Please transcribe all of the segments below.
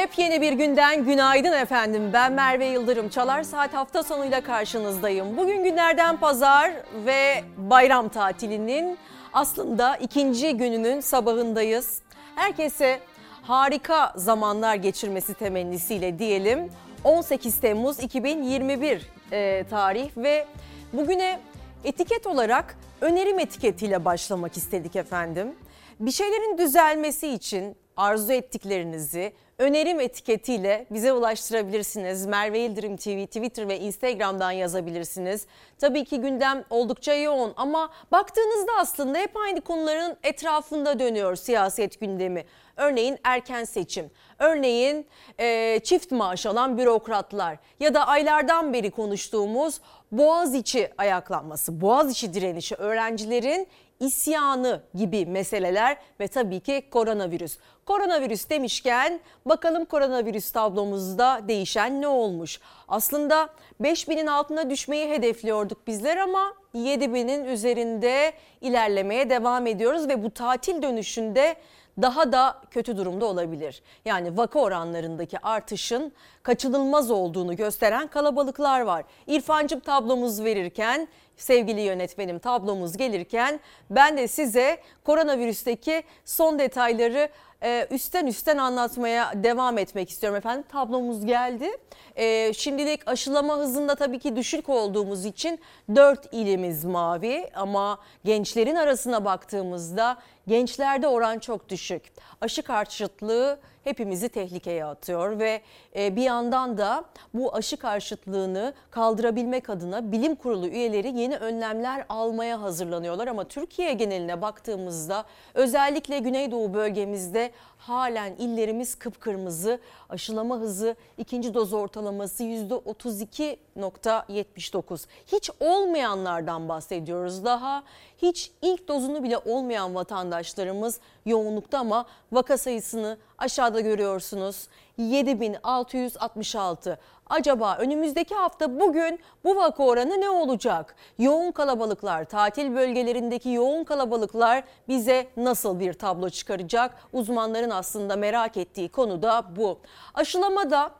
Yepyeni bir günden günaydın efendim. Ben Merve Yıldırım. Çalar Saat hafta sonuyla karşınızdayım. Bugün günlerden pazar ve bayram tatilinin aslında ikinci gününün sabahındayız. Herkese harika zamanlar geçirmesi temennisiyle diyelim. 18 Temmuz 2021 e, tarih ve bugüne etiket olarak önerim etiketiyle başlamak istedik efendim. Bir şeylerin düzelmesi için arzu ettiklerinizi önerim etiketiyle bize ulaştırabilirsiniz. Merve Yıldırım TV, Twitter ve Instagram'dan yazabilirsiniz. Tabii ki gündem oldukça yoğun ama baktığınızda aslında hep aynı konuların etrafında dönüyor siyaset gündemi. Örneğin erken seçim, örneğin e, çift maaş alan bürokratlar ya da aylardan beri konuştuğumuz Boğaziçi ayaklanması, Boğaziçi direnişi, öğrencilerin isyanı gibi meseleler ve tabii ki koronavirüs. Koronavirüs demişken bakalım koronavirüs tablomuzda değişen ne olmuş? Aslında 5000'in altına düşmeyi hedefliyorduk bizler ama 7000'in üzerinde ilerlemeye devam ediyoruz ve bu tatil dönüşünde daha da kötü durumda olabilir. Yani vaka oranlarındaki artışın kaçınılmaz olduğunu gösteren kalabalıklar var. İrfancım tablomuz verirken sevgili yönetmenim tablomuz gelirken ben de size koronavirüsteki son detayları e, üstten üstten anlatmaya devam etmek istiyorum efendim. Tablomuz geldi. E, şimdilik aşılama hızında tabii ki düşük olduğumuz için 4 ilimiz mavi ama gençlerin arasına baktığımızda gençlerde oran çok düşük. Aşı karşıtlığı hepimizi tehlikeye atıyor ve e, bir yandan da bu aşı karşıtlığını kaldırabilmek adına bilim kurulu üyeleri yeni önlemler almaya hazırlanıyorlar. Ama Türkiye geneline baktığımızda özellikle Güneydoğu bölgemizde halen illerimiz kıpkırmızı. Aşılama hızı ikinci doz ortalaması %32.79. Hiç olmayanlardan bahsediyoruz daha. Hiç ilk dozunu bile olmayan vatandaşlarımız yoğunlukta ama vaka sayısını aşağıda görüyorsunuz. 7666. Acaba önümüzdeki hafta bugün bu vaka oranı ne olacak? Yoğun kalabalıklar, tatil bölgelerindeki yoğun kalabalıklar bize nasıl bir tablo çıkaracak? Uzmanların aslında merak ettiği konu da bu. Aşılamada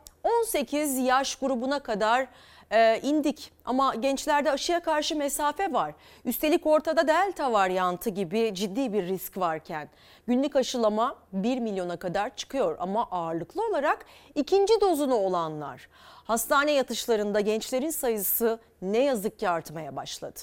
18 yaş grubuna kadar e, indik ama gençlerde aşıya karşı mesafe var. Üstelik ortada delta varyantı gibi ciddi bir risk varken günlük aşılama 1 milyona kadar çıkıyor ama ağırlıklı olarak ikinci dozunu olanlar. Hastane yatışlarında gençlerin sayısı ne yazık ki artmaya başladı.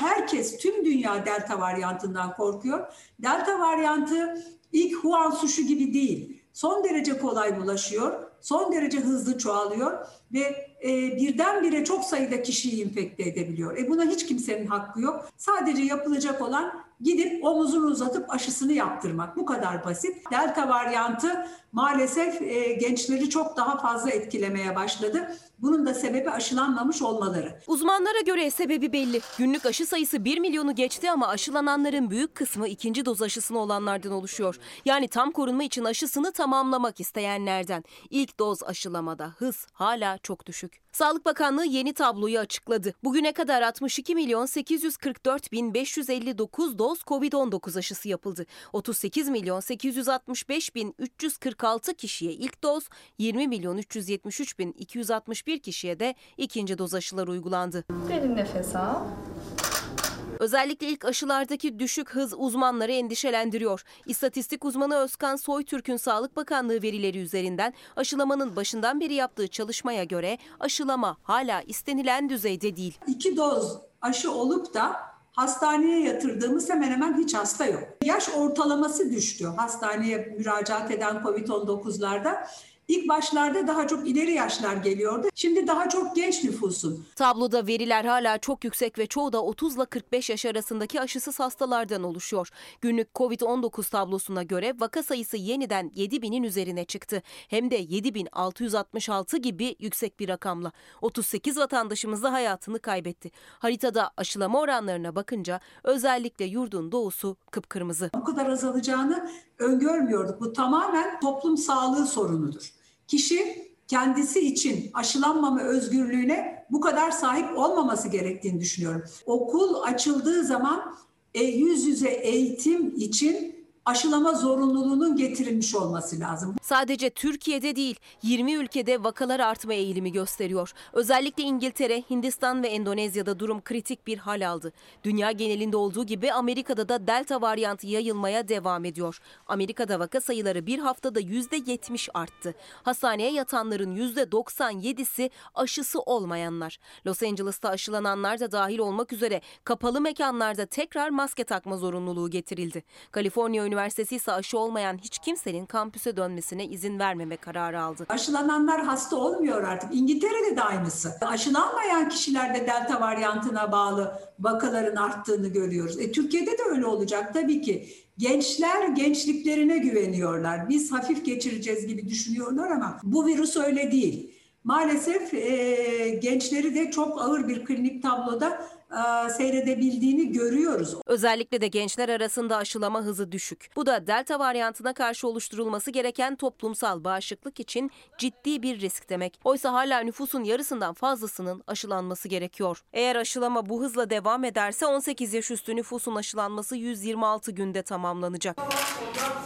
Herkes tüm dünya delta varyantından korkuyor. Delta varyantı ilk Wuhan suşu gibi değil. Son derece kolay bulaşıyor son derece hızlı çoğalıyor ve e, birdenbire çok sayıda kişiyi infekte edebiliyor. E buna hiç kimsenin hakkı yok. Sadece yapılacak olan gidip omuzunu uzatıp aşısını yaptırmak. Bu kadar basit. Delta varyantı maalesef e, gençleri çok daha fazla etkilemeye başladı. Bunun da sebebi aşılanmamış olmaları. Uzmanlara göre sebebi belli. Günlük aşı sayısı 1 milyonu geçti ama aşılananların büyük kısmı ikinci doz aşısını olanlardan oluşuyor. Yani tam korunma için aşısını tamamlamak isteyenlerden. İlk doz aşılamada hız hala çok düşük. Sağlık Bakanlığı yeni tabloyu açıkladı. Bugüne kadar 62 milyon 844 bin 559 doz COVID-19 aşısı yapıldı. 38 milyon 865 bin 346 kişiye ilk doz, 20 milyon 373 bin 261 kişiye de ikinci doz aşılar uygulandı. Derin nefes al. Özellikle ilk aşılardaki düşük hız uzmanları endişelendiriyor. İstatistik uzmanı Özkan Soytürk'ün Sağlık Bakanlığı verileri üzerinden aşılamanın başından beri yaptığı çalışmaya göre aşılama hala istenilen düzeyde değil. İki doz aşı olup da hastaneye yatırdığımız hemen hemen hiç hasta yok. Yaş ortalaması düştü hastaneye müracaat eden COVID-19'larda. İlk başlarda daha çok ileri yaşlar geliyordu. Şimdi daha çok genç nüfusun. Tabloda veriler hala çok yüksek ve çoğu da 30 ile 45 yaş arasındaki aşısız hastalardan oluşuyor. Günlük COVID-19 tablosuna göre vaka sayısı yeniden 7000'in üzerine çıktı. Hem de 7666 gibi yüksek bir rakamla. 38 vatandaşımız da hayatını kaybetti. Haritada aşılama oranlarına bakınca özellikle yurdun doğusu kıpkırmızı. Bu kadar azalacağını öngörmüyorduk. Bu tamamen toplum sağlığı sorunudur kişi kendisi için aşılanmama özgürlüğüne bu kadar sahip olmaması gerektiğini düşünüyorum. Okul açıldığı zaman e, yüz yüze eğitim için aşılama zorunluluğunun getirilmiş olması lazım. Sadece Türkiye'de değil 20 ülkede vakalar artma eğilimi gösteriyor. Özellikle İngiltere, Hindistan ve Endonezya'da durum kritik bir hal aldı. Dünya genelinde olduğu gibi Amerika'da da delta varyantı yayılmaya devam ediyor. Amerika'da vaka sayıları bir haftada %70 arttı. Hastaneye yatanların %97'si aşısı olmayanlar. Los Angeles'ta aşılananlar da dahil olmak üzere kapalı mekanlarda tekrar maske takma zorunluluğu getirildi. Kaliforniya Üniversitesi ise aşı olmayan hiç kimsenin kampüse dönmesine izin vermeme kararı aldı. Aşılananlar hasta olmuyor artık. İngiltere'de de aynısı. Aşılanmayan kişilerde delta varyantına bağlı vakaların arttığını görüyoruz. E, Türkiye'de de öyle olacak tabii ki. Gençler gençliklerine güveniyorlar. Biz hafif geçireceğiz gibi düşünüyorlar ama bu virüs öyle değil. Maalesef e, gençleri de çok ağır bir klinik tabloda seyredebildiğini görüyoruz. Özellikle de gençler arasında aşılama hızı düşük. Bu da delta varyantına karşı oluşturulması gereken toplumsal bağışıklık için ciddi bir risk demek. Oysa hala nüfusun yarısından fazlasının aşılanması gerekiyor. Eğer aşılama bu hızla devam ederse 18 yaş üstü nüfusun aşılanması 126 günde tamamlanacak.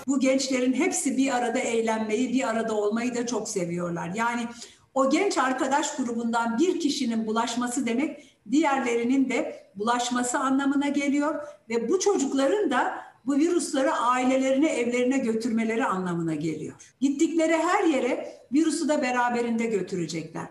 Bu gençlerin hepsi bir arada eğlenmeyi, bir arada olmayı da çok seviyorlar. Yani o genç arkadaş grubundan bir kişinin bulaşması demek diğerlerinin de bulaşması anlamına geliyor ve bu çocukların da bu virüsleri ailelerine, evlerine götürmeleri anlamına geliyor. Gittikleri her yere virüsü de beraberinde götürecekler.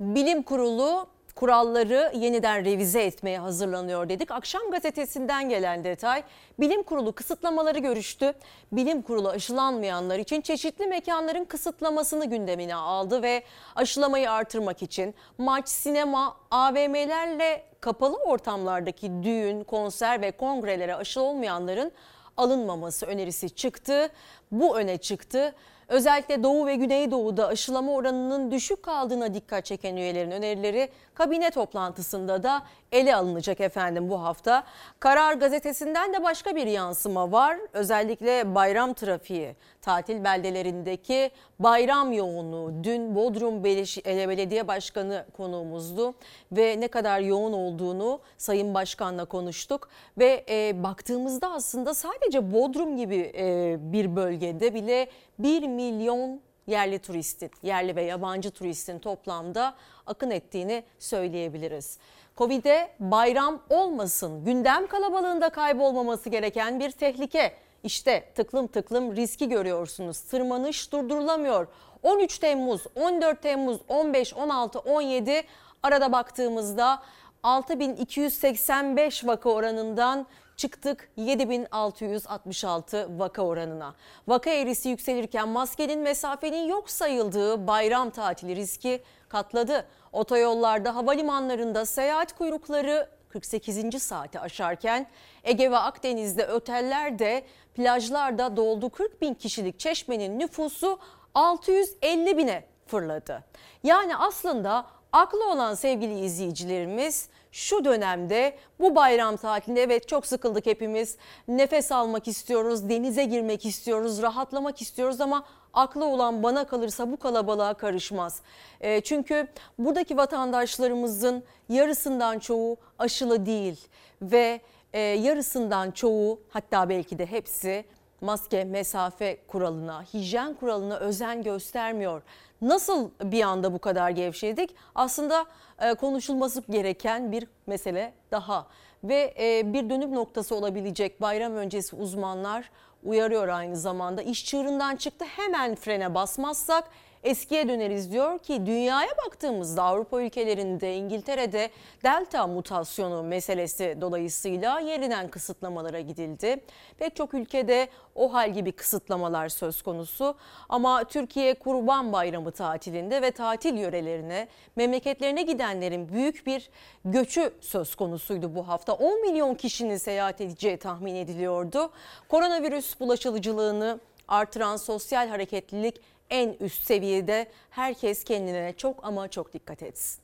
Bilim Kurulu kuralları yeniden revize etmeye hazırlanıyor dedik. Akşam gazetesinden gelen detay bilim kurulu kısıtlamaları görüştü. Bilim kurulu aşılanmayanlar için çeşitli mekanların kısıtlamasını gündemine aldı ve aşılamayı artırmak için maç, sinema, AVM'lerle kapalı ortamlardaki düğün, konser ve kongrelere aşı olmayanların alınmaması önerisi çıktı. Bu öne çıktı. Özellikle Doğu ve Güneydoğu'da aşılama oranının düşük kaldığına dikkat çeken üyelerin önerileri kabine toplantısında da ele alınacak efendim bu hafta. Karar gazetesinden de başka bir yansıma var. Özellikle bayram trafiği, tatil beldelerindeki bayram yoğunluğu. Dün Bodrum Belediye Başkanı konuğumuzdu ve ne kadar yoğun olduğunu Sayın Başkan'la konuştuk. Ve e, baktığımızda aslında sadece Bodrum gibi e, bir bölgede bile 1 milyon yerli turistin, yerli ve yabancı turistin toplamda akın ettiğini söyleyebiliriz. Covid'e bayram olmasın, gündem kalabalığında kaybolmaması gereken bir tehlike. İşte tıklım tıklım riski görüyorsunuz. Tırmanış durdurulamıyor. 13 Temmuz, 14 Temmuz, 15, 16, 17 arada baktığımızda 6285 vaka oranından çıktık 7666 vaka oranına. Vaka eğrisi yükselirken maskenin mesafenin yok sayıldığı bayram tatili riski katladı. Otoyollarda, havalimanlarında seyahat kuyrukları 48. saati aşarken Ege ve Akdeniz'de otellerde, plajlarda doldu 40 bin kişilik çeşmenin nüfusu 650 bine fırladı. Yani aslında aklı olan sevgili izleyicilerimiz şu dönemde bu bayram tatilinde evet çok sıkıldık hepimiz. Nefes almak istiyoruz, denize girmek istiyoruz, rahatlamak istiyoruz ama aklı olan bana kalırsa bu kalabalığa karışmaz. E, çünkü buradaki vatandaşlarımızın yarısından çoğu aşılı değil ve e, yarısından çoğu hatta belki de hepsi maske, mesafe kuralına, hijyen kuralına özen göstermiyor. Nasıl bir anda bu kadar gevşedik? Aslında e, konuşulması gereken bir mesele daha ve e, bir dönüm noktası olabilecek bayram öncesi uzmanlar uyarıyor aynı zamanda. İş çığırından çıktı hemen frene basmazsak eskiye döneriz diyor ki dünyaya baktığımızda Avrupa ülkelerinde İngiltere'de delta mutasyonu meselesi dolayısıyla yeniden kısıtlamalara gidildi. Pek çok ülkede o hal gibi kısıtlamalar söz konusu ama Türkiye Kurban Bayramı tatilinde ve tatil yörelerine memleketlerine gidenlerin büyük bir göçü söz konusuydu bu hafta. 10 milyon kişinin seyahat edeceği tahmin ediliyordu. Koronavirüs bulaşıcılığını artıran sosyal hareketlilik en üst seviyede herkes kendine çok ama çok dikkat etsin.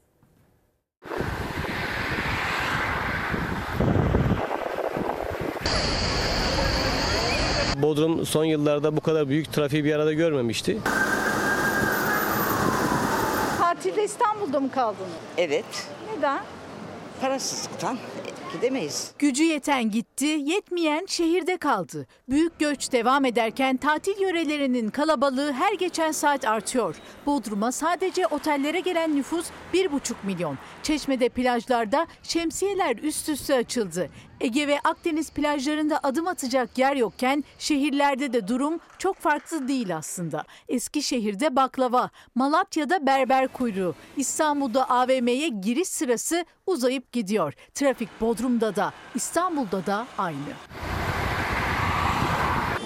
Bodrum son yıllarda bu kadar büyük trafiği bir arada görmemişti. Tatilde İstanbul'da mı kaldınız? Evet, Neden? parasızlıktan Gidemeyiz. Gücü yeten gitti, yetmeyen şehirde kaldı. Büyük göç devam ederken tatil yörelerinin kalabalığı her geçen saat artıyor. Bodrum'a sadece otellere gelen nüfus 1,5 milyon. Çeşme'de plajlarda şemsiyeler üst üste açıldı. Ege ve Akdeniz plajlarında adım atacak yer yokken şehirlerde de durum çok farklı değil aslında. Eskişehir'de baklava, Malatya'da berber kuyruğu, İstanbul'da AVM'ye giriş sırası uzayıp gidiyor. Trafik Bodrum'da da İstanbul'da da aynı.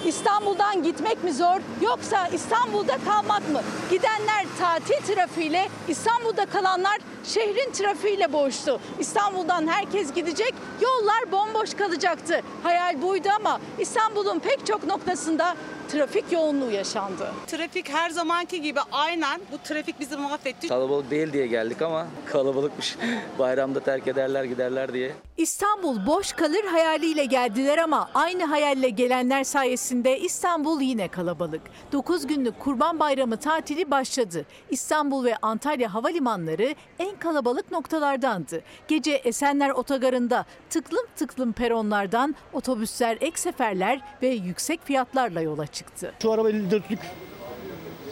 İstanbul'dan gitmek mi zor yoksa İstanbul'da kalmak mı? Gidenler tatil trafiğiyle, İstanbul'da kalanlar şehrin trafiğiyle boğuştu. İstanbul'dan herkes gidecek, yollar bomboş kalacaktı. Hayal buydu ama İstanbul'un pek çok noktasında trafik yoğunluğu yaşandı. Trafik her zamanki gibi aynen bu trafik bizi mahvetti. Kalabalık değil diye geldik ama kalabalıkmış. Bayramda terk ederler giderler diye. İstanbul boş kalır hayaliyle geldiler ama aynı hayalle gelenler sayesinde İstanbul yine kalabalık. 9 günlük Kurban Bayramı tatili başladı. İstanbul ve Antalya havalimanları en kalabalık noktalardandı. Gece Esenler Otogarı'nda tıklım tıklım peronlardan otobüsler ek seferler ve yüksek fiyatlarla yola çıktı. Şu araba 54'lük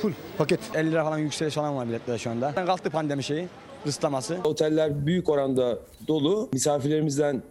full paket. 50 lira falan yükseliş falan var biletlerde şu anda. Kalktı pandemi şeyi, rıslaması. Oteller büyük oranda dolu. Misafirlerimizden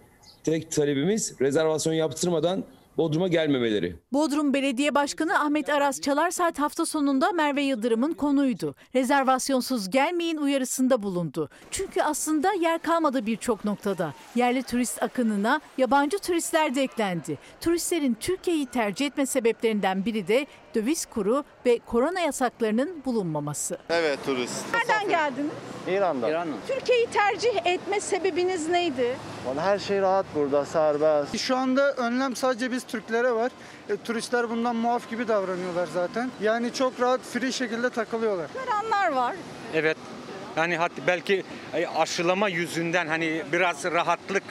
tek talebimiz rezervasyon yaptırmadan Bodrum'a gelmemeleri. Bodrum Belediye Başkanı Ahmet Aras Çalarsaat hafta sonunda Merve Yıldırım'ın konuydu. Rezervasyonsuz gelmeyin uyarısında bulundu. Çünkü aslında yer kalmadı birçok noktada. Yerli turist akınına yabancı turistler de eklendi. Turistlerin Türkiye'yi tercih etme sebeplerinden biri de döviz kuru ve korona yasaklarının bulunmaması. Evet turist. Nereden geldiniz? İran'da. İran'ın. Türkiye'yi tercih etme sebebiniz neydi? Vallahi her şey rahat burada, serbest. Şu anda önlem sadece biz Türklere var. E, turistler bundan muaf gibi davranıyorlar zaten. Yani çok rahat, free şekilde takılıyorlar. Karanlar var. Evet. Yani hatta belki e, aşılama yüzünden hani biraz rahatlık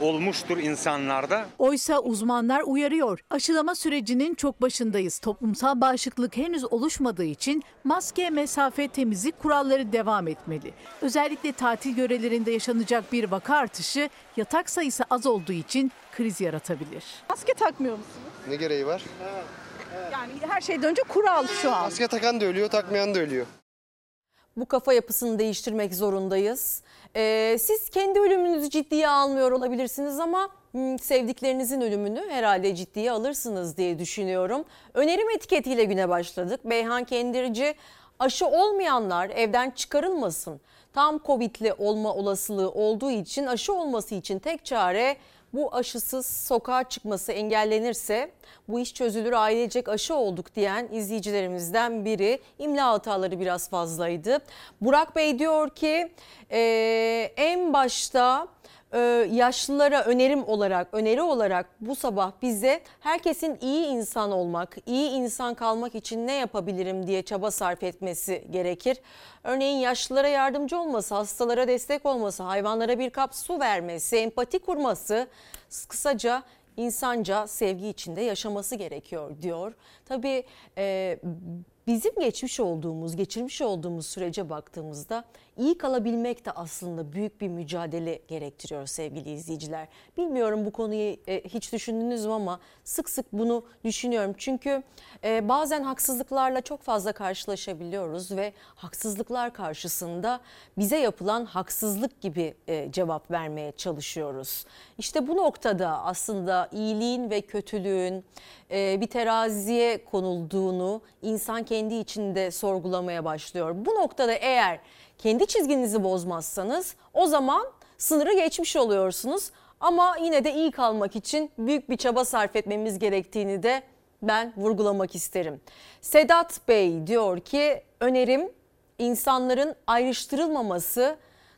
olmuştur insanlarda. Oysa uzmanlar uyarıyor. Aşılama sürecinin çok başındayız. Toplumsal bağışıklık henüz oluşmadığı için maske, mesafe, temizlik kuralları devam etmeli. Özellikle tatil yörelerinde yaşanacak bir vaka artışı yatak sayısı az olduğu için kriz yaratabilir. Maske takmıyor musunuz? Ne gereği var? Yani her şeyden önce kural şu an. Maske takan da ölüyor, takmayan da ölüyor. Bu kafa yapısını değiştirmek zorundayız. Ee, siz kendi ölümünüzü ciddiye almıyor olabilirsiniz ama hmm, sevdiklerinizin ölümünü herhalde ciddiye alırsınız diye düşünüyorum. Önerim etiketiyle güne başladık. Beyhan Kendirci aşı olmayanlar evden çıkarılmasın. Tam Covid'li olma olasılığı olduğu için aşı olması için tek çare bu aşısız sokağa çıkması engellenirse bu iş çözülür ailecek aşı olduk diyen izleyicilerimizden biri imla hataları biraz fazlaydı. Burak Bey diyor ki e, en başta e, yaşlılara önerim olarak öneri olarak bu sabah bize herkesin iyi insan olmak, iyi insan kalmak için ne yapabilirim diye çaba sarf etmesi gerekir. Örneğin yaşlılara yardımcı olması, hastalara destek olması, hayvanlara bir kap su vermesi, empati kurması, kısaca insanca sevgi içinde yaşaması gerekiyor diyor. Tabii e, bizim geçmiş olduğumuz, geçirmiş olduğumuz sürece baktığımızda iyi kalabilmek de aslında büyük bir mücadele gerektiriyor sevgili izleyiciler. Bilmiyorum bu konuyu e, hiç düşündünüz mü ama sık sık bunu düşünüyorum. Çünkü e, bazen haksızlıklarla çok fazla karşılaşabiliyoruz ve haksızlıklar karşısında bize yapılan haksızlık gibi e, cevap vermeye çalışıyoruz. İşte bu noktada aslında iyiliğin ve kötülüğün bir teraziye konulduğunu insan kendi içinde sorgulamaya başlıyor. Bu noktada eğer kendi çizginizi bozmazsanız o zaman sınırı geçmiş oluyorsunuz. Ama yine de iyi kalmak için büyük bir çaba sarf etmemiz gerektiğini de ben vurgulamak isterim. Sedat Bey diyor ki önerim insanların ayrıştırılmaması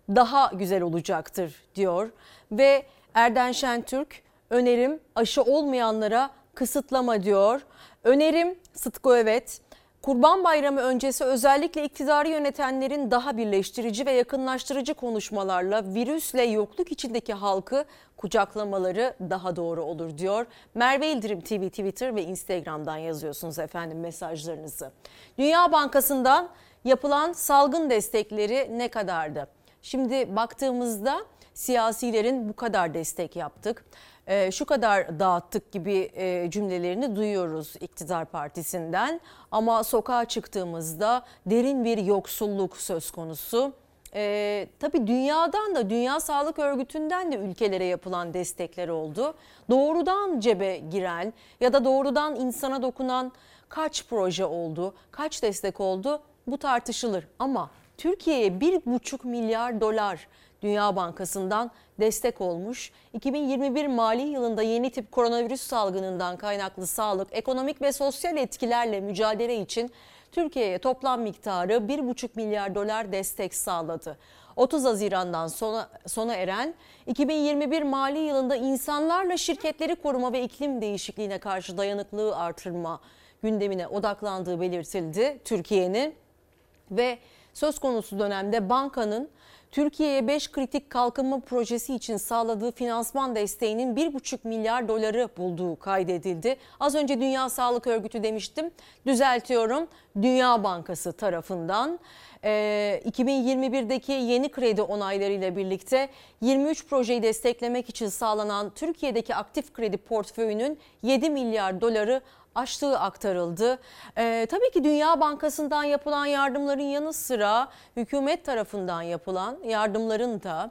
daha güzel olacaktır diyor. Ve Erden Şentürk önerim aşı olmayanlara kısıtlama diyor. Önerim Sıtkı Evet Kurban Bayramı öncesi özellikle iktidarı yönetenlerin daha birleştirici ve yakınlaştırıcı konuşmalarla virüsle yokluk içindeki halkı kucaklamaları daha doğru olur diyor. Merve İldirim TV Twitter ve Instagram'dan yazıyorsunuz efendim mesajlarınızı. Dünya Bankası'ndan yapılan salgın destekleri ne kadardı? Şimdi baktığımızda siyasilerin bu kadar destek yaptık, e, şu kadar dağıttık gibi e, cümlelerini duyuyoruz iktidar partisinden. Ama sokağa çıktığımızda derin bir yoksulluk söz konusu. Ee, tabii dünyadan da Dünya Sağlık Örgütü'nden de ülkelere yapılan destekler oldu. Doğrudan cebe giren ya da doğrudan insana dokunan kaç proje oldu, kaç destek oldu bu tartışılır. Ama Türkiye'ye bir buçuk milyar dolar Dünya Bankası'ndan destek olmuş. 2021 mali yılında yeni tip koronavirüs salgınından kaynaklı sağlık, ekonomik ve sosyal etkilerle mücadele için Türkiye'ye toplam miktarı 1,5 milyar dolar destek sağladı. 30 Haziran'dan sona, sona eren 2021 mali yılında insanlarla şirketleri koruma ve iklim değişikliğine karşı dayanıklılığı artırma gündemine odaklandığı belirtildi Türkiye'nin ve söz konusu dönemde bankanın Türkiye'ye 5 kritik kalkınma projesi için sağladığı finansman desteğinin 1,5 milyar doları bulduğu kaydedildi. Az önce Dünya Sağlık Örgütü demiştim. Düzeltiyorum. Dünya Bankası tarafından e, 2021'deki yeni kredi onaylarıyla birlikte 23 projeyi desteklemek için sağlanan Türkiye'deki aktif kredi portföyünün 7 milyar doları aştığı aktarıldı. Ee, tabii ki Dünya Bankası'ndan yapılan yardımların yanı sıra hükümet tarafından yapılan yardımların da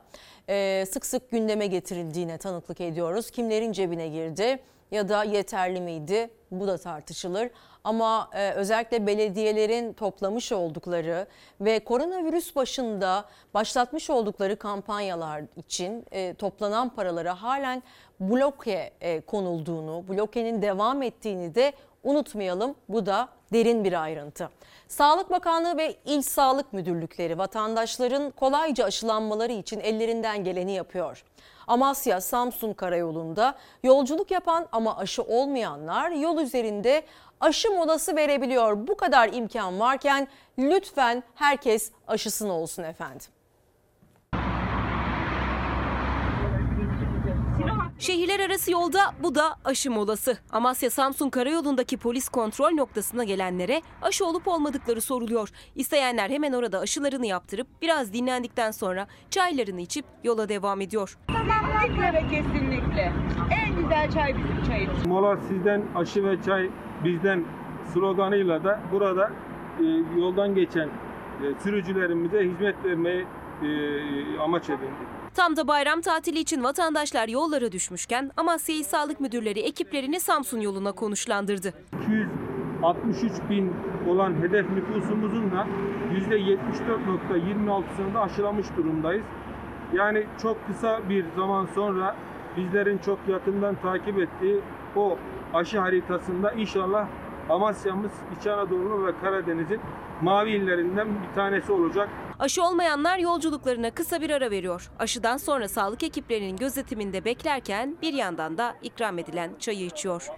e, sık sık gündeme getirildiğine tanıklık ediyoruz. Kimlerin cebine girdi ya da yeterli miydi bu da tartışılır. Ama e, özellikle belediyelerin toplamış oldukları ve koronavirüs başında başlatmış oldukları kampanyalar için e, toplanan paralara halen bloke e, konulduğunu, blokenin devam ettiğini de unutmayalım. Bu da derin bir ayrıntı. Sağlık Bakanlığı ve İl Sağlık Müdürlükleri vatandaşların kolayca aşılanmaları için ellerinden geleni yapıyor. Amasya Samsun Karayolu'nda yolculuk yapan ama aşı olmayanlar yol üzerinde aşı molası verebiliyor. Bu kadar imkan varken lütfen herkes aşısını olsun efendim. Şehirler arası yolda bu da aşı molası. Amasya Samsun Karayolu'ndaki polis kontrol noktasına gelenlere aşı olup olmadıkları soruluyor. İsteyenler hemen orada aşılarını yaptırıp biraz dinlendikten sonra çaylarını içip yola devam ediyor. Kesinlikle ve kesinlikle. En güzel çay bizim çayımız. Mola sizden aşı ve çay bizden sloganıyla da burada e, yoldan geçen e, sürücülerimize hizmet vermeyi e, amaç edindik. Tam da bayram tatili için vatandaşlar yollara düşmüşken Amasya İl Sağlık Müdürleri ekiplerini Samsun yoluna konuşlandırdı. 263 bin olan hedef nüfusumuzun da %74.26'sını da aşılamış durumdayız. Yani çok kısa bir zaman sonra bizlerin çok yakından takip ettiği o aşı haritasında inşallah Amasya'mız İç Anadolu ve Karadeniz'in mavi illerinden bir tanesi olacak. Aşı olmayanlar yolculuklarına kısa bir ara veriyor. Aşıdan sonra sağlık ekiplerinin gözetiminde beklerken bir yandan da ikram edilen çayı içiyor.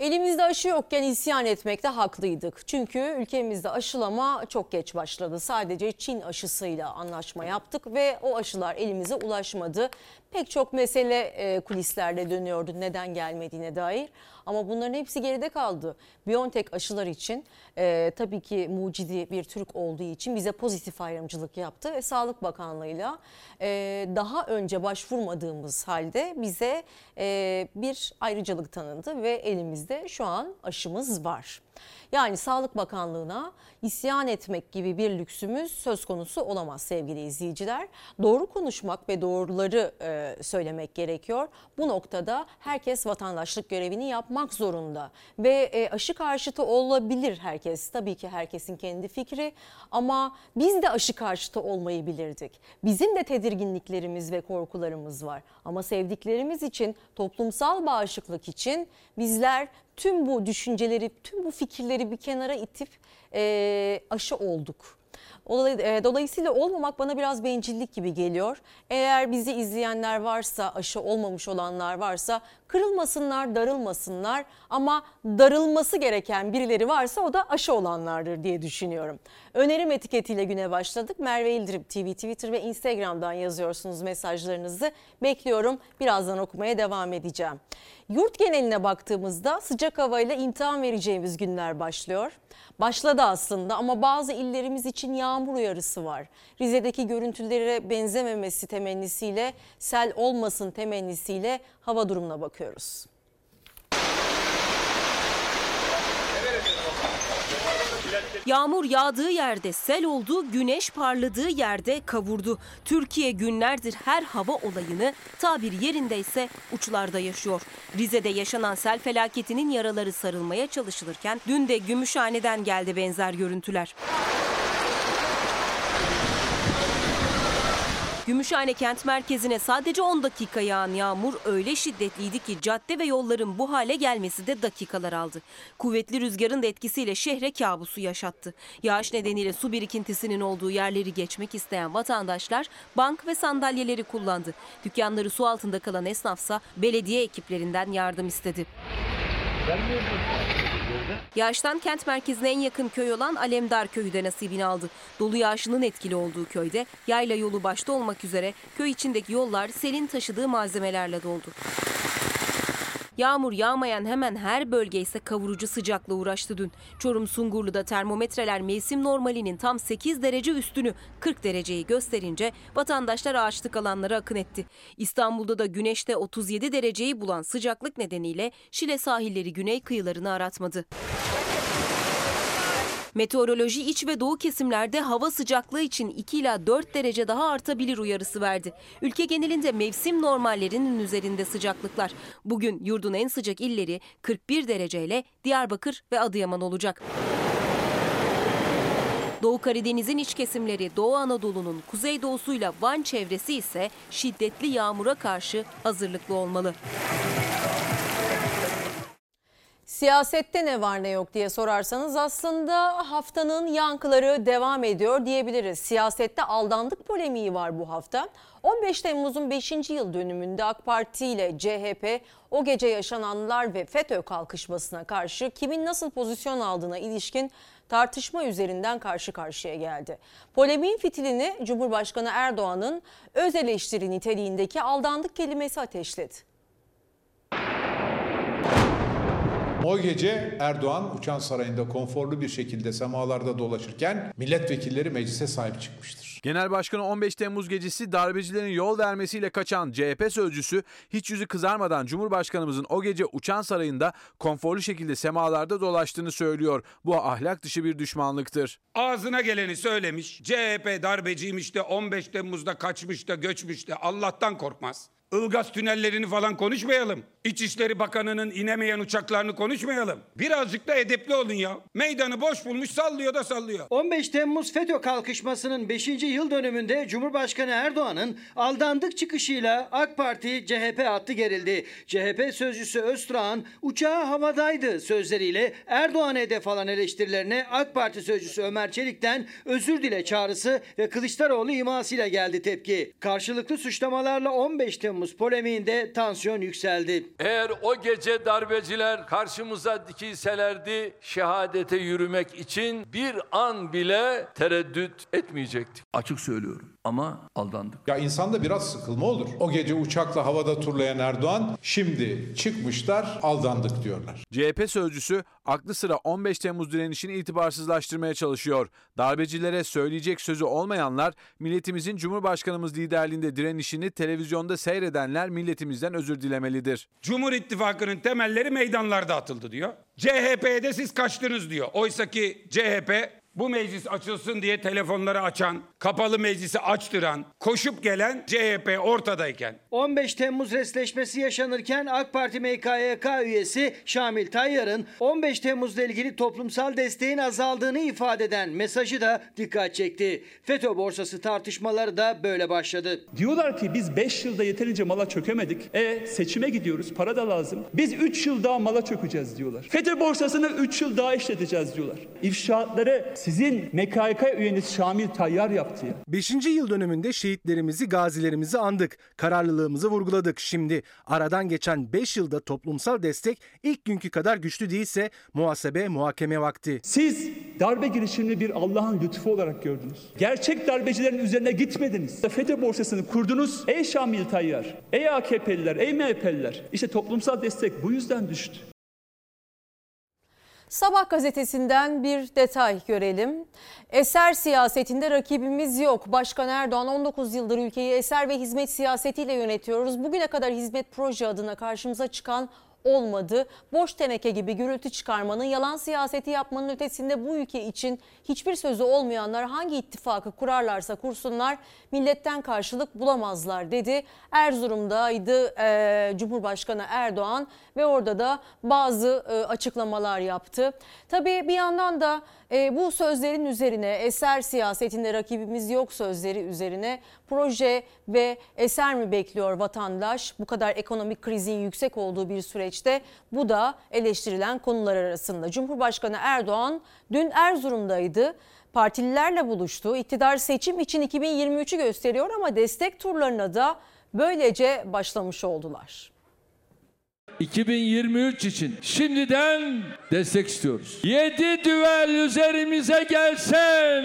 Elimizde aşı yokken isyan etmekte haklıydık. Çünkü ülkemizde aşılama çok geç başladı. Sadece Çin aşısıyla anlaşma yaptık ve o aşılar elimize ulaşmadı. Pek çok mesele e, kulislerde dönüyordu neden gelmediğine dair. Ama bunların hepsi geride kaldı. BioNTech aşılar için e, tabii ki mucidi bir Türk olduğu için bize pozitif ayrımcılık yaptı. Ve Sağlık Bakanlığı'yla e, daha önce başvurmadığımız halde bize e, bir ayrıcalık tanındı ve elimizde şu an aşımız var. Yani Sağlık Bakanlığı'na isyan etmek gibi bir lüksümüz söz konusu olamaz sevgili izleyiciler. Doğru konuşmak ve doğruları e, söylemek gerekiyor. Bu noktada herkes vatandaşlık görevini yapmak zorunda ve e, aşı karşıtı olabilir herkes. Tabii ki herkesin kendi fikri ama biz de aşı karşıtı olmayı bilirdik. Bizim de tedirginliklerimiz ve korkularımız var ama sevdiklerimiz için toplumsal bağışıklık için bizler tüm bu düşünceleri, tüm bu fikirleri bir kenara itip e, aşı olduk. E, dolayısıyla olmamak bana biraz bencillik gibi geliyor. Eğer bizi izleyenler varsa, aşı olmamış olanlar varsa Kırılmasınlar, darılmasınlar ama darılması gereken birileri varsa o da aşı olanlardır diye düşünüyorum. Önerim etiketiyle güne başladık. Merve İldirip TV, Twitter ve Instagram'dan yazıyorsunuz mesajlarınızı. Bekliyorum. Birazdan okumaya devam edeceğim. Yurt geneline baktığımızda sıcak havayla imtihan vereceğimiz günler başlıyor. Başladı aslında ama bazı illerimiz için yağmur uyarısı var. Rize'deki görüntülere benzememesi temennisiyle, sel olmasın temennisiyle hava durumuna bakıyoruz. Yağmur yağdığı yerde sel oldu, güneş parladığı yerde kavurdu. Türkiye günlerdir her hava olayını tabir yerindeyse uçlarda yaşıyor. Rize'de yaşanan sel felaketinin yaraları sarılmaya çalışılırken dün de Gümüşhane'den geldi benzer görüntüler. Gümüşhane kent merkezine sadece 10 dakika yağan yağmur öyle şiddetliydi ki cadde ve yolların bu hale gelmesi de dakikalar aldı. Kuvvetli rüzgarın da etkisiyle şehre kabusu yaşattı. Yağış nedeniyle su birikintisinin olduğu yerleri geçmek isteyen vatandaşlar bank ve sandalyeleri kullandı. Dükkanları su altında kalan esnafsa belediye ekiplerinden yardım istedi. Yağıştan kent merkezine en yakın köy olan Alemdar köyü de nasibini aldı. Dolu yağışının etkili olduğu köyde yayla yolu başta olmak üzere köy içindeki yollar selin taşıdığı malzemelerle doldu. Yağmur yağmayan hemen her bölge ise kavurucu sıcakla uğraştı dün. Çorum Sungurlu'da termometreler mevsim normalinin tam 8 derece üstünü 40 dereceyi gösterince vatandaşlar ağaçlık alanlara akın etti. İstanbul'da da güneşte 37 dereceyi bulan sıcaklık nedeniyle Şile sahilleri güney kıyılarını aratmadı. Meteoroloji iç ve doğu kesimlerde hava sıcaklığı için 2 ila 4 derece daha artabilir uyarısı verdi. Ülke genelinde mevsim normallerinin üzerinde sıcaklıklar. Bugün yurdun en sıcak illeri 41 dereceyle Diyarbakır ve Adıyaman olacak. Doğu Karadeniz'in iç kesimleri Doğu Anadolu'nun kuzeydoğusuyla Van çevresi ise şiddetli yağmura karşı hazırlıklı olmalı. Siyasette ne var ne yok diye sorarsanız aslında haftanın yankıları devam ediyor diyebiliriz. Siyasette aldandık polemiği var bu hafta. 15 Temmuz'un 5. yıl dönümünde AK Parti ile CHP o gece yaşananlar ve FETÖ kalkışmasına karşı kimin nasıl pozisyon aldığına ilişkin tartışma üzerinden karşı karşıya geldi. Polemiğin fitilini Cumhurbaşkanı Erdoğan'ın öz eleştiri niteliğindeki aldandık kelimesi ateşledi. O gece Erdoğan uçan sarayında konforlu bir şekilde semalarda dolaşırken milletvekilleri meclise sahip çıkmıştır. Genel Başkanı 15 Temmuz gecesi darbecilerin yol vermesiyle kaçan CHP sözcüsü hiç yüzü kızarmadan Cumhurbaşkanımızın o gece uçan sarayında konforlu şekilde semalarda dolaştığını söylüyor. Bu ahlak dışı bir düşmanlıktır. Ağzına geleni söylemiş. CHP darbeciymiş de 15 Temmuz'da kaçmış da göçmüş de Allah'tan korkmaz. Ilgaz tünellerini falan konuşmayalım. İçişleri Bakanı'nın inemeyen uçaklarını konuşmayalım. Birazcık da edepli olun ya. Meydanı boş bulmuş sallıyor da sallıyor. 15 Temmuz FETÖ kalkışmasının 5. yıl dönümünde Cumhurbaşkanı Erdoğan'ın aldandık çıkışıyla AK Parti CHP attı gerildi. CHP sözcüsü Öztürk'ün uçağı havadaydı sözleriyle Erdoğan'a hedef alan eleştirilerine AK Parti sözcüsü Ömer Çelik'ten özür dile çağrısı ve Kılıçdaroğlu imasıyla geldi tepki. Karşılıklı suçlamalarla 15 Temmuz polemiğinde tansiyon yükseldi. Eğer o gece darbeciler karşımıza dikilselerdi şehadete yürümek için bir an bile tereddüt etmeyecektik. Açık söylüyorum ama aldandık. Ya insanda biraz sıkılma olur. O gece uçakla havada turlayan Erdoğan şimdi çıkmışlar aldandık diyorlar. CHP sözcüsü aklı sıra 15 Temmuz direnişini itibarsızlaştırmaya çalışıyor. Darbecilere söyleyecek sözü olmayanlar milletimizin Cumhurbaşkanımız liderliğinde direnişini televizyonda seyredenler milletimizden özür dilemelidir. Cumhur İttifakı'nın temelleri meydanlarda atıldı diyor. CHP'de siz kaçtınız diyor. Oysa ki CHP bu meclis açılsın diye telefonları açan, kapalı meclisi açtıran, koşup gelen CHP ortadayken 15 Temmuz resleşmesi yaşanırken AK Parti MKYK üyesi Şamil Tayyar'ın 15 Temmuz'la ilgili toplumsal desteğin azaldığını ifade eden mesajı da dikkat çekti. FETÖ borsası tartışmaları da böyle başladı. Diyorlar ki biz 5 yılda yeterince mala çökemedik. E seçime gidiyoruz para da lazım. Biz 3 yıl daha mala çökeceğiz diyorlar. FETÖ borsasını 3 yıl daha işleteceğiz diyorlar. İfşaatları sizin MKK üyeniz Şamil Tayyar yaptı ya. 5. yıl dönümünde şehitlerimizi, gazilerimizi andık. Kararlılığımızı vurguladık. Şimdi aradan geçen 5 yılda toplumsal destek ilk günkü kadar güçlü değilse muhasebe, muhakeme vakti. Siz darbe girişimini bir Allah'ın lütfu olarak gördünüz. Gerçek darbecilerin üzerine gitmediniz. FETÖ borsasını kurdunuz. Ey Şamil Tayyar, ey AKP'liler, ey MHP'liler. İşte toplumsal destek bu yüzden düştü. Sabah gazetesinden bir detay görelim. Eser siyasetinde rakibimiz yok. Başkan Erdoğan 19 yıldır ülkeyi eser ve hizmet siyasetiyle yönetiyoruz. Bugüne kadar hizmet proje adına karşımıza çıkan olmadı. Boş teneke gibi gürültü çıkarmanın, yalan siyaseti yapmanın ötesinde bu ülke için hiçbir sözü olmayanlar hangi ittifakı kurarlarsa kursunlar milletten karşılık bulamazlar dedi. Erzurum'daydı e, Cumhurbaşkanı Erdoğan ve orada da bazı e, açıklamalar yaptı. Tabii bir yandan da e, bu sözlerin üzerine eser siyasetinde rakibimiz yok sözleri üzerine proje ve eser mi bekliyor vatandaş? Bu kadar ekonomik krizin yüksek olduğu bir süreçte bu da eleştirilen konular arasında. Cumhurbaşkanı Erdoğan dün Erzurum'daydı. Partililerle buluştu. İktidar seçim için 2023'ü gösteriyor ama destek turlarına da böylece başlamış oldular. 2023 için şimdiden destek istiyoruz. 7 düvel üzerimize gelse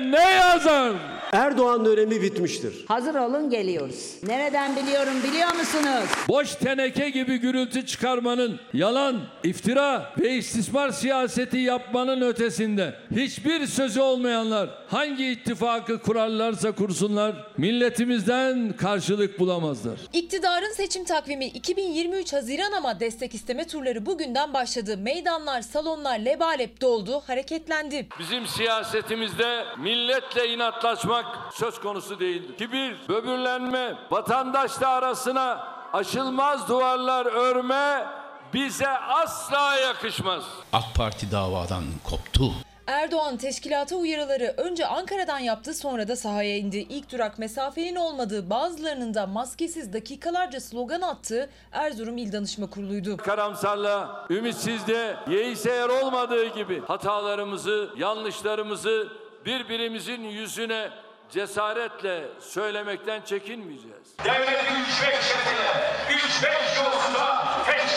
ne yazar? Erdoğan dönemi bitmiştir. Hazır olun geliyoruz. Nereden biliyorum biliyor musunuz? Boş teneke gibi gürültü çıkarmanın, yalan, iftira ve istismar siyaseti yapmanın ötesinde hiçbir sözü olmayanlar hangi ittifakı kurarlarsa kursunlar milletimizden karşılık bulamazlar. İktidarın seçim takvimi 2023 Haziran ama destek isteme turları bugünden başladı. Meydanlar, salonlar lebalep doldu, hareketlendi. Bizim siyasetimizde milletle inatlaşmak söz konusu değildir. Kibir, böbürlenme, vatandaşla arasına aşılmaz duvarlar örme bize asla yakışmaz. AK Parti davadan koptu. Erdoğan teşkilata uyarıları önce Ankara'dan yaptı sonra da sahaya indi. İlk durak mesafenin olmadığı bazılarının da maskesiz dakikalarca slogan attığı Erzurum İl Danışma Kurulu'ydu. Karamsarla, ümitsizde, yeise yer olmadığı gibi hatalarımızı, yanlışlarımızı birbirimizin yüzüne cesaretle söylemekten çekinmeyeceğiz. Devletin üç beş şehrine, üç beş yolunda peş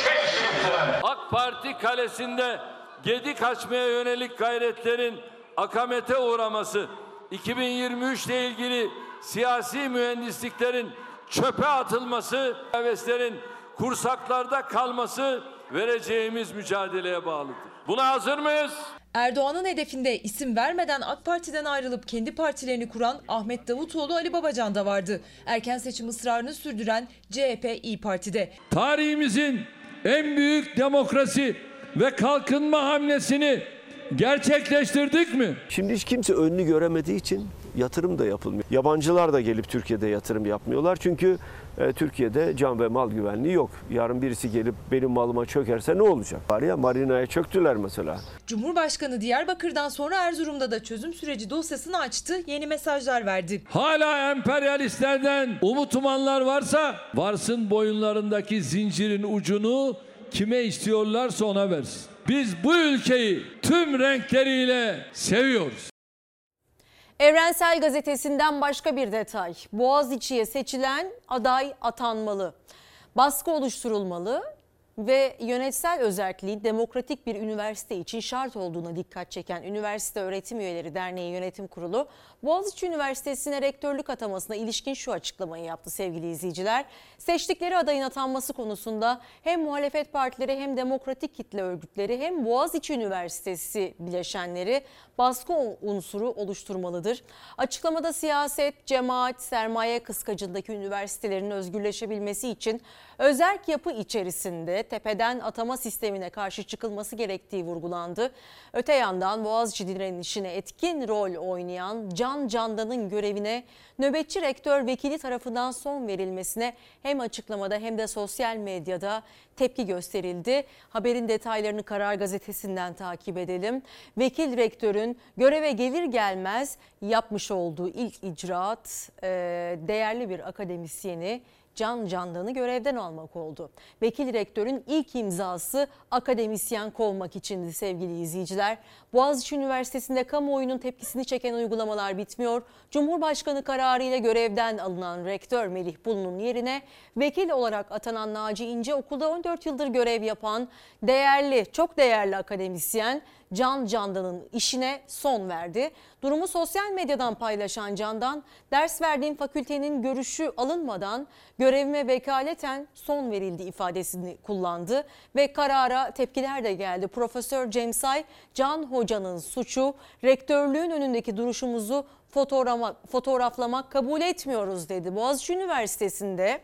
AK Parti kalesinde gedik açmaya yönelik gayretlerin akamete uğraması, 2023 ile ilgili siyasi mühendisliklerin çöpe atılması, heveslerin kursaklarda kalması vereceğimiz mücadeleye bağlıdır. Buna hazır mıyız? Erdoğan'ın hedefinde isim vermeden AK Parti'den ayrılıp kendi partilerini kuran Ahmet Davutoğlu Ali Babacan da vardı. Erken seçim ısrarını sürdüren CHP İyi Parti'de. Tarihimizin en büyük demokrasi ve kalkınma hamlesini gerçekleştirdik mi? Şimdi hiç kimse önünü göremediği için yatırım da yapılmıyor. Yabancılar da gelip Türkiye'de yatırım yapmıyorlar. Çünkü e, Türkiye'de can ve mal güvenliği yok. Yarın birisi gelip benim malıma çökerse ne olacak? Var ya marinaya çöktüler mesela. Cumhurbaşkanı Diyarbakır'dan sonra Erzurum'da da çözüm süreci dosyasını açtı, yeni mesajlar verdi. Hala emperyalistlerden umut umanlar varsa varsın boyunlarındaki zincirin ucunu kime istiyorlarsa ona versin. Biz bu ülkeyi tüm renkleriyle seviyoruz. Evrensel Gazetesi'nden başka bir detay. Boğaziçi'ye seçilen aday atanmalı. Baskı oluşturulmalı ve yönetsel özelliği demokratik bir üniversite için şart olduğuna dikkat çeken Üniversite Öğretim Üyeleri Derneği Yönetim Kurulu, Boğaziçi Üniversitesi'ne rektörlük atamasına ilişkin şu açıklamayı yaptı sevgili izleyiciler. Seçtikleri adayın atanması konusunda hem muhalefet partileri hem demokratik kitle örgütleri hem Boğaziçi Üniversitesi bileşenleri baskı unsuru oluşturmalıdır. Açıklamada siyaset, cemaat, sermaye kıskacındaki üniversitelerin özgürleşebilmesi için özerk yapı içerisinde tepeden atama sistemine karşı çıkılması gerektiği vurgulandı. Öte yandan Boğaziçi direnişine etkin rol oynayan Can Candan'ın görevine nöbetçi rektör vekili tarafından son verilmesine hem açıklamada hem de sosyal medyada tepki gösterildi. Haberin detaylarını Karar Gazetesi'nden takip edelim. Vekil rektörün göreve gelir gelmez yapmış olduğu ilk icraat değerli bir akademisyeni Can Candan'ı görevden almak oldu. Vekil rektörün ilk imzası akademisyen kovmak içindi sevgili izleyiciler. Boğaziçi Üniversitesi'nde kamuoyunun tepkisini çeken uygulamalar bitmiyor. Cumhurbaşkanı kararıyla görevden alınan rektör Melih Bulu'nun yerine vekil olarak atanan Naci İnce okulda 14 yıldır görev yapan değerli, çok değerli akademisyen Can Candan'ın işine son verdi. Durumu sosyal medyadan paylaşan Candan, ders verdiğim fakültenin görüşü alınmadan görevime vekaleten son verildi ifadesini kullandı ve karara tepkiler de geldi. Profesör Cemsay, Can Hoca'nın suçu rektörlüğün önündeki duruşumuzu fotoğraflamak kabul etmiyoruz dedi. Boğaziçi Üniversitesi'nde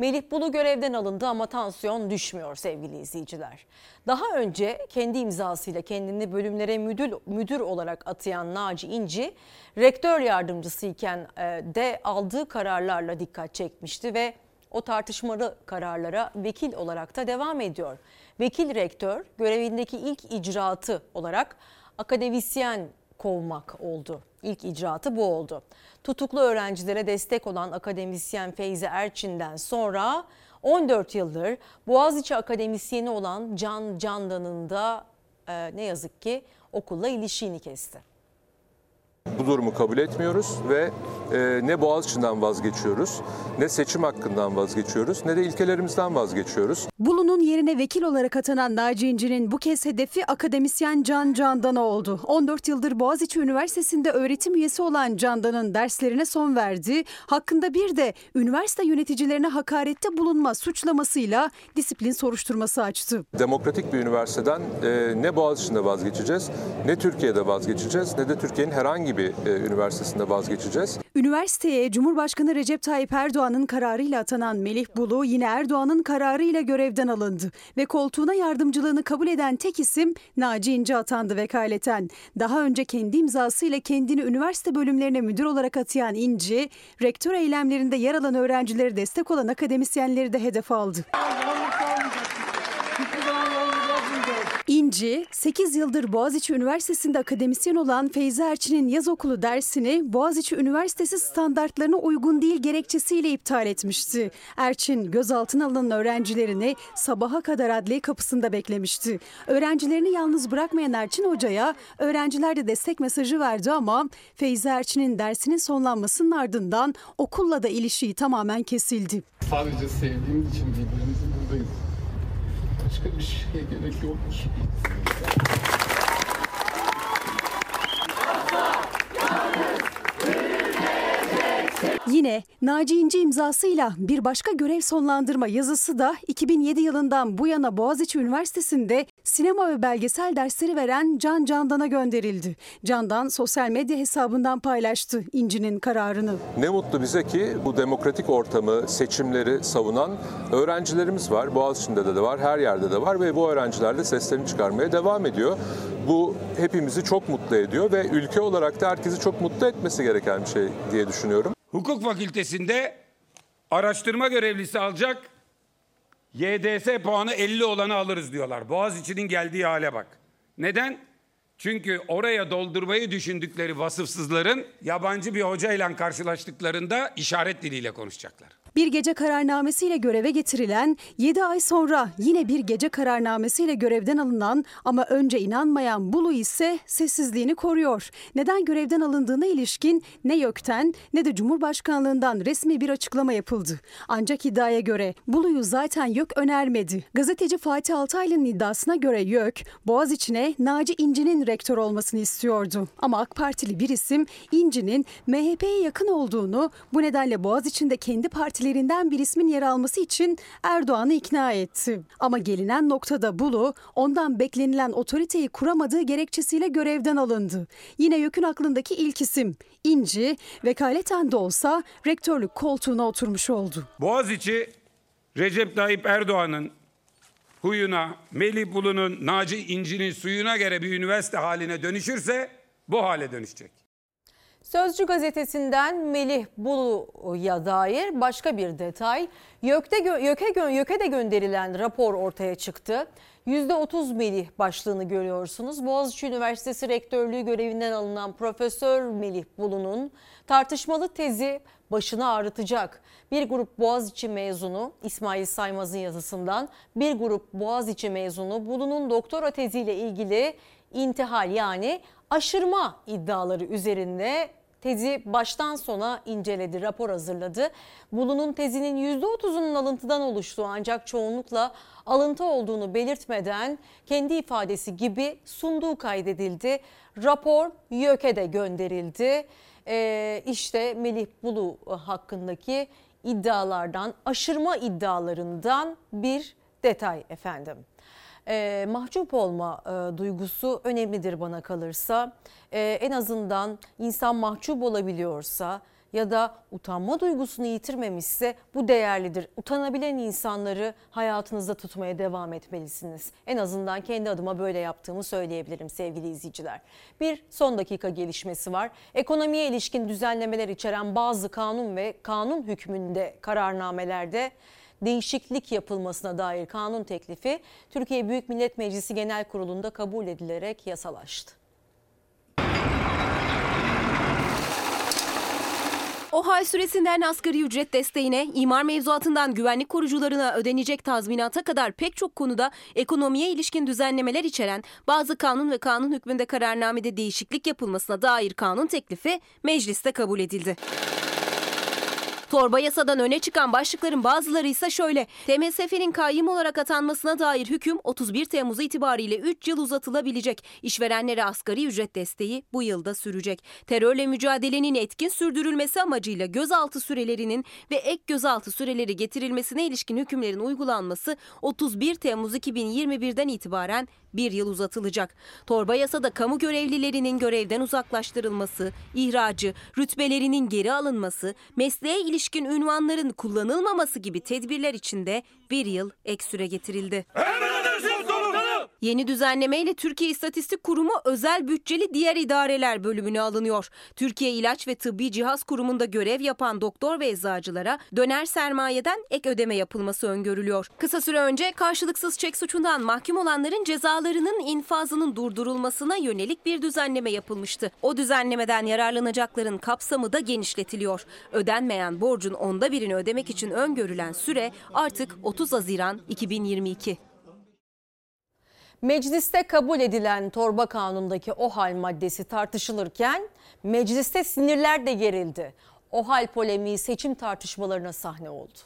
Melih Bulu görevden alındı ama tansiyon düşmüyor sevgili izleyiciler. Daha önce kendi imzasıyla kendini bölümlere müdür, müdür olarak atayan Naci İnci, rektör yardımcısı iken e, de aldığı kararlarla dikkat çekmişti ve o tartışmalı kararlara vekil olarak da devam ediyor. Vekil rektör görevindeki ilk icraatı olarak akademisyen kovmak oldu. İlk icraatı bu oldu. Tutuklu öğrencilere destek olan akademisyen Feyzi Erçin'den sonra 14 yıldır Boğaziçi akademisyeni olan Can Candan'ın da e, ne yazık ki okulla ilişiğini kesti. Bu durumu kabul etmiyoruz ve e, ne Boğaziçi'nden vazgeçiyoruz, ne seçim hakkından vazgeçiyoruz, ne de ilkelerimizden vazgeçiyoruz. Bulu'nun yerine vekil olarak atanan Naci İnci'nin bu kez hedefi akademisyen Can Candan'a oldu. 14 yıldır Boğaziçi Üniversitesi'nde öğretim üyesi olan Candan'ın derslerine son verdi. Hakkında bir de üniversite yöneticilerine hakarette bulunma suçlamasıyla disiplin soruşturması açtı. Demokratik bir üniversiteden e, ne Boğaziçi'nde vazgeçeceğiz, ne Türkiye'de vazgeçeceğiz, ne de Türkiye'nin herhangi bir e, üniversitesinde vazgeçeceğiz. Üniversiteye Cumhurbaşkanı Recep Tayyip Erdoğan'ın kararıyla atanan Melih Bulu yine Erdoğan'ın kararıyla görevden alındı ve koltuğuna yardımcılığını kabul eden tek isim Naci İnce atandı vekaleten. Daha önce kendi imzasıyla kendini üniversite bölümlerine müdür olarak atayan İnci, rektör eylemlerinde yer alan öğrencilere destek olan akademisyenleri de hedef aldı. İnci, 8 yıldır Boğaziçi Üniversitesi'nde akademisyen olan Feyzi Erçin'in yaz okulu dersini Boğaziçi Üniversitesi standartlarına uygun değil gerekçesiyle iptal etmişti. Erçin, gözaltına alınan öğrencilerini sabaha kadar adliye kapısında beklemişti. Öğrencilerini yalnız bırakmayan Erçin Hoca'ya öğrenciler de destek mesajı verdi ama Feyzi Erçin'in dersinin sonlanmasının ardından okulla da ilişiği tamamen kesildi. Sadece sevdiğimiz için birbirimizi buradayız. Başka bir şeye gerek yok ki. Yine Naci İnci imzasıyla bir başka görev sonlandırma yazısı da 2007 yılından bu yana Boğaziçi Üniversitesi'nde sinema ve belgesel dersleri veren Can Candan'a gönderildi. Candan sosyal medya hesabından paylaştı İnci'nin kararını. Ne mutlu bize ki bu demokratik ortamı, seçimleri savunan öğrencilerimiz var. Boğaziçi'nde de, de var, her yerde de var ve bu öğrenciler de seslerini çıkarmaya devam ediyor. Bu hepimizi çok mutlu ediyor ve ülke olarak da herkesi çok mutlu etmesi gereken bir şey diye düşünüyorum. Hukuk fakültesinde araştırma görevlisi alacak YDS puanı 50 olanı alırız diyorlar. Boğaziçi'nin geldiği hale bak. Neden? Çünkü oraya doldurmayı düşündükleri vasıfsızların yabancı bir hocayla karşılaştıklarında işaret diliyle konuşacaklar. Bir gece kararnamesiyle göreve getirilen, 7 ay sonra yine bir gece kararnamesiyle görevden alınan ama önce inanmayan Bulu ise sessizliğini koruyor. Neden görevden alındığına ilişkin ne YÖK'ten ne de Cumhurbaşkanlığından resmi bir açıklama yapıldı. Ancak iddiaya göre Bulu'yu zaten YÖK önermedi. Gazeteci Fatih Altaylı'nın iddiasına göre YÖK, Boğaziçi'ne Naci İnci'nin rektör olmasını istiyordu. Ama AK Partili bir isim İnci'nin MHP'ye yakın olduğunu, bu nedenle Boğaziçi'nde kendi parti partilerinden bir ismin yer alması için Erdoğan'ı ikna etti. Ama gelinen noktada Bulu ondan beklenilen otoriteyi kuramadığı gerekçesiyle görevden alındı. Yine YÖK'ün aklındaki ilk isim İnci vekaleten de olsa rektörlük koltuğuna oturmuş oldu. Boğaziçi Recep Tayyip Erdoğan'ın huyuna, Melih Bulu'nun, Naci İnci'nin suyuna göre bir üniversite haline dönüşürse bu hale dönüşecek. Sözcü gazetesinden Melih Bulu'ya dair başka bir detay. YÖK'te, YÖK'e, YÖK'e de gönderilen rapor ortaya çıktı. %30 Melih başlığını görüyorsunuz. Boğaziçi Üniversitesi Rektörlüğü görevinden alınan Profesör Melih Bulu'nun tartışmalı tezi başını ağrıtacak. Bir grup Boğaziçi mezunu İsmail Saymaz'ın yazısından bir grup Boğaziçi mezunu Bulu'nun doktora teziyle ilgili intihal yani aşırma iddiaları üzerinde tezi baştan sona inceledi, rapor hazırladı. Bulu'nun tezinin %30'unun alıntıdan oluştuğu ancak çoğunlukla alıntı olduğunu belirtmeden kendi ifadesi gibi sunduğu kaydedildi. Rapor YÖK'e de gönderildi. Ee, işte Melih Bulu hakkındaki iddialardan, aşırma iddialarından bir detay efendim. Ee, mahcup olma e, duygusu önemlidir bana kalırsa. Ee, en azından insan mahcup olabiliyorsa ya da utanma duygusunu yitirmemişse bu değerlidir. Utanabilen insanları hayatınızda tutmaya devam etmelisiniz. En azından kendi adıma böyle yaptığımı söyleyebilirim sevgili izleyiciler. Bir son dakika gelişmesi var. Ekonomiye ilişkin düzenlemeler içeren bazı kanun ve kanun hükmünde kararnamelerde değişiklik yapılmasına dair kanun teklifi Türkiye Büyük Millet Meclisi Genel Kurulu'nda kabul edilerek yasalaştı. OHAL süresinden asgari ücret desteğine, imar mevzuatından güvenlik korucularına ödenecek tazminata kadar pek çok konuda ekonomiye ilişkin düzenlemeler içeren bazı kanun ve kanun hükmünde kararnamede değişiklik yapılmasına dair kanun teklifi mecliste kabul edildi. Torba yasadan öne çıkan başlıkların bazıları ise şöyle. TMSF'nin kayyım olarak atanmasına dair hüküm 31 Temmuz itibariyle 3 yıl uzatılabilecek. İşverenlere asgari ücret desteği bu yılda sürecek. Terörle mücadelenin etkin sürdürülmesi amacıyla gözaltı sürelerinin ve ek gözaltı süreleri getirilmesine ilişkin hükümlerin uygulanması 31 Temmuz 2021'den itibaren bir yıl uzatılacak. Torba yasada kamu görevlilerinin görevden uzaklaştırılması, ihracı, rütbelerinin geri alınması, mesleğe ilişkin ünvanların kullanılmaması gibi tedbirler içinde bir yıl ek süre getirildi. Yeni düzenlemeyle Türkiye İstatistik Kurumu özel bütçeli diğer idareler bölümüne alınıyor. Türkiye İlaç ve Tıbbi Cihaz Kurumu'nda görev yapan doktor ve eczacılara döner sermayeden ek ödeme yapılması öngörülüyor. Kısa süre önce karşılıksız çek suçundan mahkum olanların cezalarının infazının durdurulmasına yönelik bir düzenleme yapılmıştı. O düzenlemeden yararlanacakların kapsamı da genişletiliyor. Ödenmeyen borcun onda birini ödemek için öngörülen süre artık 30 Haziran 2022. Mecliste kabul edilen torba kanundaki OHAL maddesi tartışılırken mecliste sinirler de gerildi. OHAL polemiği seçim tartışmalarına sahne oldu.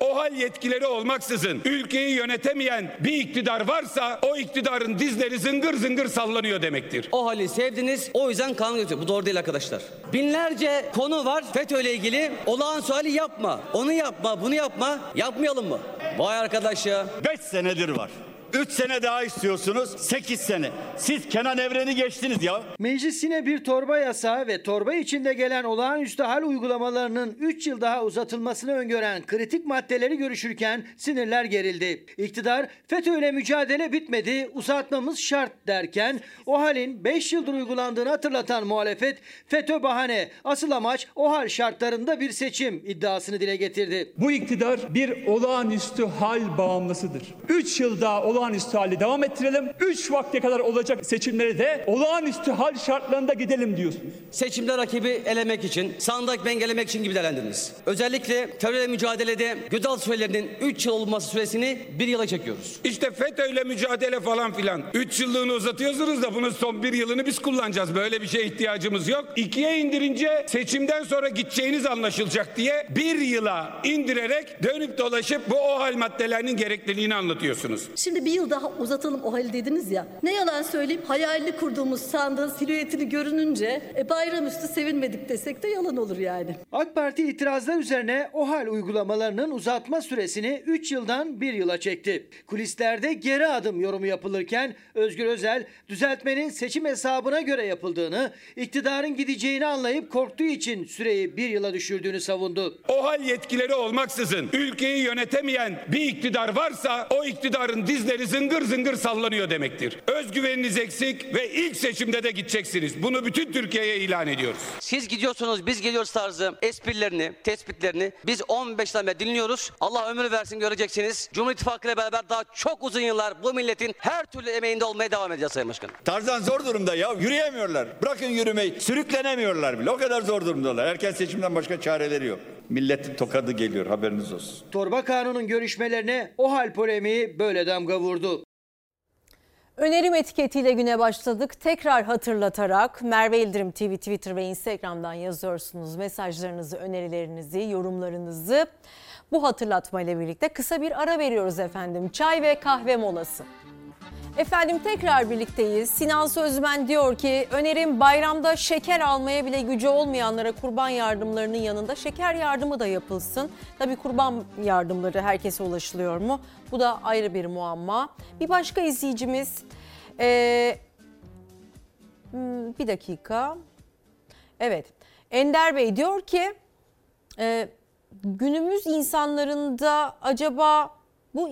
OHAL yetkileri olmaksızın ülkeyi yönetemeyen bir iktidar varsa o iktidarın dizleri zıngır zıngır sallanıyor demektir. OHAL'i sevdiniz o yüzden kanun getiriyor. Bu doğru değil arkadaşlar. Binlerce konu var FETÖ ile ilgili. Olağanüstü hali yapma. Onu yapma bunu yapma. Yapmayalım mı? Vay arkadaş ya. 5 senedir var. 3 sene daha istiyorsunuz. 8 sene. Siz Kenan Evren'i geçtiniz ya. Meclis yine bir torba yasa ve torba içinde gelen olağanüstü hal uygulamalarının 3 yıl daha uzatılmasını öngören kritik maddeleri görüşürken sinirler gerildi. İktidar FETÖ ile mücadele bitmedi, uzatmamız şart derken o halin 5 yıldır uygulandığını hatırlatan muhalefet FETÖ bahane, asıl amaç o hal şartlarında bir seçim iddiasını dile getirdi. Bu iktidar bir olağanüstü hal bağımlısıdır. 3 yıl daha olağanüstü hali devam ettirelim. 3 vakte kadar olacak seçimleri de olağanüstü hal şartlarında gidelim diyorsunuz. Seçimde rakibi elemek için, sandık engellemek için gibi değerlendiriniz. Özellikle terörle mücadelede gözaltı sürelerinin 3 yıl olması süresini 1 yıla çekiyoruz. İşte FETÖ'yle mücadele falan filan. 3 yıllığını uzatıyorsunuz da bunun son bir yılını biz kullanacağız. Böyle bir şeye ihtiyacımız yok. İkiye indirince seçimden sonra gideceğiniz anlaşılacak diye bir yıla indirerek dönüp dolaşıp bu OHAL maddelerinin gerekliliğini anlatıyorsunuz. Şimdi bir yıl daha uzatalım o hal dediniz ya. Ne yalan söyleyeyim hayalini kurduğumuz sandığın silüetini görününce e, bayramüstü sevinmedik desek de yalan olur yani. AK Parti itirazlar üzerine o hal uygulamalarının uzatma süresini 3 yıldan 1 yıla çekti. Kulislerde geri adım yorumu yapılırken Özgür Özel düzeltmenin seçim hesabına göre yapıldığını, iktidarın gideceğini anlayıp korktuğu için süreyi 1 yıla düşürdüğünü savundu. OHAL yetkileri olmaksızın ülkeyi yönetemeyen bir iktidar varsa o iktidarın dizleri zıngır zıngır sallanıyor demektir. Özgüveniniz eksik ve ilk seçimde de gideceksiniz. Bunu bütün Türkiye'ye ilan ediyoruz. Siz gidiyorsunuz biz geliyoruz tarzı esprilerini, tespitlerini biz 15 tane dinliyoruz. Allah ömür versin göreceksiniz. Cumhur İttifakı ile beraber daha çok uzun yıllar bu milletin her türlü emeğinde olmaya devam edeceğiz Sayın Başkanım. Tarzan zor durumda ya. Yürüyemiyorlar. Bırakın yürümeyi. Sürüklenemiyorlar bile. O kadar zor durumdalar. Erken seçimden başka çareleri yok. Milletin tokadı geliyor haberiniz olsun. Torba kanunun görüşmelerine o hal polemiği böyle damga vurdu. Önerim etiketiyle güne başladık. Tekrar hatırlatarak Merve İldirim TV, Twitter ve Instagram'dan yazıyorsunuz mesajlarınızı, önerilerinizi, yorumlarınızı. Bu hatırlatmayla birlikte kısa bir ara veriyoruz efendim. Çay ve kahve molası. Efendim tekrar birlikteyiz. Sinan Sözmen diyor ki önerim bayramda şeker almaya bile gücü olmayanlara kurban yardımlarının yanında şeker yardımı da yapılsın. Tabii kurban yardımları herkese ulaşılıyor mu? Bu da ayrı bir muamma. Bir başka izleyicimiz ee, bir dakika. Evet Ender Bey diyor ki e, günümüz insanlarında acaba bu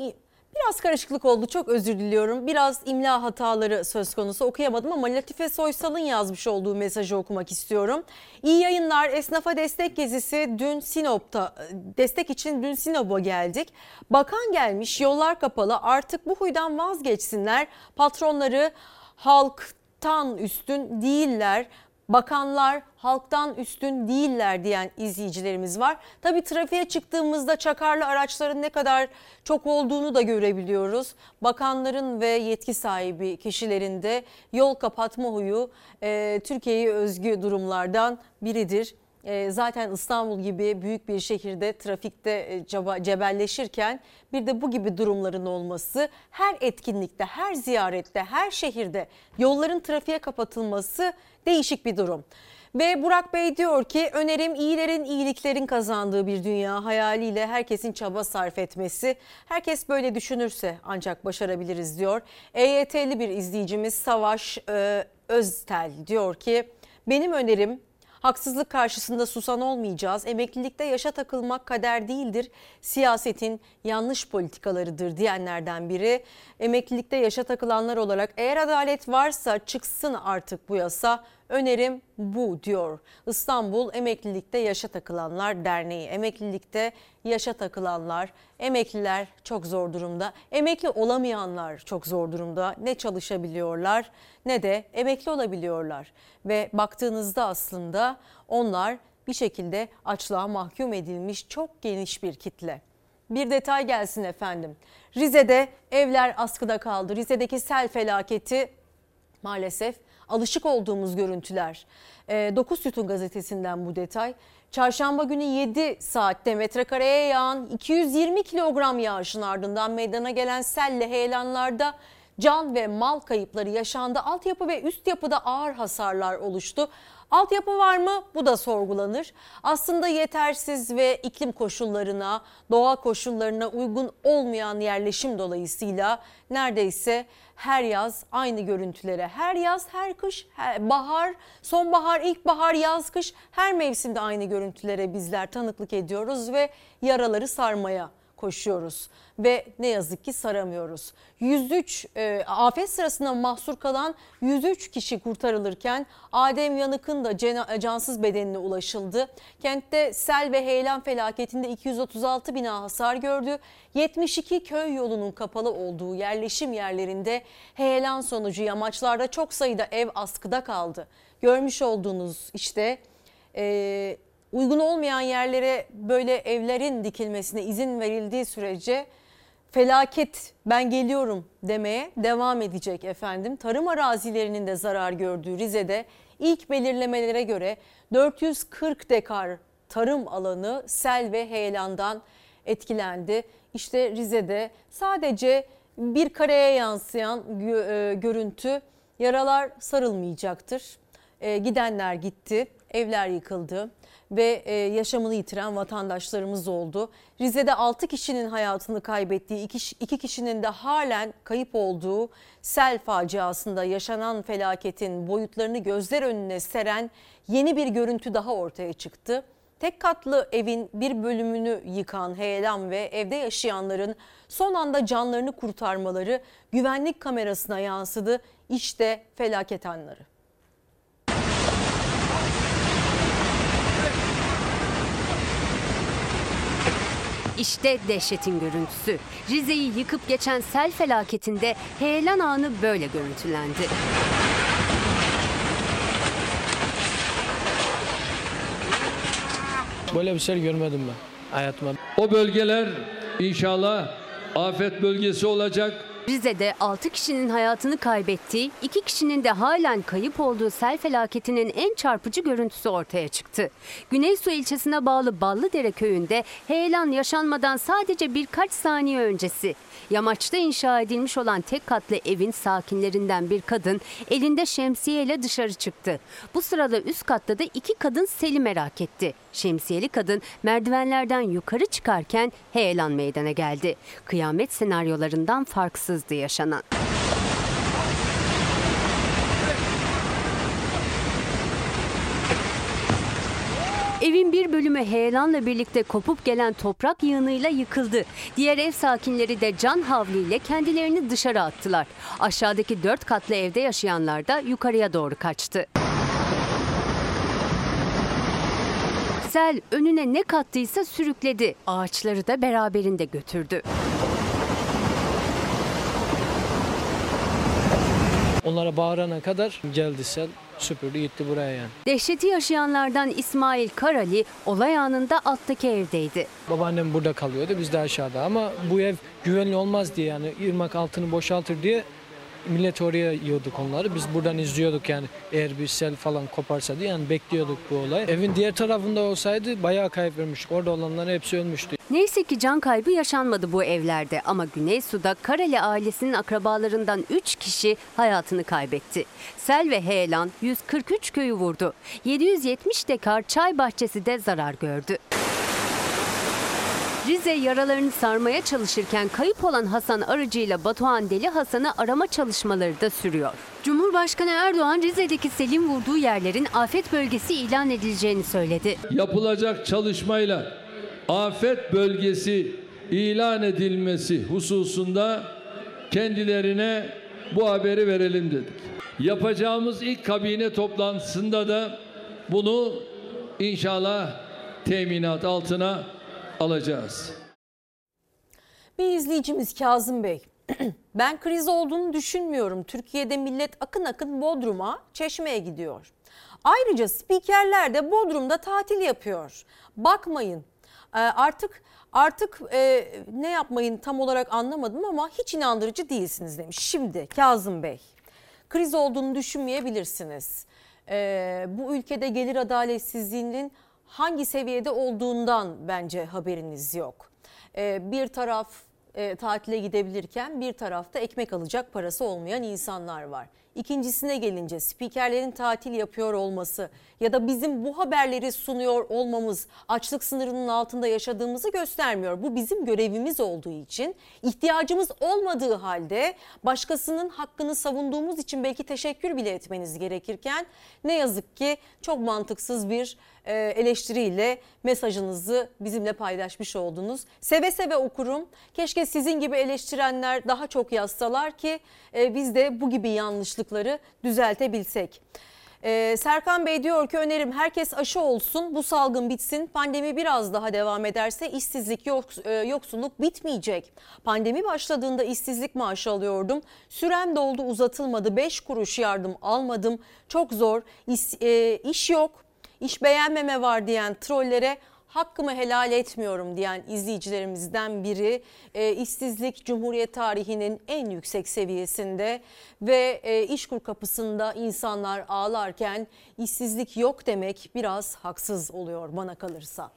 Biraz karışıklık oldu çok özür diliyorum. Biraz imla hataları söz konusu okuyamadım ama Latife Soysal'ın yazmış olduğu mesajı okumak istiyorum. İyi yayınlar esnafa destek gezisi dün Sinop'ta destek için dün Sinop'a geldik. Bakan gelmiş yollar kapalı artık bu huydan vazgeçsinler. Patronları halktan üstün değiller bakanlar halktan üstün değiller diyen izleyicilerimiz var. Tabi trafiğe çıktığımızda çakarlı araçların ne kadar çok olduğunu da görebiliyoruz. Bakanların ve yetki sahibi kişilerin de yol kapatma huyu e, Türkiye'ye özgü durumlardan biridir. E, zaten İstanbul gibi büyük bir şehirde trafikte e, cebelleşirken bir de bu gibi durumların olması her etkinlikte, her ziyarette, her şehirde yolların trafiğe kapatılması değişik bir durum. Ve Burak Bey diyor ki önerim iyilerin iyiliklerin kazandığı bir dünya hayaliyle herkesin çaba sarf etmesi. Herkes böyle düşünürse ancak başarabiliriz diyor. EYT'li bir izleyicimiz Savaş e, Öztel diyor ki benim önerim Haksızlık karşısında susan olmayacağız. Emeklilikte yaşa takılmak kader değildir. Siyasetin yanlış politikalarıdır diyenlerden biri. Emeklilikte yaşa takılanlar olarak eğer adalet varsa çıksın artık bu yasa. Önerim bu diyor. İstanbul Emeklilikte Yaşa Takılanlar Derneği. Emeklilikte yaşa takılanlar, emekliler çok zor durumda. Emekli olamayanlar çok zor durumda. Ne çalışabiliyorlar ne de emekli olabiliyorlar. Ve baktığınızda aslında onlar bir şekilde açlığa mahkum edilmiş çok geniş bir kitle. Bir detay gelsin efendim. Rize'de evler askıda kaldı. Rize'deki sel felaketi maalesef alışık olduğumuz görüntüler. 9 ee, Sütun gazetesinden bu detay. Çarşamba günü 7 saatte metrekareye yağan 220 kilogram yağışın ardından meydana gelen selle heyelanlarda can ve mal kayıpları yaşandı. Altyapı ve üst yapıda ağır hasarlar oluştu. Altyapı var mı? Bu da sorgulanır. Aslında yetersiz ve iklim koşullarına, doğa koşullarına uygun olmayan yerleşim dolayısıyla neredeyse her yaz aynı görüntülere, her yaz, her kış, her bahar, sonbahar, ilkbahar, yaz, kış her mevsimde aynı görüntülere bizler tanıklık ediyoruz ve yaraları sarmaya koşuyoruz ve ne yazık ki saramıyoruz. 103 e, afet sırasında mahsur kalan 103 kişi kurtarılırken Adem Yanık'ın da cansız bedenine ulaşıldı. Kentte sel ve heyelan felaketinde 236 bina hasar gördü. 72 köy yolunun kapalı olduğu yerleşim yerlerinde heyelan sonucu yamaçlarda çok sayıda ev askıda kaldı. Görmüş olduğunuz işte e, uygun olmayan yerlere böyle evlerin dikilmesine izin verildiği sürece felaket ben geliyorum demeye devam edecek efendim. Tarım arazilerinin de zarar gördüğü Rize'de ilk belirlemelere göre 440 dekar tarım alanı sel ve heyelandan etkilendi. İşte Rize'de sadece bir kareye yansıyan e, görüntü yaralar sarılmayacaktır. E, gidenler gitti, evler yıkıldı ve e, yaşamını yitiren vatandaşlarımız oldu. Rize'de 6 kişinin hayatını kaybettiği, 2 kişinin de halen kayıp olduğu sel faciasında yaşanan felaketin boyutlarını gözler önüne seren yeni bir görüntü daha ortaya çıktı. Tek katlı evin bir bölümünü yıkan heyelan ve evde yaşayanların son anda canlarını kurtarmaları güvenlik kamerasına yansıdı. İşte felaket anları. İşte dehşetin görüntüsü. Rize'yi yıkıp geçen sel felaketinde heyelan anı böyle görüntülendi. Böyle bir şey görmedim ben hayatımda. O bölgeler inşallah afet bölgesi olacak. Rize'de 6 kişinin hayatını kaybettiği, 2 kişinin de halen kayıp olduğu sel felaketinin en çarpıcı görüntüsü ortaya çıktı. Güneysu ilçesine bağlı Ballıdere köyünde heyelan yaşanmadan sadece birkaç saniye öncesi. Yamaçta inşa edilmiş olan tek katlı evin sakinlerinden bir kadın elinde şemsiyeyle dışarı çıktı. Bu sırada üst katta da iki kadın seli merak etti. Şemsiyeli kadın merdivenlerden yukarı çıkarken heyelan meydana geldi. Kıyamet senaryolarından farksızdı yaşanan. Evin bir bölümü heyelanla birlikte kopup gelen toprak yığınıyla yıkıldı. Diğer ev sakinleri de can havliyle kendilerini dışarı attılar. Aşağıdaki dört katlı evde yaşayanlar da yukarıya doğru kaçtı. Sel önüne ne kattıysa sürükledi. Ağaçları da beraberinde götürdü. Onlara bağırana kadar geldi sel süpürdü gitti buraya yani. Dehşeti yaşayanlardan İsmail Karali olay anında alttaki evdeydi. Babaannem burada kalıyordu biz de aşağıda ama bu ev güvenli olmaz diye yani ırmak altını boşaltır diye millet oraya yiyorduk onları. Biz buradan izliyorduk yani eğer bir sel falan koparsa diye yani bekliyorduk bu olay. Evin diğer tarafında olsaydı bayağı kayıp. Orada olanların hepsi ölmüştü. Neyse ki can kaybı yaşanmadı bu evlerde ama Güneysu'da Kareli ailesinin akrabalarından 3 kişi hayatını kaybetti. Sel ve heyelan 143 köyü vurdu. 770 dekar çay bahçesi de zarar gördü. Rize yaralarını sarmaya çalışırken kayıp olan Hasan Arıcı ile Batuhan Deli Hasan'ı arama çalışmaları da sürüyor. Cumhurbaşkanı Erdoğan Rize'deki selin vurduğu yerlerin afet bölgesi ilan edileceğini söyledi. Yapılacak çalışmayla afet bölgesi ilan edilmesi hususunda kendilerine bu haberi verelim dedik. Yapacağımız ilk kabine toplantısında da bunu inşallah teminat altına alacağız. Bir izleyicimiz Kazım Bey. ben kriz olduğunu düşünmüyorum. Türkiye'de millet akın akın Bodrum'a, Çeşme'ye gidiyor. Ayrıca spikerler de Bodrum'da tatil yapıyor. Bakmayın e, artık artık e, ne yapmayın tam olarak anlamadım ama hiç inandırıcı değilsiniz demiş. Şimdi Kazım Bey kriz olduğunu düşünmeyebilirsiniz. E, bu ülkede gelir adaletsizliğinin hangi seviyede olduğundan bence haberiniz yok. E, bir taraf e, tatile gidebilirken bir tarafta ekmek alacak parası olmayan insanlar var. İkincisine gelince spikerlerin tatil yapıyor olması ya da bizim bu haberleri sunuyor olmamız açlık sınırının altında yaşadığımızı göstermiyor. Bu bizim görevimiz olduğu için ihtiyacımız olmadığı halde başkasının hakkını savunduğumuz için belki teşekkür bile etmeniz gerekirken ne yazık ki çok mantıksız bir e, eleştiriyle mesajınızı bizimle paylaşmış oldunuz. Seve seve okurum. Keşke sizin gibi eleştirenler daha çok yazsalar ki e, biz de bu gibi yanlışlıkları düzeltebilsek. Ee, Serkan Bey diyor ki önerim herkes aşı olsun bu salgın bitsin. Pandemi biraz daha devam ederse işsizlik yok, e, yoksulluk bitmeyecek. Pandemi başladığında işsizlik maaşı alıyordum. Sürem doldu uzatılmadı. 5 kuruş yardım almadım. Çok zor. İş, e, iş yok. İş beğenmeme var diyen trollere hakkımı helal etmiyorum diyen izleyicilerimizden biri e, işsizlik Cumhuriyet tarihinin en yüksek seviyesinde ve e, işkur kapısında insanlar ağlarken işsizlik yok demek biraz haksız oluyor bana kalırsa.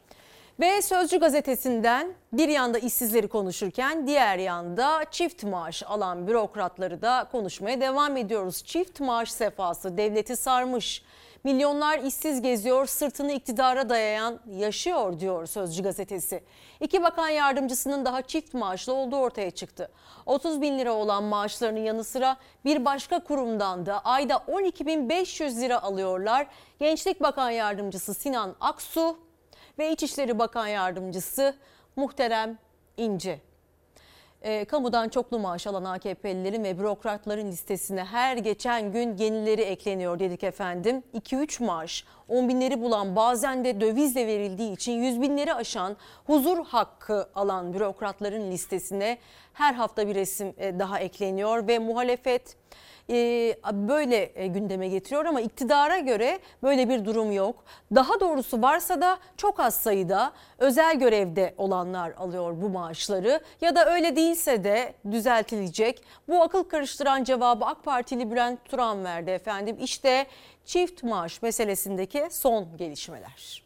Ve Sözcü gazetesinden bir yanda işsizleri konuşurken diğer yanda çift maaş alan bürokratları da konuşmaya devam ediyoruz. Çift maaş sefası devleti sarmış. Milyonlar işsiz geziyor, sırtını iktidara dayayan yaşıyor diyor Sözcü gazetesi. İki bakan yardımcısının daha çift maaşlı olduğu ortaya çıktı. 30 bin lira olan maaşlarının yanı sıra bir başka kurumdan da ayda 12.500 lira alıyorlar. Gençlik Bakan Yardımcısı Sinan Aksu ve İçişleri Bakan Yardımcısı Muhterem İnce. E, kamudan çoklu maaş alan AKP'lilerin ve bürokratların listesine her geçen gün yenileri ekleniyor dedik efendim. 2-3 maaş, 10 binleri bulan bazen de dövizle verildiği için 100 binleri aşan huzur hakkı alan bürokratların listesine her hafta bir resim e, daha ekleniyor ve muhalefet böyle e, gündeme getiriyor ama iktidara göre böyle bir durum yok. Daha doğrusu varsa da çok az sayıda özel görevde olanlar alıyor bu maaşları ya da öyle değilse de düzeltilecek. Bu akıl karıştıran cevabı AK Partili Bülent Turan verdi efendim. İşte çift maaş meselesindeki son gelişmeler.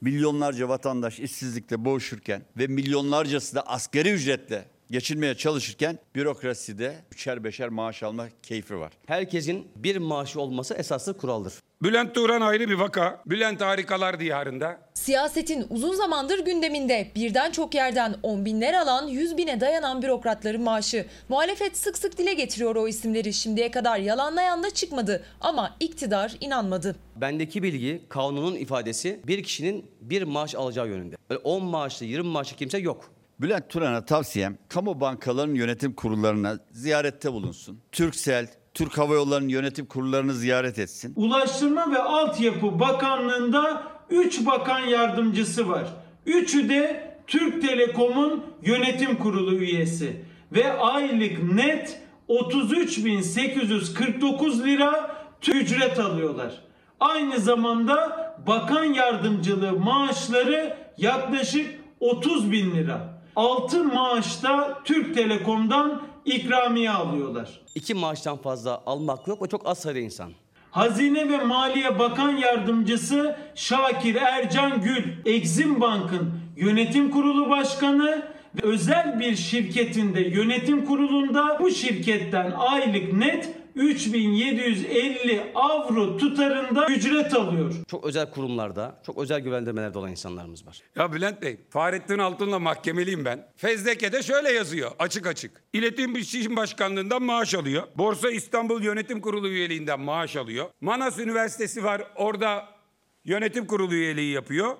Milyonlarca vatandaş işsizlikle boğuşurken ve milyonlarcası da asgari ücretle geçinmeye çalışırken bürokraside üçer beşer maaş alma keyfi var. Herkesin bir maaşı olması esaslı kuraldır. Bülent Turan ayrı bir vaka. Bülent harikalar diyarında. Siyasetin uzun zamandır gündeminde birden çok yerden 10 binler alan 100 bine dayanan bürokratların maaşı. Muhalefet sık sık dile getiriyor o isimleri. Şimdiye kadar yalanlayan da çıkmadı ama iktidar inanmadı. Bendeki bilgi kanunun ifadesi bir kişinin bir maaş alacağı yönünde. Öyle 10 maaşlı 20 maaşlı kimse yok. Bülent Turan'a tavsiyem kamu bankalarının yönetim kurullarına ziyarette bulunsun. Türksel, Türk Hava Yolları'nın yönetim kurullarını ziyaret etsin. Ulaştırma ve Altyapı Bakanlığı'nda 3 bakan yardımcısı var. Üçü de Türk Telekom'un yönetim kurulu üyesi ve aylık net 33.849 lira ücret alıyorlar. Aynı zamanda bakan yardımcılığı maaşları yaklaşık 30 bin lira. 6 maaşta Türk Telekom'dan ikramiye alıyorlar. İki maaştan fazla almak yok ve çok az sayıda insan. Hazine ve Maliye Bakan Yardımcısı Şakir Ercan Gül, Exim Bank'ın yönetim kurulu başkanı ve özel bir şirketinde yönetim kurulunda bu şirketten aylık net 3750 avro tutarında ücret alıyor. Çok özel kurumlarda, çok özel güvendirmelerde olan insanlarımız var. Ya Bülent Bey, Fahrettin Altun'la mahkemeliyim ben. Fezleke'de şöyle yazıyor açık açık. İletişim İletişim Başkanlığından maaş alıyor. Borsa İstanbul Yönetim Kurulu üyeliğinden maaş alıyor. Manas Üniversitesi var orada yönetim kurulu üyeliği yapıyor.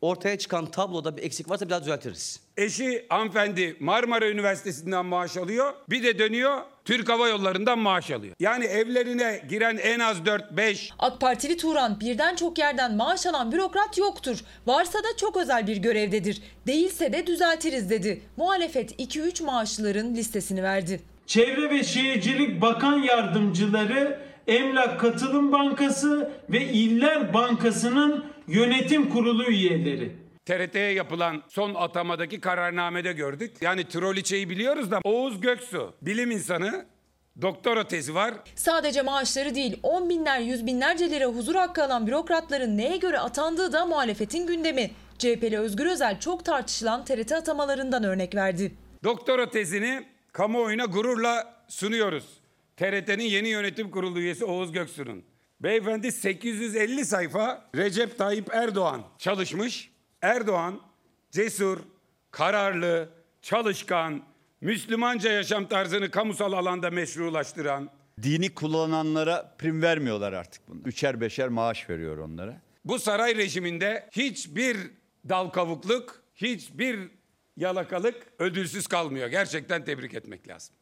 Ortaya çıkan tabloda bir eksik varsa biraz düzeltiriz. Eşi hanımefendi Marmara Üniversitesi'nden maaş alıyor. Bir de dönüyor Türk Hava Yolları'ndan maaş alıyor. Yani evlerine giren en az 4-5 AK Partili Turan birden çok yerden maaş alan bürokrat yoktur. Varsa da çok özel bir görevdedir. Değilse de düzeltiriz dedi. Muhalefet 2-3 maaşlıların listesini verdi. Çevre ve Şehircilik Bakan Yardımcıları Emlak Katılım Bankası ve İller Bankası'nın yönetim kurulu üyeleri. TRT'ye yapılan son atamadaki kararnamede gördük. Yani Troliçe'yi biliyoruz da Oğuz Göksu bilim insanı doktora tezi var. Sadece maaşları değil 10 binler yüz binlerce lira huzur hakkı alan bürokratların neye göre atandığı da muhalefetin gündemi. CHP'li Özgür Özel çok tartışılan TRT atamalarından örnek verdi. Doktora tezini kamuoyuna gururla sunuyoruz. TRT'nin yeni yönetim kurulu üyesi Oğuz Göksu'nun. Beyefendi 850 sayfa Recep Tayyip Erdoğan çalışmış. Erdoğan cesur, kararlı, çalışkan, Müslümanca yaşam tarzını kamusal alanda meşrulaştıran, Dini kullananlara prim vermiyorlar artık bunu. Üçer beşer maaş veriyor onlara. bu saray rejiminde hiçbir dal kavukluk, hiçbir yalakalık ödülsüz kalmıyor. Gerçekten tebrik etmek lazım.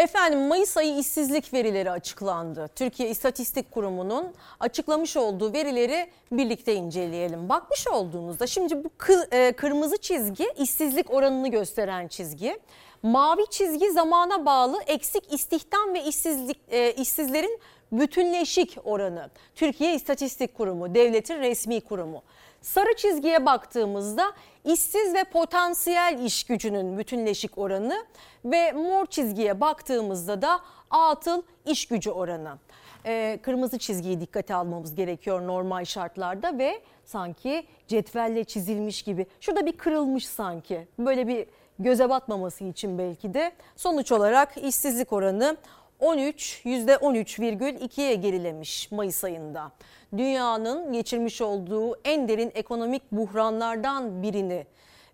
Efendim Mayıs ayı işsizlik verileri açıklandı. Türkiye İstatistik Kurumu'nun açıklamış olduğu verileri birlikte inceleyelim. Bakmış olduğunuzda şimdi bu e, kırmızı çizgi işsizlik oranını gösteren çizgi. Mavi çizgi zamana bağlı eksik istihdam ve işsizlik e, işsizlerin bütünleşik oranı. Türkiye İstatistik Kurumu, devletin resmi kurumu. Sarı çizgiye baktığımızda işsiz ve potansiyel iş gücünün bütünleşik oranı ve mor çizgiye baktığımızda da atıl iş gücü oranı. Ee, kırmızı çizgiyi dikkate almamız gerekiyor normal şartlarda ve sanki cetvelle çizilmiş gibi. Şurada bir kırılmış sanki. Böyle bir göze batmaması için belki de sonuç olarak işsizlik oranı 13 %13,2'ye gerilemiş Mayıs ayında. Dünyanın geçirmiş olduğu en derin ekonomik buhranlardan birini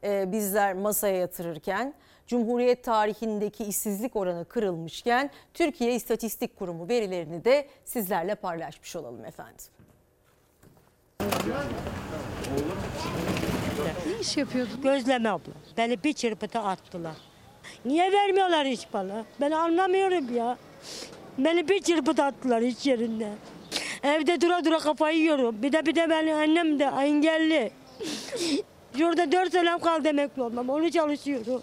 e, bizler masaya yatırırken Cumhuriyet tarihindeki işsizlik oranı kırılmışken Türkiye İstatistik Kurumu verilerini de sizlerle paylaşmış olalım efendim. Ne iş yapıyordun? Gözleme abla. Beni bir çırpıda attılar. Niye vermiyorlar hiç bana? Ben anlamıyorum ya. Beni bir çırpıda attılar hiç yerinde. Evde dura dura kafayı yiyorum. Bir de bir de benim annem de engelli. Şurada dört senem kaldı emekli olmam. Onu çalışıyorum.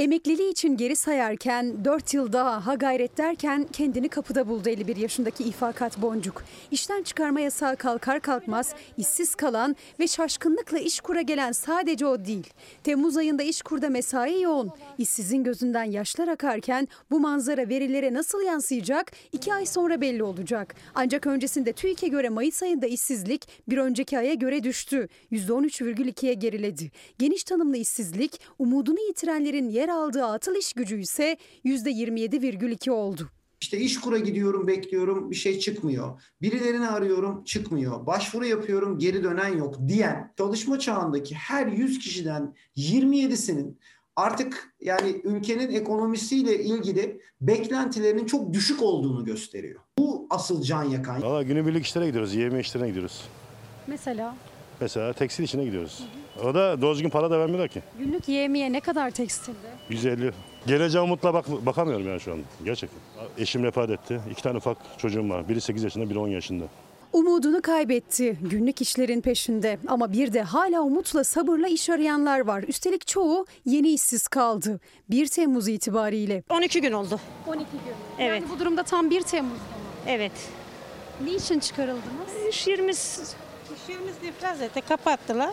Emekliliği için geri sayarken 4 yıl daha ha gayret derken kendini kapıda buldu 51 yaşındaki İfakat Boncuk. İşten çıkarma yasağı kalkar kalkmaz işsiz kalan ve şaşkınlıkla iş kura gelen sadece o değil. Temmuz ayında iş kurda mesai yoğun. İşsizin gözünden yaşlar akarken bu manzara verilere nasıl yansıyacak 2 ay sonra belli olacak. Ancak öncesinde TÜİK'e göre Mayıs ayında işsizlik bir önceki aya göre düştü. %13,2'ye geriledi. Geniş tanımlı işsizlik umudunu yitirenlerin yer aldığı atıl iş gücü ise %27,2 oldu. İşte iş kura gidiyorum bekliyorum bir şey çıkmıyor. Birilerini arıyorum çıkmıyor. Başvuru yapıyorum geri dönen yok diyen çalışma çağındaki her 100 kişiden 27'sinin artık yani ülkenin ekonomisiyle ilgili beklentilerinin çok düşük olduğunu gösteriyor. Bu asıl can yakan. Valla günübirlik işlere gidiyoruz, yeme işlerine gidiyoruz. Mesela Mesela tekstil işine gidiyoruz. O da doğru düzgün para da vermiyorlar ki. günlük yemeğe ne kadar tekstilde? 150. Geleceğe umutla bak bakamıyorum yani şu an. Gerçekten. Eşim vefat etti. İki tane ufak çocuğum var. Biri 8 yaşında, biri 10 yaşında. Umudunu kaybetti. Günlük işlerin peşinde. Ama bir de hala umutla sabırla iş arayanlar var. Üstelik çoğu yeni işsiz kaldı. 1 Temmuz itibariyle. 12 gün oldu. 12 gün. Evet. Yani bu durumda tam 1 Temmuz. Evet. Niçin çıkarıldınız? İş yerimiz İş yerimiz iflas etti, kapattılar.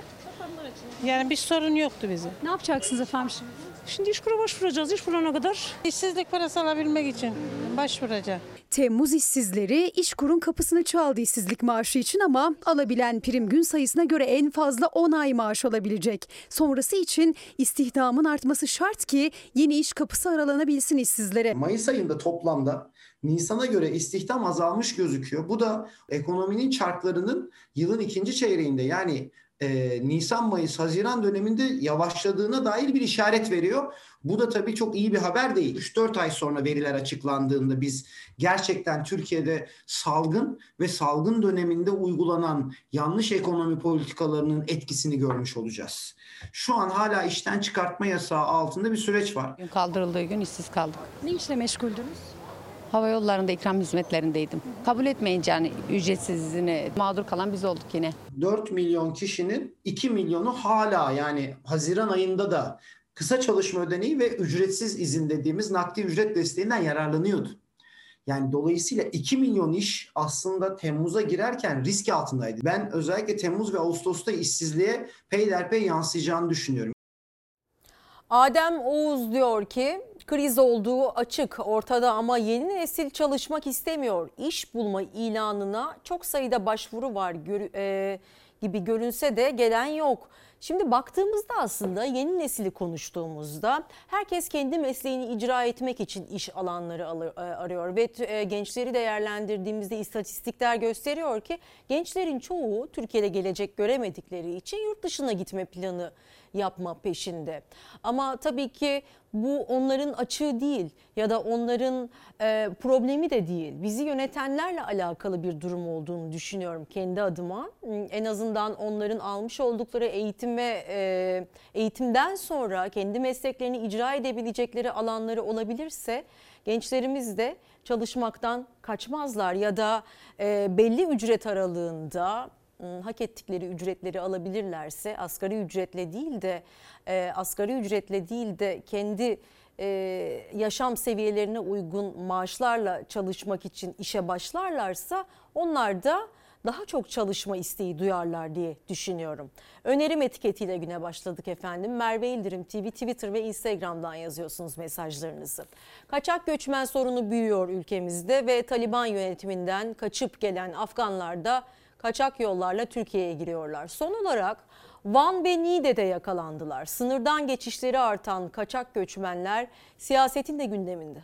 Yani bir sorun yoktu bizim. Ne yapacaksınız efendim şimdi? Şimdi iş kura başvuracağız. İş bulana kadar. İşsizlik parası alabilmek için başvuracağız. Temmuz işsizleri işkurun kapısını çaldı işsizlik maaşı için ama alabilen prim gün sayısına göre en fazla 10 ay maaş alabilecek. Sonrası için istihdamın artması şart ki yeni iş kapısı aralanabilsin işsizlere. Mayıs ayında toplamda Nisan'a göre istihdam azalmış gözüküyor. Bu da ekonominin çarklarının yılın ikinci çeyreğinde yani e, Nisan, Mayıs, Haziran döneminde yavaşladığına dair bir işaret veriyor. Bu da tabii çok iyi bir haber değil. 3-4 ay sonra veriler açıklandığında biz gerçekten Türkiye'de salgın ve salgın döneminde uygulanan yanlış ekonomi politikalarının etkisini görmüş olacağız. Şu an hala işten çıkartma yasağı altında bir süreç var. Gün kaldırıldığı gün işsiz kaldık. Ne işle meşguldünüz? Hava yollarında ikram hizmetlerindeydim. Kabul etmeyince yani ücretsizliğine mağdur kalan biz olduk yine. 4 milyon kişinin 2 milyonu hala yani Haziran ayında da kısa çalışma ödeneği ve ücretsiz izin dediğimiz nakdi ücret desteğinden yararlanıyordu. Yani dolayısıyla 2 milyon iş aslında Temmuz'a girerken risk altındaydı. Ben özellikle Temmuz ve Ağustos'ta işsizliğe peyderpey yansıyacağını düşünüyorum. Adem Oğuz diyor ki kriz olduğu açık ortada ama yeni nesil çalışmak istemiyor. İş bulma ilanına çok sayıda başvuru var e, gibi görünse de gelen yok. Şimdi baktığımızda aslında yeni nesili konuştuğumuzda herkes kendi mesleğini icra etmek için iş alanları e, arıyor ve e, gençleri değerlendirdiğimizde istatistikler gösteriyor ki gençlerin çoğu Türkiye'de gelecek göremedikleri için yurt dışına gitme planı yapma peşinde. Ama tabii ki bu onların açığı değil ya da onların e, problemi de değil. Bizi yönetenlerle alakalı bir durum olduğunu düşünüyorum kendi adıma. En azından onların almış oldukları eğitim ve e, eğitimden sonra kendi mesleklerini icra edebilecekleri alanları olabilirse gençlerimiz de çalışmaktan kaçmazlar ya da e, belli ücret aralığında hak ettikleri ücretleri alabilirlerse asgari ücretle değil de e, asgari ücretle değil de kendi e, yaşam seviyelerine uygun maaşlarla çalışmak için işe başlarlarsa onlar da daha çok çalışma isteği duyarlar diye düşünüyorum. Önerim etiketiyle güne başladık efendim. Merve İldirim TV, Twitter ve Instagram'dan yazıyorsunuz mesajlarınızı. Kaçak göçmen sorunu büyüyor ülkemizde ve Taliban yönetiminden kaçıp gelen Afganlar da kaçak yollarla Türkiye'ye giriyorlar. Son olarak Van ve Niğde'de yakalandılar. Sınırdan geçişleri artan kaçak göçmenler siyasetin de gündeminde.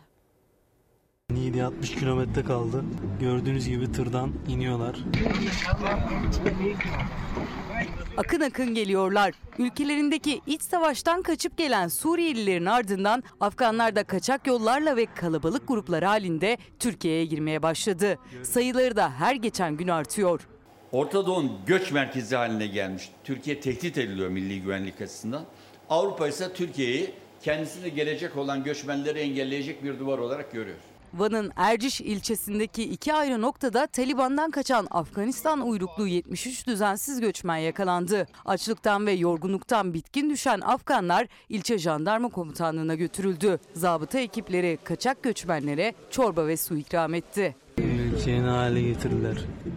Niğde 60 kilometre kaldı. Gördüğünüz gibi tırdan iniyorlar. Akın akın geliyorlar. Ülkelerindeki iç savaştan kaçıp gelen Suriyelilerin ardından Afganlar da kaçak yollarla ve kalabalık gruplar halinde Türkiye'ye girmeye başladı. Sayıları da her geçen gün artıyor. Orta Doğu'nun göç merkezi haline gelmiş. Türkiye tehdit ediliyor milli güvenlik açısından. Avrupa ise Türkiye'yi kendisine gelecek olan göçmenleri engelleyecek bir duvar olarak görüyor. Van'ın Erciş ilçesindeki iki ayrı noktada Taliban'dan kaçan Afganistan uyruklu 73 düzensiz göçmen yakalandı. Açlıktan ve yorgunluktan bitkin düşen Afganlar ilçe jandarma komutanlığına götürüldü. Zabıta ekipleri kaçak göçmenlere çorba ve su ikram etti. Ülkenin hale getirdiler.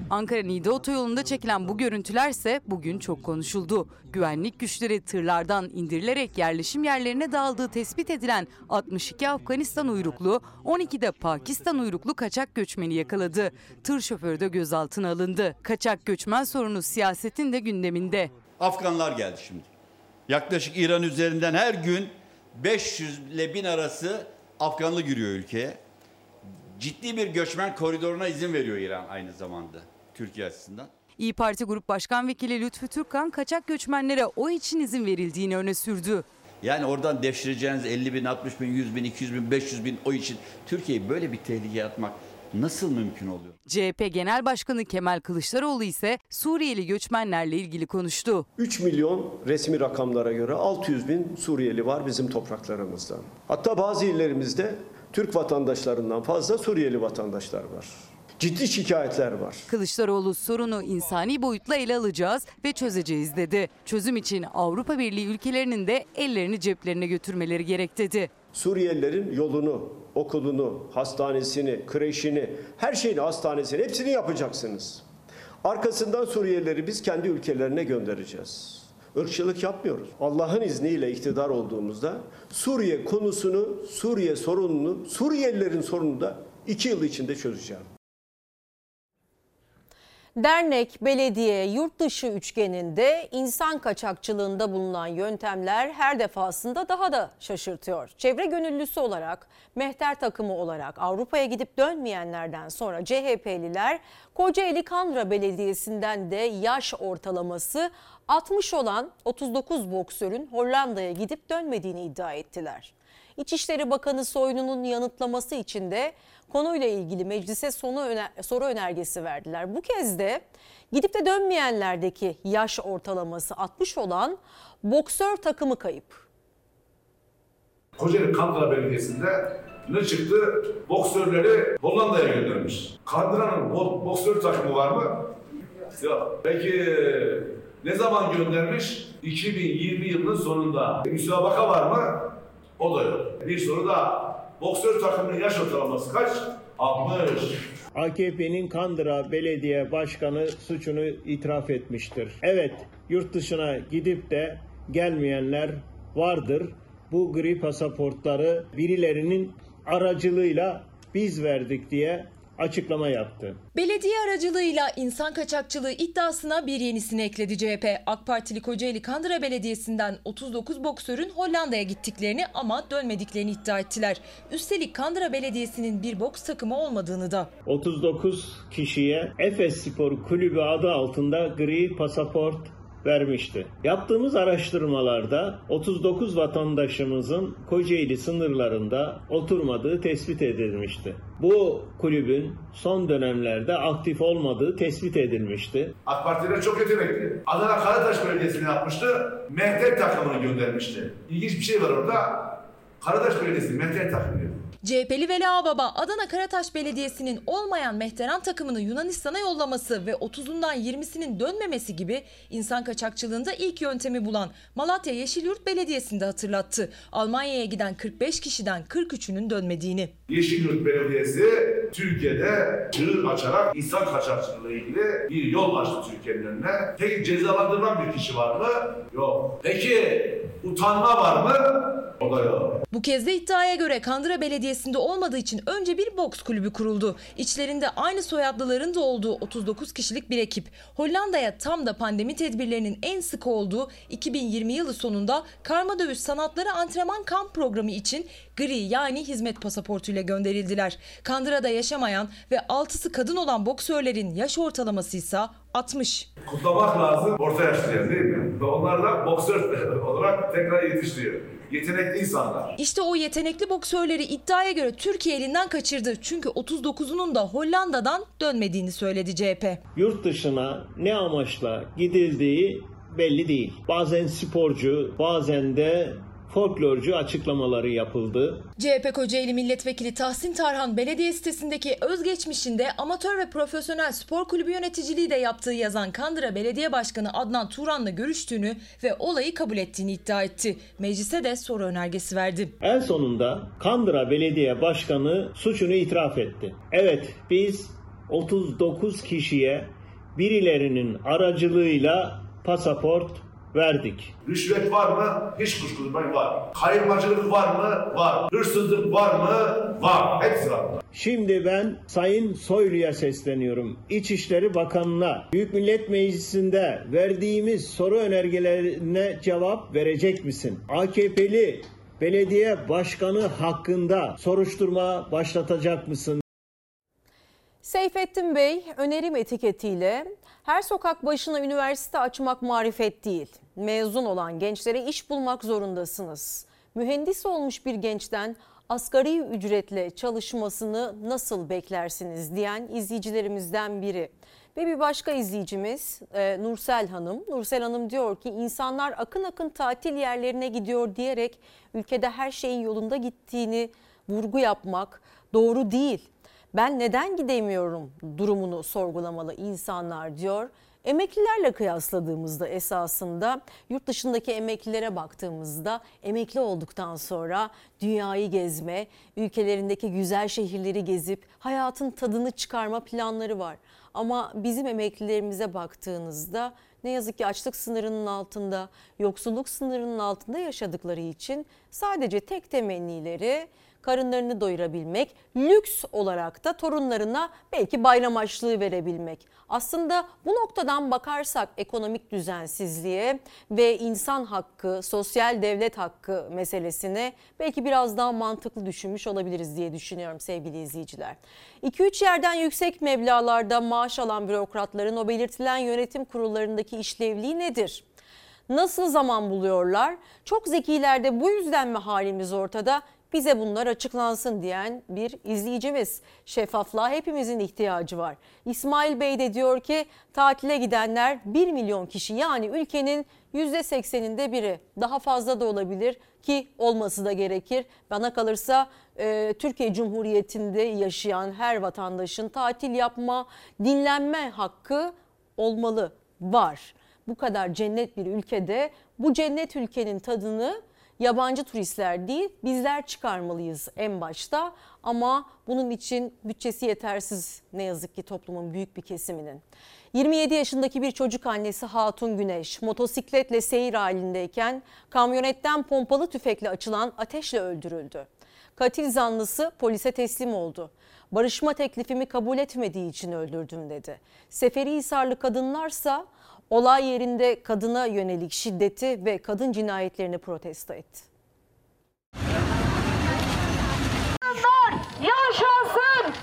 Ankara Niğde otoyolunda çekilen bu görüntülerse bugün çok konuşuldu. Güvenlik güçleri tırlardan indirilerek yerleşim yerlerine dağıldığı tespit edilen 62 Afganistan uyruklu, 12 de Pakistan uyruklu kaçak göçmeni yakaladı. Tır şoförü de gözaltına alındı. Kaçak göçmen sorunu siyasetin de gündeminde. Afganlar geldi şimdi. Yaklaşık İran üzerinden her gün 500 ile 1000 arası Afganlı giriyor ülkeye. Ciddi bir göçmen koridoruna izin veriyor İran aynı zamanda Türkiye açısından. İyi Parti Grup Başkan Vekili Lütfü Türkkan kaçak göçmenlere o için izin verildiğini öne sürdü. Yani oradan devşireceğiniz 50 bin, 60 bin, 100 bin, 200 bin, 500 bin o için Türkiye'yi böyle bir tehlikeye atmak nasıl mümkün oluyor? CHP Genel Başkanı Kemal Kılıçdaroğlu ise Suriyeli göçmenlerle ilgili konuştu. 3 milyon resmi rakamlara göre 600 bin Suriyeli var bizim topraklarımızda. Hatta bazı illerimizde Türk vatandaşlarından fazla Suriyeli vatandaşlar var. Ciddi şikayetler var. Kılıçdaroğlu sorunu insani boyutla ele alacağız ve çözeceğiz dedi. Çözüm için Avrupa Birliği ülkelerinin de ellerini ceplerine götürmeleri gerek dedi. Suriyelilerin yolunu, okulunu, hastanesini, kreşini, her şeyini, hastanesini hepsini yapacaksınız. Arkasından Suriyelileri biz kendi ülkelerine göndereceğiz. Irkçılık yapmıyoruz. Allah'ın izniyle iktidar olduğumuzda Suriye konusunu, Suriye sorununu, Suriyelilerin sorununu da iki yıl içinde çözeceğim. Dernek, belediye, yurt dışı üçgeninde insan kaçakçılığında bulunan yöntemler her defasında daha da şaşırtıyor. Çevre gönüllüsü olarak, mehter takımı olarak Avrupa'ya gidip dönmeyenlerden sonra CHP'liler Kocaeli Kandıra Belediyesi'nden de yaş ortalaması 60 olan 39 boksörün Hollanda'ya gidip dönmediğini iddia ettiler. İçişleri Bakanı Soylu'nun yanıtlaması için de konuyla ilgili meclise sonu öner soru önergesi verdiler. Bu kez de gidip de dönmeyenlerdeki yaş ortalaması 60 olan boksör takımı kayıp. Kocaeli Kandıra Belediyesi'nde ne çıktı? Boksörleri Hollanda'ya göndermiş. Kandıra'nın bo- boksör takımı var mı? Yok. Peki ne zaman göndermiş? 2020 yılının sonunda. Müsabaka var mı? O da yok. Bir soru daha. Boksör takımının yaş ortalaması kaç? 60. AKP'nin Kandıra Belediye Başkanı suçunu itiraf etmiştir. Evet, yurt dışına gidip de gelmeyenler vardır. Bu gri pasaportları birilerinin aracılığıyla biz verdik diye açıklama yaptı. Belediye aracılığıyla insan kaçakçılığı iddiasına bir yenisini ekledi CHP. AK Partili Kocaeli Kandıra Belediyesi'nden 39 boksörün Hollanda'ya gittiklerini ama dönmediklerini iddia ettiler. Üstelik Kandıra Belediyesi'nin bir boks takımı olmadığını da. 39 kişiye Efes Spor Kulübü adı altında gri pasaport vermişti. Yaptığımız araştırmalarda 39 vatandaşımızın Kocaeli sınırlarında oturmadığı tespit edilmişti. Bu kulübün son dönemlerde aktif olmadığı tespit edilmişti. AK Partiler çok yetenekli. Adana Karataş Belediyesi'ne yapmıştı. Mehter takımını göndermişti. İlginç bir şey var orada. Karataş Belediyesi Mehter takımı. CHP'li Veli Ağbaba Adana Karataş Belediyesi'nin olmayan Mehteran takımını Yunanistan'a yollaması ve 30'undan 20'sinin dönmemesi gibi insan kaçakçılığında ilk yöntemi bulan Malatya Yeşilyurt Belediyesi'nde hatırlattı. Almanya'ya giden 45 kişiden 43'ünün dönmediğini. Yeşilyurt Belediyesi Türkiye'de çığır açarak insan kaçakçılığı ilgili bir yol açtı Türkiye'nin önüne. Peki cezalandırılan bir kişi var mı? Yok. Peki utanma var mı? O da yok. Bu kez de iddiaya göre Kandıra Belediyesi'nde olmadığı için önce bir boks kulübü kuruldu. İçlerinde aynı soyadlıların da olduğu 39 kişilik bir ekip. Hollanda'ya tam da pandemi tedbirlerinin en sık olduğu 2020 yılı sonunda karma dövüş sanatları antrenman kamp programı için gri yani hizmet pasaportuyla gönderildiler. Kandıra'da yaşamayan ve altısı kadın olan boksörlerin yaş ortalaması ise 60. Kutlamak lazım orta yaşlılar değil mi? Onlar da boksör olarak tekrar yetiştiriyor. Yetenekli insanlar. İşte o yetenekli boksörleri iddiaya göre Türkiye elinden kaçırdı. Çünkü 39'unun da Hollanda'dan dönmediğini söyledi CHP. Yurt dışına ne amaçla gidildiği belli değil. Bazen sporcu, bazen de folklorcu açıklamaları yapıldı. CHP Kocaeli Milletvekili Tahsin Tarhan belediye sitesindeki özgeçmişinde amatör ve profesyonel spor kulübü yöneticiliği de yaptığı yazan Kandıra Belediye Başkanı Adnan Turan'la görüştüğünü ve olayı kabul ettiğini iddia etti. Meclise de soru önergesi verdi. En sonunda Kandıra Belediye Başkanı suçunu itiraf etti. Evet biz 39 kişiye birilerinin aracılığıyla pasaport verdik. Rüşvet var mı? Hiç kuşku duymayın var. Kayırmacılık var mı? Var. Hırsızlık var mı? Var. Hepsi var. Şimdi ben Sayın Soylu'ya sesleniyorum. İçişleri Bakanı'na Büyük Millet Meclisi'nde verdiğimiz soru önergelerine cevap verecek misin? AKP'li belediye başkanı hakkında soruşturma başlatacak mısın? Seyfettin Bey önerim etiketiyle her sokak başına üniversite açmak marifet değil. Mezun olan gençlere iş bulmak zorundasınız. Mühendis olmuş bir gençten asgari ücretle çalışmasını nasıl beklersiniz diyen izleyicilerimizden biri. Ve bir başka izleyicimiz e, Nursel Hanım. Nursel Hanım diyor ki insanlar akın akın tatil yerlerine gidiyor diyerek ülkede her şeyin yolunda gittiğini vurgu yapmak doğru değil. Ben neden gidemiyorum durumunu sorgulamalı insanlar diyor. Emeklilerle kıyasladığımızda esasında yurt dışındaki emeklilere baktığımızda emekli olduktan sonra dünyayı gezme, ülkelerindeki güzel şehirleri gezip hayatın tadını çıkarma planları var. Ama bizim emeklilerimize baktığınızda ne yazık ki açlık sınırının altında, yoksulluk sınırının altında yaşadıkları için sadece tek temennileri karınlarını doyurabilmek, lüks olarak da torunlarına belki bayram açlığı verebilmek. Aslında bu noktadan bakarsak ekonomik düzensizliğe ve insan hakkı, sosyal devlet hakkı meselesine belki biraz daha mantıklı düşünmüş olabiliriz diye düşünüyorum sevgili izleyiciler. 2-3 yerden yüksek meblalarda maaş alan bürokratların o belirtilen yönetim kurullarındaki işlevliği nedir? Nasıl zaman buluyorlar? Çok zekilerde bu yüzden mi halimiz ortada? Bize bunlar açıklansın diyen bir izleyicimiz. Şeffaflığa hepimizin ihtiyacı var. İsmail Bey de diyor ki tatile gidenler 1 milyon kişi yani ülkenin %80'inde biri daha fazla da olabilir ki olması da gerekir. Bana kalırsa e, Türkiye Cumhuriyeti'nde yaşayan her vatandaşın tatil yapma, dinlenme hakkı olmalı, var. Bu kadar cennet bir ülkede bu cennet ülkenin tadını yabancı turistler değil bizler çıkarmalıyız en başta ama bunun için bütçesi yetersiz ne yazık ki toplumun büyük bir kesiminin. 27 yaşındaki bir çocuk annesi Hatun Güneş motosikletle seyir halindeyken kamyonetten pompalı tüfekle açılan ateşle öldürüldü. Katil zanlısı polise teslim oldu. Barışma teklifimi kabul etmediği için öldürdüm dedi. Seferihisarlı kadınlarsa olay yerinde kadına yönelik şiddeti ve kadın cinayetlerini protesto etti. Yaşasın!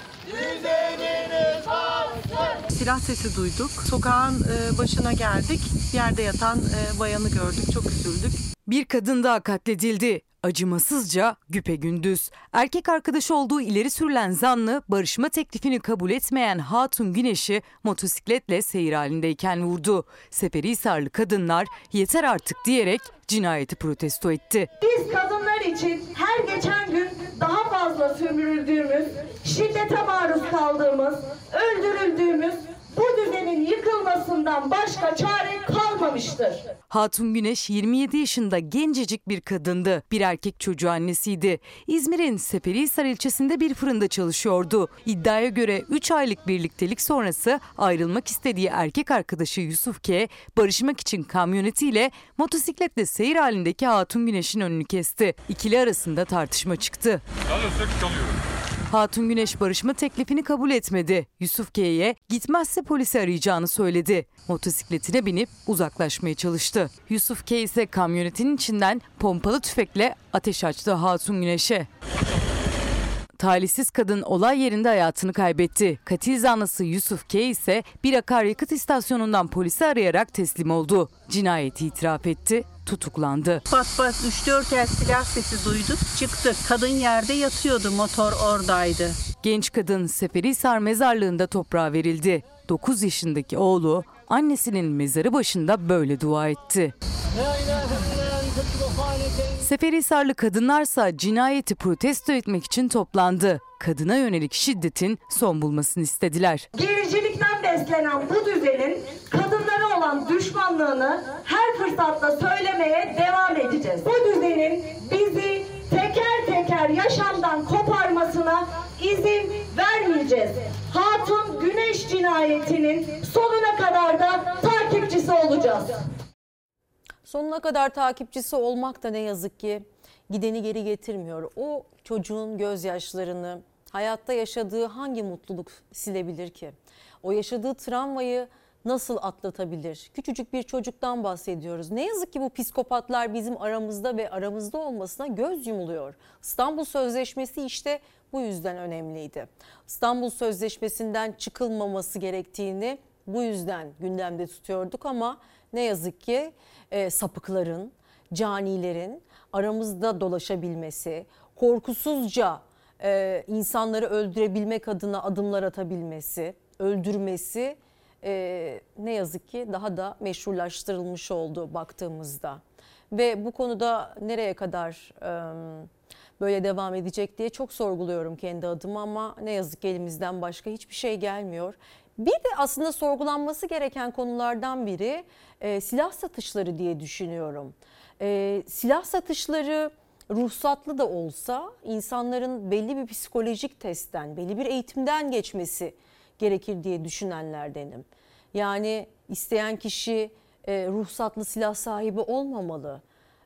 Silah sesi duyduk. Sokağın e, başına geldik. Yerde yatan e, bayanı gördük. Çok üzüldük. Bir kadın daha katledildi. Acımasızca güpegündüz. Erkek arkadaşı olduğu ileri sürülen zanlı barışma teklifini kabul etmeyen Hatun Güneş'i motosikletle seyir halindeyken vurdu. Seferihisarlı kadınlar yeter artık diyerek cinayeti protesto etti. Biz kadınlar için her geçen gün daha fazla sömürüldüğümüz, şiddete maruz kaldığımız, öldürüldüğümüz bu düzenin yıkılmasından başka çare kalmamıştır. Hatun Güneş 27 yaşında gencecik bir kadındı. Bir erkek çocuğu annesiydi. İzmir'in Seferihisar ilçesinde bir fırında çalışıyordu. İddiaya göre 3 aylık birliktelik sonrası ayrılmak istediği erkek arkadaşı Yusuf K. barışmak için kamyonetiyle motosikletle seyir halindeki Hatun Güneş'in önünü kesti. İkili arasında tartışma çıktı. Hatun Güneş barışma teklifini kabul etmedi. Yusuf K'ye gitmezse polisi arayacağını söyledi. Motosikletine binip uzaklaşmaya çalıştı. Yusuf K ise kamyonetin içinden pompalı tüfekle ateş açtı Hatun Güneş'e. Talihsiz kadın olay yerinde hayatını kaybetti. Katil zanlısı Yusuf K ise bir akaryakıt istasyonundan polisi arayarak teslim oldu. Cinayeti itiraf etti, tutuklandı. Pat pat 3-4 el silah sesi duyduk. Çıktık. Kadın yerde yatıyordu. Motor oradaydı. Genç kadın Seferihisar mezarlığında toprağa verildi. 9 yaşındaki oğlu annesinin mezarı başında böyle dua etti. Seferihisarlı kadınlarsa cinayeti protesto etmek için toplandı. Kadına yönelik şiddetin son bulmasını istediler. Gericilikten beslenen bu düzenin kadınlara olan düşmanlığını her fırsatta söylemeye devam edeceğiz. Bu düzenin bizi teker teker yaşamdan koparmasına izin vermeyeceğiz. Hatun Güneş cinayetinin sonuna kadar da takipçisi olacağız. Sonuna kadar takipçisi olmak da ne yazık ki gideni geri getirmiyor. O çocuğun gözyaşlarını, hayatta yaşadığı hangi mutluluk silebilir ki? O yaşadığı travmayı nasıl atlatabilir? Küçücük bir çocuktan bahsediyoruz. Ne yazık ki bu psikopatlar bizim aramızda ve aramızda olmasına göz yumuluyor. İstanbul Sözleşmesi işte bu yüzden önemliydi. İstanbul Sözleşmesi'nden çıkılmaması gerektiğini bu yüzden gündemde tutuyorduk ama ne yazık ki e, sapıkların, canilerin aramızda dolaşabilmesi, korkusuzca e, insanları öldürebilmek adına adımlar atabilmesi, öldürmesi e, ne yazık ki daha da meşrulaştırılmış oldu baktığımızda. Ve bu konuda nereye kadar e, böyle devam edecek diye çok sorguluyorum kendi adıma ama ne yazık ki elimizden başka hiçbir şey gelmiyor. Bir de aslında sorgulanması gereken konulardan biri e, silah satışları diye düşünüyorum. E, silah satışları ruhsatlı da olsa insanların belli bir psikolojik testten, belli bir eğitimden geçmesi gerekir diye düşünenlerdenim. Yani isteyen kişi e, ruhsatlı silah sahibi olmamalı.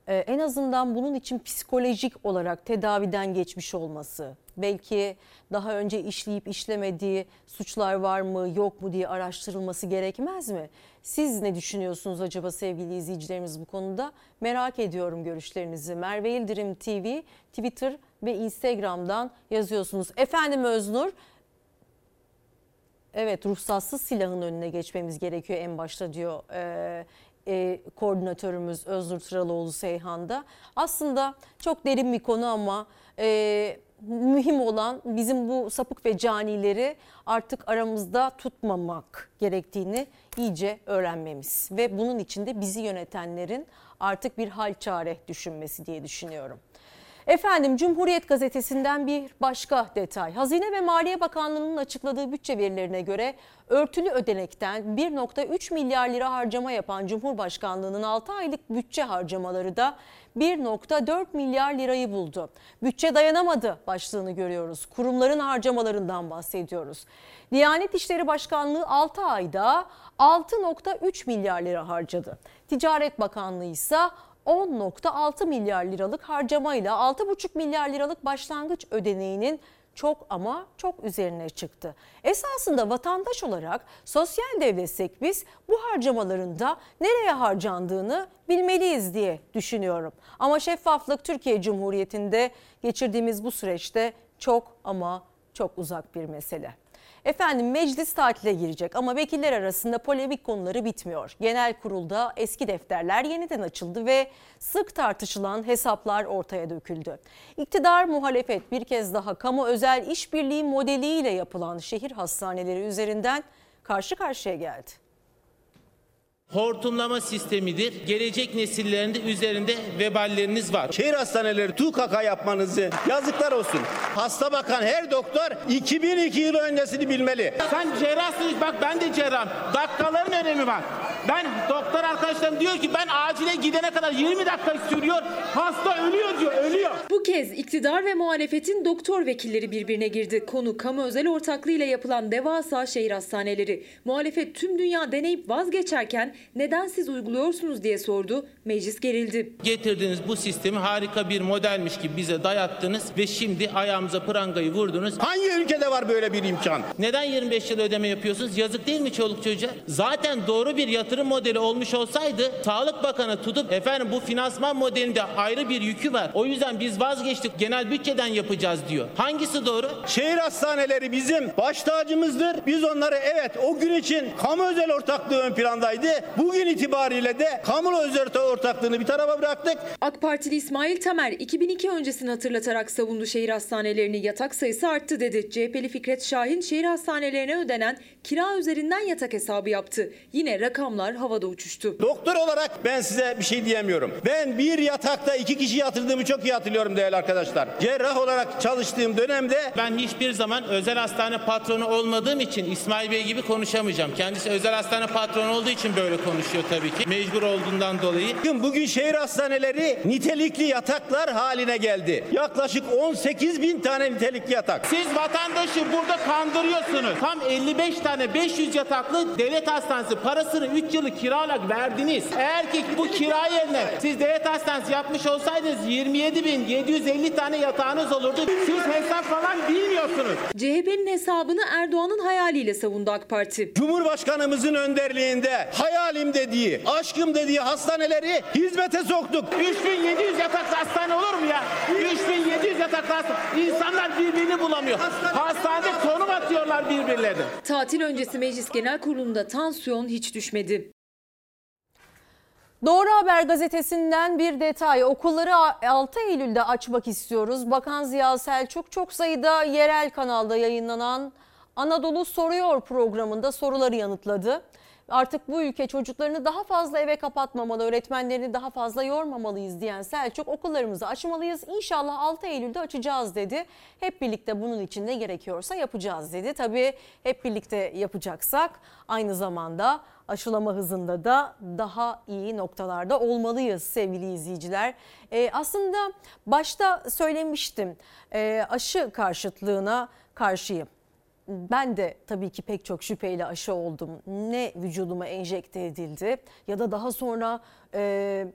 E, en azından bunun için psikolojik olarak tedaviden geçmiş olması, belki daha önce işleyip işlemediği suçlar var mı yok mu diye araştırılması gerekmez mi? Siz ne düşünüyorsunuz acaba sevgili izleyicilerimiz bu konuda? Merak ediyorum görüşlerinizi. Merve İldirim TV, Twitter ve Instagram'dan yazıyorsunuz. Efendim Öznur, evet ruhsatsız silahın önüne geçmemiz gerekiyor en başta diyor e, e, koordinatörümüz Öznur Tıraloğlu Seyhan'da. Aslında çok derin bir konu ama e, mühim olan bizim bu sapık ve canileri artık aramızda tutmamak gerektiğini iyice öğrenmemiz ve bunun içinde bizi yönetenlerin artık bir hal çare düşünmesi diye düşünüyorum. Efendim Cumhuriyet Gazetesi'nden bir başka detay. Hazine ve Maliye Bakanlığı'nın açıkladığı bütçe verilerine göre örtülü ödenekten 1.3 milyar lira harcama yapan Cumhurbaşkanlığı'nın 6 aylık bütçe harcamaları da 1.4 milyar lirayı buldu. Bütçe dayanamadı başlığını görüyoruz. Kurumların harcamalarından bahsediyoruz. Diyanet İşleri Başkanlığı 6 ayda 6.3 milyar lira harcadı. Ticaret Bakanlığı ise 10.6 milyar liralık harcamayla 6.5 milyar liralık başlangıç ödeneğinin çok ama çok üzerine çıktı. Esasında vatandaş olarak sosyal devletsek biz bu harcamaların da nereye harcandığını bilmeliyiz diye düşünüyorum. Ama şeffaflık Türkiye Cumhuriyeti'nde geçirdiğimiz bu süreçte çok ama çok uzak bir mesele. Efendim meclis tatile girecek ama vekiller arasında polemik konuları bitmiyor. Genel kurulda eski defterler yeniden açıldı ve sık tartışılan hesaplar ortaya döküldü. İktidar muhalefet bir kez daha kamu özel işbirliği modeliyle yapılan şehir hastaneleri üzerinden karşı karşıya geldi hortumlama sistemidir. Gelecek nesillerin de üzerinde veballeriniz var. Şehir hastaneleri TUKAK yapmanızı yazıklar olsun. Hasta bakan her doktor 2002 yıl öncesini bilmeli. Sen cerrahsın bak ben de cerrahım. Dakikaların önemi var. Ben doktor arkadaşlarım diyor ki ben acile gidene kadar 20 dakika sürüyor. Hasta ölüyor diyor, ölüyor. Bu kez iktidar ve muhalefetin doktor vekilleri birbirine girdi. Konu kamu özel ortaklığıyla yapılan devasa şehir hastaneleri. Muhalefet tüm dünya deneyip vazgeçerken neden siz uyguluyorsunuz diye sordu. Meclis gerildi. Getirdiğiniz bu sistemi harika bir modelmiş gibi bize dayattınız ve şimdi ayağımıza prangayı vurdunuz. Hangi ülkede var böyle bir imkan? Neden 25 yıl ödeme yapıyorsunuz? Yazık değil mi çoluk çocuğa? Zaten doğru bir yatırım modeli olmuş olsaydı Sağlık Bakanı tutup efendim bu finansman modelinde ayrı bir yükü var. O yüzden biz vazgeçtik genel bütçeden yapacağız diyor. Hangisi doğru? Şehir hastaneleri bizim baş tacımızdır. Biz onları evet o gün için kamu özel ortaklığı ön plandaydı. Bugün itibariyle de kamu özel ortaklığını bir tarafa bıraktık. AK Partili İsmail Tamer 2002 öncesini hatırlatarak savundu şehir hastanelerini yatak sayısı arttı dedi. CHP'li Fikret Şahin şehir hastanelerine ödenen kira üzerinden yatak hesabı yaptı. Yine rakamlar havada uçuştu. Doktor olarak ben size bir şey diyemiyorum. Ben bir yatakta iki kişi yatırdığımı çok iyi hatırlıyorum değerli arkadaşlar. Cerrah olarak çalıştığım dönemde Ben hiçbir zaman özel hastane patronu olmadığım için İsmail Bey gibi konuşamayacağım. Kendisi özel hastane patronu olduğu için böyle konuşuyor tabii ki. Mecbur olduğundan dolayı. Bakın bugün şehir hastaneleri nitelikli yataklar haline geldi. Yaklaşık 18 bin tane nitelikli yatak. Siz vatandaşı burada kandırıyorsunuz. Tam 55 tane 500 yataklı devlet hastanesi parasını 3 yıllık kiralık verdiniz. Eğer ki bu kira yerine siz devlet hastanesi yapmış olsaydınız 27 bin 750 tane yatağınız olurdu. Siz hesap falan bilmiyorsunuz. CHP'nin hesabını Erdoğan'ın hayaliyle savundu AK Parti. Cumhurbaşkanımızın önderliğinde hayalim dediği, aşkım dediği hastaneleri hizmete soktuk. 3700 yataklı hastane olur mu ya? 3700 yataklı hastane. İnsanlar birbirini bulamıyor. Hastanede konum atıyorlar birbirlerine. Tatil öncesi Meclis Genel Kurulu'nda tansiyon hiç düşmedi. Doğru Haber gazetesinden bir detay. Okulları 6 Eylül'de açmak istiyoruz. Bakan Ziya Selçuk çok sayıda yerel kanalda yayınlanan Anadolu Soruyor programında soruları yanıtladı. Artık bu ülke çocuklarını daha fazla eve kapatmamalı, öğretmenlerini daha fazla yormamalıyız diyen Selçuk okullarımızı açmalıyız. İnşallah 6 Eylül'de açacağız dedi. Hep birlikte bunun için ne gerekiyorsa yapacağız dedi. Tabii hep birlikte yapacaksak aynı zamanda aşılama hızında da daha iyi noktalarda olmalıyız sevgili izleyiciler. Ee, aslında başta söylemiştim e, aşı karşıtlığına karşıyım. Ben de tabii ki pek çok şüpheyle aşı oldum. Ne vücuduma enjekte edildi ya da daha sonra e,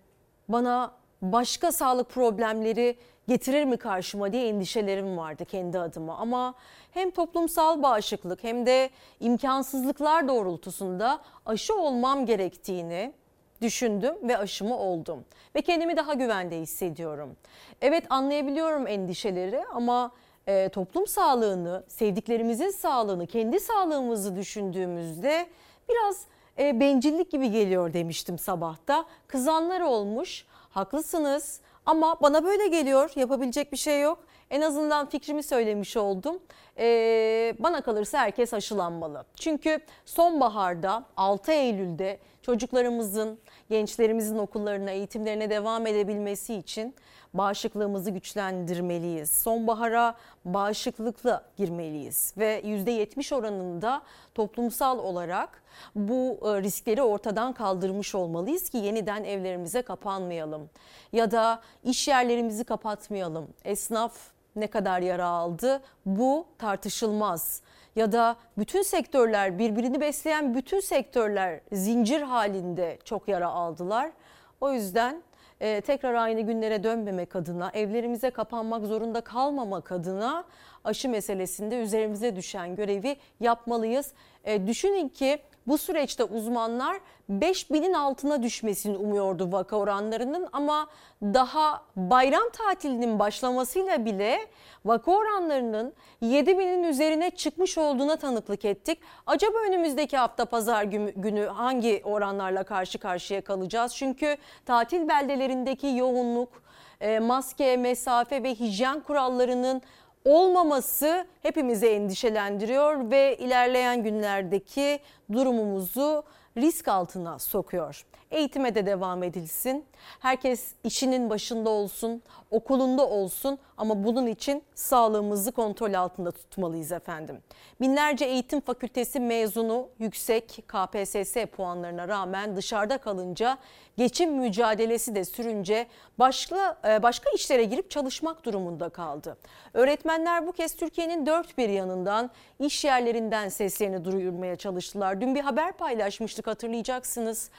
bana başka sağlık problemleri getirir mi karşıma diye endişelerim vardı kendi adıma. Ama hem toplumsal bağışıklık hem de imkansızlıklar doğrultusunda aşı olmam gerektiğini düşündüm ve aşımı oldum. Ve kendimi daha güvende hissediyorum. Evet anlayabiliyorum endişeleri ama e, toplum sağlığını, sevdiklerimizin sağlığını, kendi sağlığımızı düşündüğümüzde biraz e, bencillik gibi geliyor demiştim sabahta. Kızanlar olmuş, haklısınız ama bana böyle geliyor, yapabilecek bir şey yok. En azından fikrimi söylemiş oldum. Ee, bana kalırsa herkes aşılanmalı. Çünkü sonbaharda 6 Eylül'de çocuklarımızın, gençlerimizin okullarına, eğitimlerine devam edebilmesi için bağışıklığımızı güçlendirmeliyiz. Sonbahara bağışıklıkla girmeliyiz ve %70 oranında toplumsal olarak bu e, riskleri ortadan kaldırmış olmalıyız ki yeniden evlerimize kapanmayalım. Ya da iş yerlerimizi kapatmayalım. Esnaf ne kadar yara aldı bu tartışılmaz. Ya da bütün sektörler birbirini besleyen bütün sektörler zincir halinde çok yara aldılar. O yüzden e, tekrar aynı günlere dönmemek adına, evlerimize kapanmak zorunda kalmamak adına aşı meselesinde üzerimize düşen görevi yapmalıyız. E, düşünün ki bu süreçte uzmanlar 5000'in altına düşmesini umuyordu vaka oranlarının ama daha bayram tatilinin başlamasıyla bile vaka oranlarının 7000'in üzerine çıkmış olduğuna tanıklık ettik. Acaba önümüzdeki hafta pazar günü hangi oranlarla karşı karşıya kalacağız? Çünkü tatil beldelerindeki yoğunluk, e, maske, mesafe ve hijyen kurallarının olmaması hepimizi endişelendiriyor ve ilerleyen günlerdeki durumumuzu risk altına sokuyor. Eğitime de devam edilsin. Herkes işinin başında olsun, okulunda olsun ama bunun için sağlığımızı kontrol altında tutmalıyız efendim. Binlerce eğitim fakültesi mezunu yüksek KPSS puanlarına rağmen dışarıda kalınca geçim mücadelesi de sürünce başka başka işlere girip çalışmak durumunda kaldı. Öğretmenler bu kez Türkiye'nin dört bir yanından iş yerlerinden seslerini duyurmaya çalıştılar. Dün bir haber paylaşmıştık hatırlayacaksınız.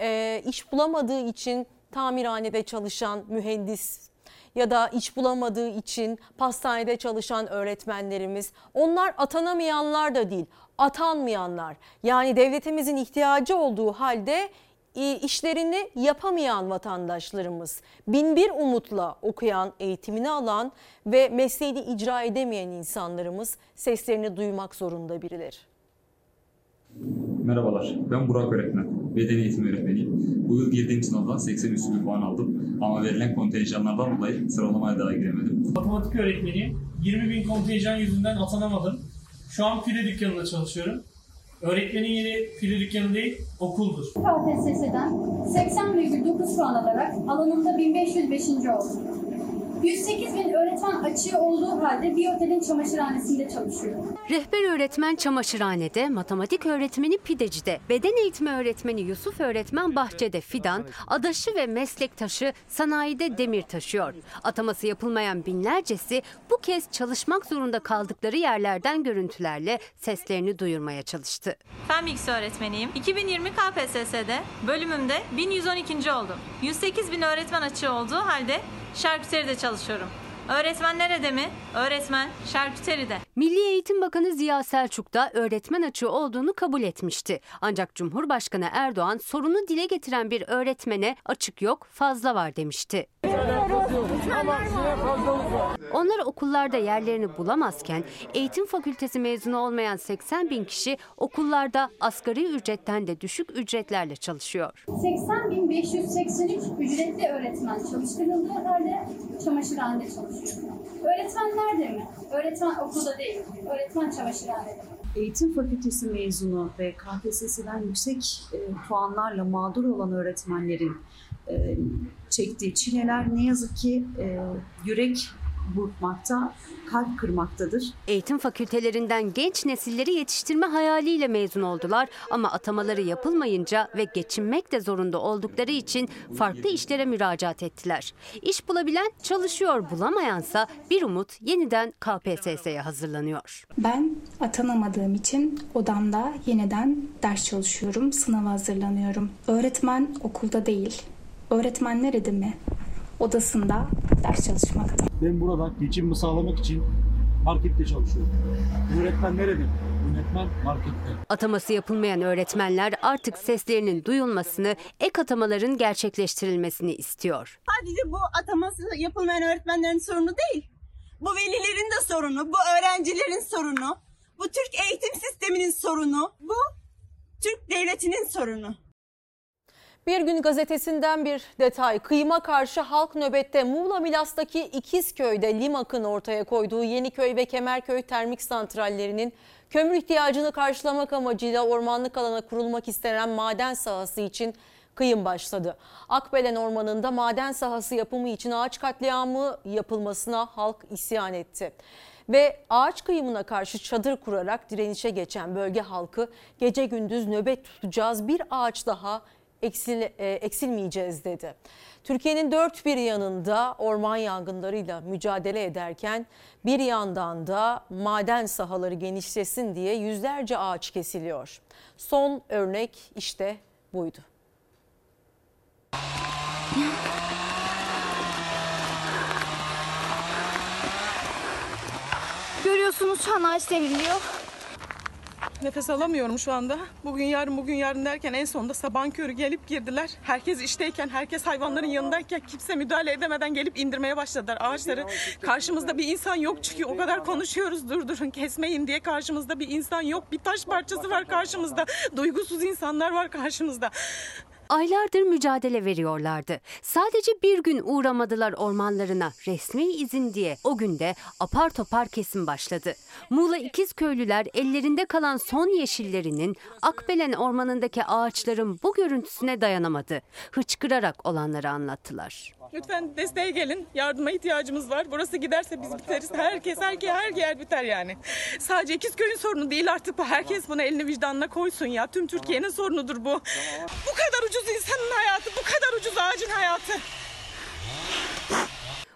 Ee, iş bulamadığı için tamirhanede çalışan mühendis ya da iş bulamadığı için pastanede çalışan öğretmenlerimiz onlar atanamayanlar da değil atanmayanlar yani devletimizin ihtiyacı olduğu halde e, işlerini yapamayan vatandaşlarımız bin bir umutla okuyan eğitimini alan ve mesleğini icra edemeyen insanlarımız seslerini duymak zorunda birileri. Merhabalar, ben Burak öğretmen. Beden eğitimi öğretmeniyim. Bu yıl girdiğim sınavdan 80 üstü bir puan aldım. Ama verilen kontenjanlardan dolayı sıralamaya daha giremedim. Matematik öğretmeniyim. 20 bin kontenjan yüzünden atanamadım. Şu an pide dükkanında çalışıyorum. Öğretmenin yeri pide dükkanı değil, okuldur. KPSS'den 80,9 puan alarak alanında 1505. oldum. 108 bin öğretmen açığı olduğu halde bir otelin çamaşırhanesinde çalışıyorum. Rehber öğretmen çamaşırhanede, matematik öğretmeni pidecide, beden eğitimi öğretmeni Yusuf öğretmen bahçede fidan, adaşı ve meslektaşı sanayide demir taşıyor. Ataması yapılmayan binlercesi bu kez çalışmak zorunda kaldıkları yerlerden görüntülerle seslerini duyurmaya çalıştı. Fen bilgisi öğretmeniyim. 2020 KPSS'de bölümümde 1112. oldum. 108 bin öğretmen açığı olduğu halde şarküteride çalışıyorum. Öğretmen nerede mi? Öğretmen şarküteride. Milli Eğitim Bakanı Ziya Selçuk da öğretmen açığı olduğunu kabul etmişti. Ancak Cumhurbaşkanı Erdoğan sorunu dile getiren bir öğretmene açık yok fazla var demişti. Onlar okullarda yerlerini bulamazken eğitim fakültesi mezunu olmayan 80 bin kişi okullarda asgari ücretten de düşük ücretlerle çalışıyor. 80.583 ücretli öğretmen çalıştırıldığı halde çamaşırhanede çalışıyor. Öğretmen nerede mi? Öğretmen okulda değil, öğretmen çamaşırhanede. Eğitim fakültesi mezunu ve KPSS'den yüksek e, puanlarla mağdur olan öğretmenlerin e, çektiği çileler ne yazık ki e, yürek burkmakta, kalp kırmaktadır. Eğitim fakültelerinden genç nesilleri yetiştirme hayaliyle mezun oldular ama atamaları yapılmayınca ve geçinmek de zorunda oldukları için farklı işlere müracaat ettiler. İş bulabilen çalışıyor, bulamayansa bir umut yeniden KPSS'ye hazırlanıyor. Ben atanamadığım için odamda yeniden ders çalışıyorum, sınava hazırlanıyorum. Öğretmen okulda değil, öğretmen nerede mi? Odasında ders çalışmakta. Ben burada geçimimi sağlamak için markette çalışıyorum. Öğretmen nerede? Öğretmen markette. Ataması yapılmayan öğretmenler artık seslerinin duyulmasını, ek atamaların gerçekleştirilmesini istiyor. Sadece bu ataması yapılmayan öğretmenlerin sorunu değil. Bu velilerin de sorunu, bu öğrencilerin sorunu, bu Türk eğitim sisteminin sorunu, bu Türk devletinin sorunu. Bir gün gazetesinden bir detay. Kıyıma karşı halk nöbette Muğla Milas'taki İkizköy'de Limak'ın ortaya koyduğu Yeniköy ve Kemerköy termik santrallerinin kömür ihtiyacını karşılamak amacıyla ormanlık alana kurulmak istenen maden sahası için kıyım başladı. Akbelen Ormanı'nda maden sahası yapımı için ağaç katliamı yapılmasına halk isyan etti. Ve ağaç kıyımına karşı çadır kurarak direnişe geçen bölge halkı gece gündüz nöbet tutacağız bir ağaç daha eksil, e, eksilmeyeceğiz dedi. Türkiye'nin dört bir yanında orman yangınlarıyla mücadele ederken bir yandan da maden sahaları genişlesin diye yüzlerce ağaç kesiliyor. Son örnek işte buydu. Görüyorsunuz şu an ağaç devriliyor. Nefes alamıyorum şu anda. Bugün yarın bugün yarın derken en sonunda sabahın körü gelip girdiler. Herkes işteyken, herkes hayvanların yanındayken kimse müdahale edemeden gelip indirmeye başladılar ağaçları. Karşımızda bir insan yok çünkü o kadar konuşuyoruz durdurun kesmeyin diye karşımızda bir insan yok. Bir taş parçası var karşımızda. Duygusuz insanlar var karşımızda. Aylardır mücadele veriyorlardı. Sadece bir gün uğramadılar ormanlarına resmi izin diye. O günde apar topar kesim başladı. Muğla İkizköylüler ellerinde kalan son yeşillerinin Akbelen ormanındaki ağaçların bu görüntüsüne dayanamadı. Hıçkırarak olanları anlattılar. Lütfen desteğe gelin. Yardıma ihtiyacımız var. Burası giderse biz biteriz. Herkes, herkes, her yer biter yani. Sadece İkizköy'ün sorunu değil artık bu. Herkes bunu elini vicdanına koysun ya. Tüm Türkiye'nin sorunudur bu. Bu kadar ucuz insanın hayatı, bu kadar ucuz ağacın hayatı.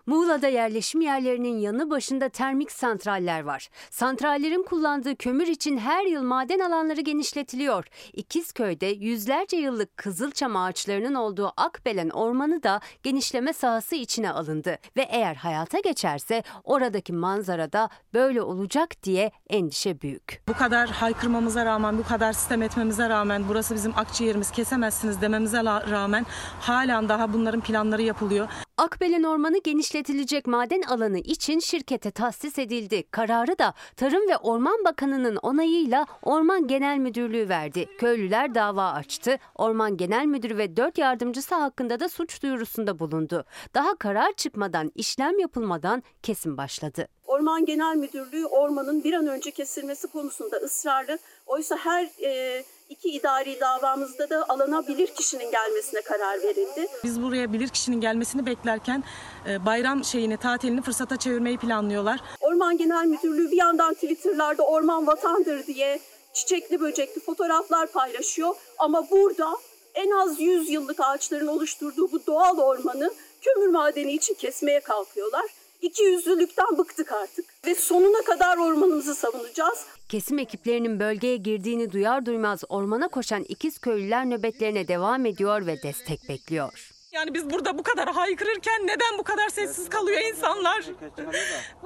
Muğla'da yerleşim yerlerinin yanı başında termik santraller var. Santrallerin kullandığı kömür için her yıl maden alanları genişletiliyor. İkizköy'de yüzlerce yıllık kızılçam ağaçlarının olduğu Akbelen Ormanı da genişleme sahası içine alındı. Ve eğer hayata geçerse oradaki manzara da böyle olacak diye endişe büyük. Bu kadar haykırmamıza rağmen, bu kadar sistem etmemize rağmen, burası bizim akciğerimiz kesemezsiniz dememize rağmen halen daha bunların planları yapılıyor. Akbelen Ormanı genişletilecek maden alanı için şirkete tahsis edildi. Kararı da Tarım ve Orman Bakanı'nın onayıyla Orman Genel Müdürlüğü verdi. Köylüler dava açtı. Orman Genel Müdürü ve dört yardımcısı hakkında da suç duyurusunda bulundu. Daha karar çıkmadan, işlem yapılmadan kesim başladı. Orman Genel Müdürlüğü ormanın bir an önce kesilmesi konusunda ısrarlı. Oysa her e, iki idari davamızda da alana bilir kişinin gelmesine karar verildi. Biz buraya bilir kişinin gelmesini beklerken e, bayram şeyini, tatilini fırsata çevirmeyi planlıyorlar. Orman Genel Müdürlüğü bir yandan Twitter'larda orman vatandır diye çiçekli böcekli fotoğraflar paylaşıyor. Ama burada en az 100 yıllık ağaçların oluşturduğu bu doğal ormanı kömür madeni için kesmeye kalkıyorlar. İki yüzlülükten bıktık artık ve sonuna kadar ormanımızı savunacağız. Kesim ekiplerinin bölgeye girdiğini duyar duymaz ormana koşan ikiz köylüler nöbetlerine devam ediyor ve destek bekliyor. Yani biz burada bu kadar haykırırken neden bu kadar sessiz kalıyor insanlar?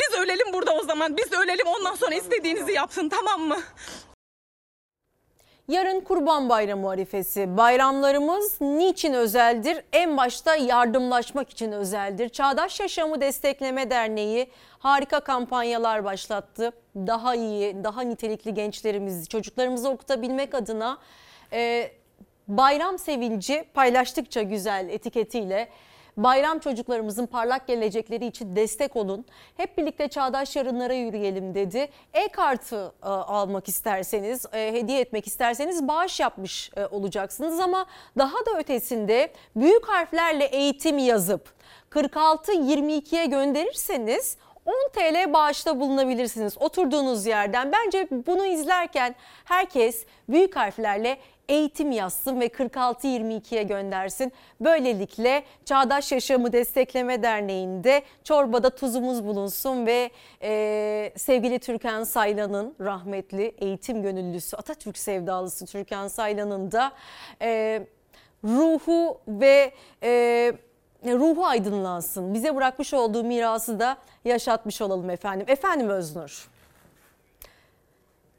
Biz ölelim burada o zaman. Biz ölelim ondan sonra istediğinizi yapsın tamam mı? Yarın Kurban Bayramı arifesi. Bayramlarımız niçin özeldir? En başta yardımlaşmak için özeldir. Çağdaş Yaşamı Destekleme Derneği harika kampanyalar başlattı. Daha iyi, daha nitelikli gençlerimizi, çocuklarımızı okutabilmek adına e, bayram sevinci paylaştıkça güzel etiketiyle Bayram çocuklarımızın parlak gelecekleri için destek olun. Hep birlikte çağdaş yarınlara yürüyelim dedi. E-kartı e, almak isterseniz, e, hediye etmek isterseniz bağış yapmış e, olacaksınız ama daha da ötesinde büyük harflerle eğitim yazıp 46-22'ye gönderirseniz 10 TL bağışta bulunabilirsiniz oturduğunuz yerden. Bence bunu izlerken herkes büyük harflerle eğitim yazsın ve 46-22'ye göndersin. Böylelikle Çağdaş Yaşamı Destekleme Derneği'nde çorbada tuzumuz bulunsun ve e, sevgili Türkan Saylan'ın rahmetli eğitim gönüllüsü Atatürk sevdalısı Türkan Saylan'ın da e, ruhu ve e, ruhu aydınlansın. Bize bırakmış olduğu mirası da yaşatmış olalım efendim. Efendim Öznur.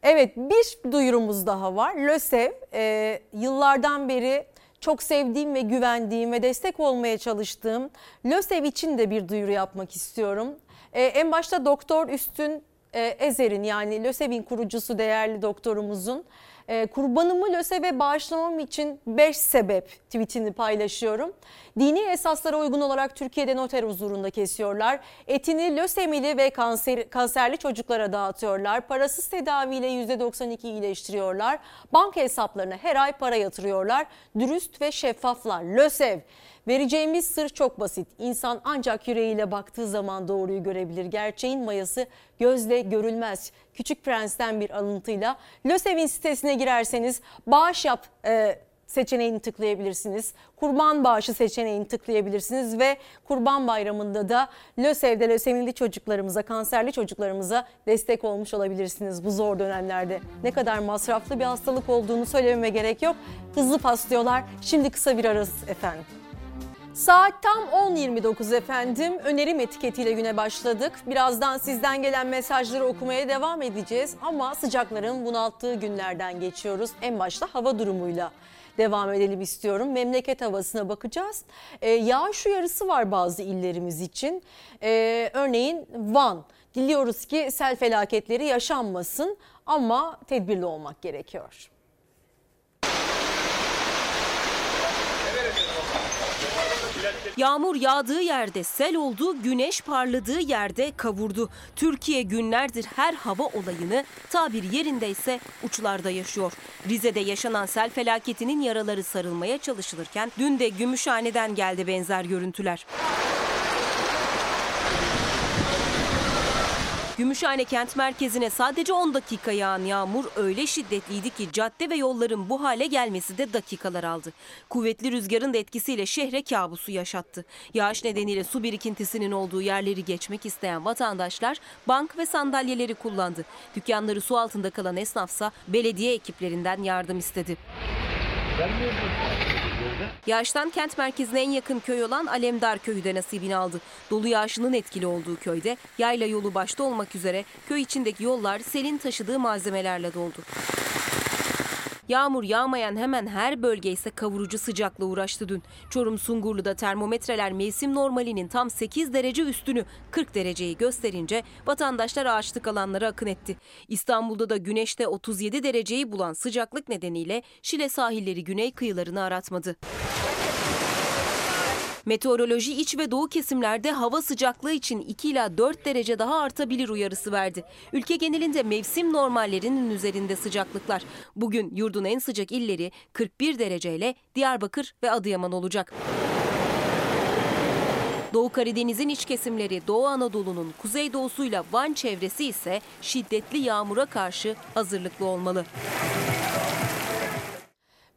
Evet bir duyurumuz daha var. LÖSEV e, yıllardan beri çok sevdiğim ve güvendiğim ve destek olmaya çalıştığım LÖSEV için de bir duyuru yapmak istiyorum. E, en başta Doktor Üstün e, Ezer'in yani LÖSEV'in kurucusu değerli doktorumuzun e, kurbanımı LÖSEV'e bağışlamam için 5 sebep tweetini paylaşıyorum. Dini esaslara uygun olarak Türkiye'de noter huzurunda kesiyorlar. Etini lösemili ve kanser, kanserli çocuklara dağıtıyorlar. Parasız tedaviyle %92 iyileştiriyorlar. Banka hesaplarına her ay para yatırıyorlar. Dürüst ve şeffaflar. LÖSEV. Vereceğimiz sır çok basit. İnsan ancak yüreğiyle baktığı zaman doğruyu görebilir. Gerçeğin mayası gözle görülmez. Küçük Prens'ten bir alıntıyla LÖSEV'in sitesine girerseniz bağış yap e, seçeneğini tıklayabilirsiniz. Kurban bağışı seçeneğini tıklayabilirsiniz ve Kurban Bayramı'nda da LÖSEV'de lösemili çocuklarımıza, kanserli çocuklarımıza destek olmuş olabilirsiniz bu zor dönemlerde. Ne kadar masraflı bir hastalık olduğunu söylememe gerek yok. Hızlı paslıyorlar. Şimdi kısa bir arası efendim. Saat tam 10.29 efendim. Önerim etiketiyle güne başladık. Birazdan sizden gelen mesajları okumaya devam edeceğiz. Ama sıcakların bunalttığı günlerden geçiyoruz. En başta hava durumuyla devam edelim istiyorum. Memleket havasına bakacağız. Ee, yağış uyarısı var bazı illerimiz için. Ee, örneğin Van. Diliyoruz ki sel felaketleri yaşanmasın ama tedbirli olmak gerekiyor. Yağmur yağdığı yerde sel oldu, güneş parladığı yerde kavurdu. Türkiye günlerdir her hava olayını tabir yerindeyse uçlarda yaşıyor. Rize'de yaşanan sel felaketinin yaraları sarılmaya çalışılırken dün de Gümüşhane'den geldi benzer görüntüler. Gümüşhane kent merkezine sadece 10 dakika yağan yağmur öyle şiddetliydi ki cadde ve yolların bu hale gelmesi de dakikalar aldı. Kuvvetli rüzgarın da etkisiyle şehre kabusu yaşattı. Yağış nedeniyle su birikintisinin olduğu yerleri geçmek isteyen vatandaşlar bank ve sandalyeleri kullandı. Dükkanları su altında kalan esnafsa belediye ekiplerinden yardım istedi. Yağıştan kent merkezine en yakın köy olan Alemdar köyü de nasibini aldı. Dolu yağışının etkili olduğu köyde yayla yolu başta olmak üzere köy içindeki yollar selin taşıdığı malzemelerle doldu. Yağmur yağmayan hemen her bölge ise kavurucu sıcakla uğraştı dün. Çorum Sungurlu'da termometreler mevsim normalinin tam 8 derece üstünü 40 dereceyi gösterince vatandaşlar ağaçlık alanlara akın etti. İstanbul'da da güneşte 37 dereceyi bulan sıcaklık nedeniyle Şile sahilleri güney kıyılarını aratmadı. Meteoroloji iç ve doğu kesimlerde hava sıcaklığı için 2 ila 4 derece daha artabilir uyarısı verdi. Ülke genelinde mevsim normallerinin üzerinde sıcaklıklar. Bugün yurdun en sıcak illeri 41 dereceyle Diyarbakır ve Adıyaman olacak. Doğu Karadeniz'in iç kesimleri Doğu Anadolu'nun kuzeydoğusuyla Van çevresi ise şiddetli yağmura karşı hazırlıklı olmalı.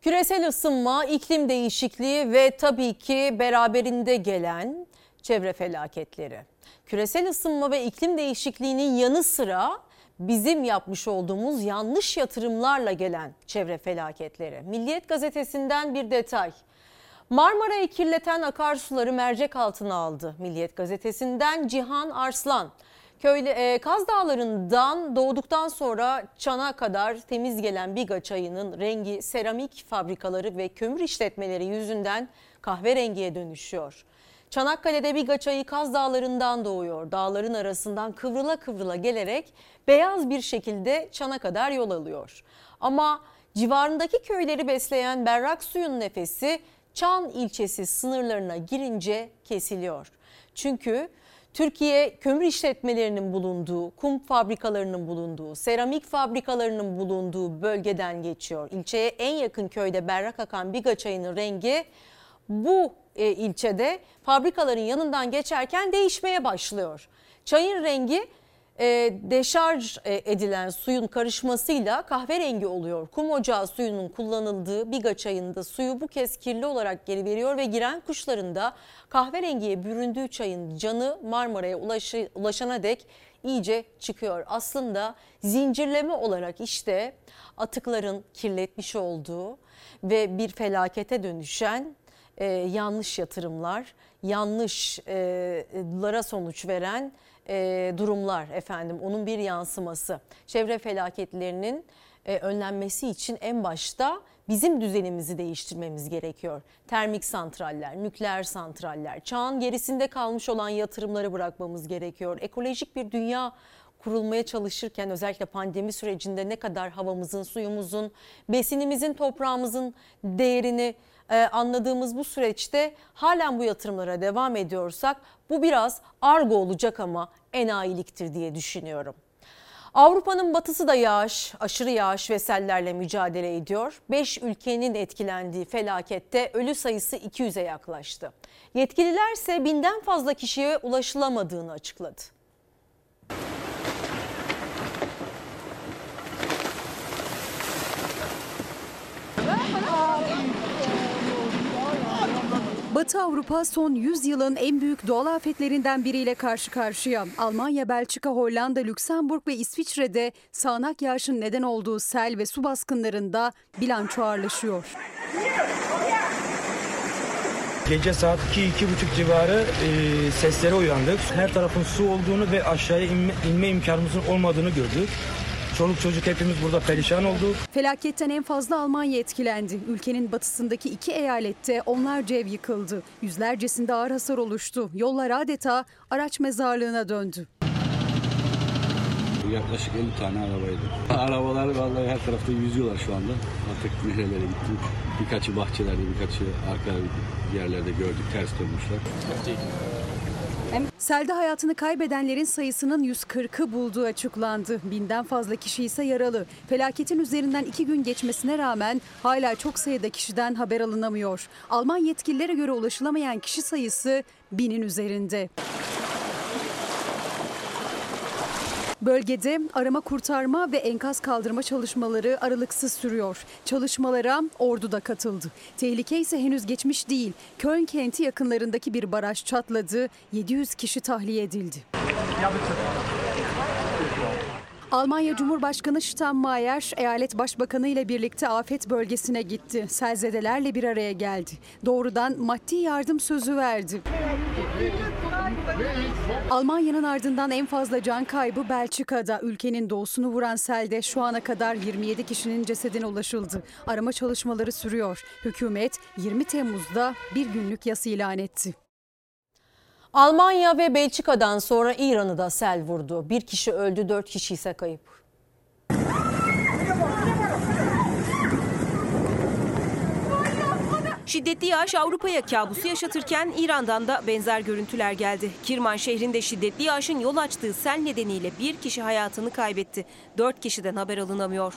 Küresel ısınma, iklim değişikliği ve tabii ki beraberinde gelen çevre felaketleri. Küresel ısınma ve iklim değişikliğinin yanı sıra bizim yapmış olduğumuz yanlış yatırımlarla gelen çevre felaketleri. Milliyet gazetesinden bir detay. Marmara'yı kirleten akarsuları mercek altına aldı. Milliyet gazetesinden Cihan Arslan. Köyle, e, Kaz Dağları'ndan doğduktan sonra Çan'a kadar temiz gelen Biga çayının rengi seramik fabrikaları ve kömür işletmeleri yüzünden kahverengiye dönüşüyor. Çanakkale'de Biga çayı Kaz Dağları'ndan doğuyor. Dağların arasından kıvrıla kıvrıla gelerek beyaz bir şekilde Çan'a kadar yol alıyor. Ama civarındaki köyleri besleyen berrak suyun nefesi Çan ilçesi sınırlarına girince kesiliyor. Çünkü Türkiye kömür işletmelerinin bulunduğu, kum fabrikalarının bulunduğu, seramik fabrikalarının bulunduğu bölgeden geçiyor. İlçeye en yakın köyde berrak akan Biga çayının rengi bu e, ilçede fabrikaların yanından geçerken değişmeye başlıyor. Çayın rengi e, deşarj e, edilen suyun karışmasıyla kahverengi oluyor. Kum ocağı suyunun kullanıldığı Biga çayında suyu bu kez kirli olarak geri veriyor ve giren kuşların da kahverengiye büründüğü çayın canı Marmara'ya ulaşı, ulaşana dek iyice çıkıyor. Aslında zincirleme olarak işte atıkların kirletmiş olduğu ve bir felakete dönüşen e, yanlış yatırımlar, yanlışlara sonuç veren e, durumlar efendim onun bir yansıması. Çevre felaketlerinin e, önlenmesi için en başta bizim düzenimizi değiştirmemiz gerekiyor. Termik santraller, nükleer santraller, çağın gerisinde kalmış olan yatırımları bırakmamız gerekiyor. Ekolojik bir dünya kurulmaya çalışırken özellikle pandemi sürecinde ne kadar havamızın, suyumuzun, besinimizin, toprağımızın değerini e, anladığımız bu süreçte halen bu yatırımlara devam ediyorsak bu biraz argo olacak ama enayiliktir diye düşünüyorum. Avrupa'nın batısı da yağış, aşırı yağış ve sellerle mücadele ediyor. 5 ülkenin etkilendiği felakette ölü sayısı 200'e yaklaştı. Yetkililer ise binden fazla kişiye ulaşılamadığını açıkladı. Batı Avrupa son 100 yılın en büyük doğal afetlerinden biriyle karşı karşıya. Almanya, Belçika, Hollanda, Lüksemburg ve İsviçre'de sağanak yağışın neden olduğu sel ve su baskınlarında bilanço ağırlaşıyor. Gece saat 2-2.30 civarı e, seslere uyandık. Her tarafın su olduğunu ve aşağıya inme, inme imkanımızın olmadığını gördük. Çoluk çocuk hepimiz burada perişan olduk. Felaketten en fazla Almanya etkilendi. Ülkenin batısındaki iki eyalette onlarca ev yıkıldı. Yüzlercesinde ağır hasar oluştu. Yollar adeta araç mezarlığına döndü. Yaklaşık 50 tane arabaydı. Arabalar vallahi her tarafta yüzüyorlar şu anda. Artık nerelere gitti. Birkaçı bahçelerde, birkaçı arka yerlerde gördük. Ters dönmüşler. Selde hayatını kaybedenlerin sayısının 140'ı bulduğu açıklandı. Binden fazla kişi ise yaralı. Felaketin üzerinden iki gün geçmesine rağmen hala çok sayıda kişiden haber alınamıyor. Alman yetkililere göre ulaşılamayan kişi sayısı binin üzerinde. Bölgede arama kurtarma ve enkaz kaldırma çalışmaları aralıksız sürüyor. Çalışmalara ordu da katıldı. Tehlike ise henüz geçmiş değil. Köln kenti yakınlarındaki bir baraj çatladı. 700 kişi tahliye edildi. Almanya Cumhurbaşkanı Steinmeier, eyalet başbakanı ile birlikte afet bölgesine gitti. Selzedelerle bir araya geldi. Doğrudan maddi yardım sözü verdi. Almanya'nın ardından en fazla can kaybı Belçika'da. Ülkenin doğusunu vuran selde şu ana kadar 27 kişinin cesedine ulaşıldı. Arama çalışmaları sürüyor. Hükümet 20 Temmuz'da bir günlük yas ilan etti. Almanya ve Belçika'dan sonra İran'ı da sel vurdu. Bir kişi öldü, dört kişi ise kayıp. Şiddetli yağış Avrupa'ya kabusu yaşatırken İran'dan da benzer görüntüler geldi. Kirman şehrinde şiddetli yağışın yol açtığı sel nedeniyle bir kişi hayatını kaybetti. Dört kişiden haber alınamıyor.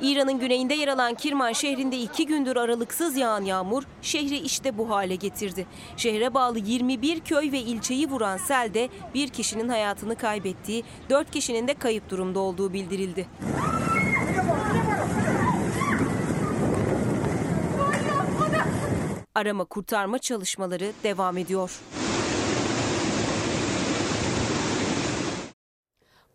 İran'ın güneyinde yer alan Kirman şehrinde iki gündür aralıksız yağan yağmur şehri işte bu hale getirdi. Şehre bağlı 21 köy ve ilçeyi vuran selde bir kişinin hayatını kaybettiği, dört kişinin de kayıp durumda olduğu bildirildi. Arama kurtarma çalışmaları devam ediyor.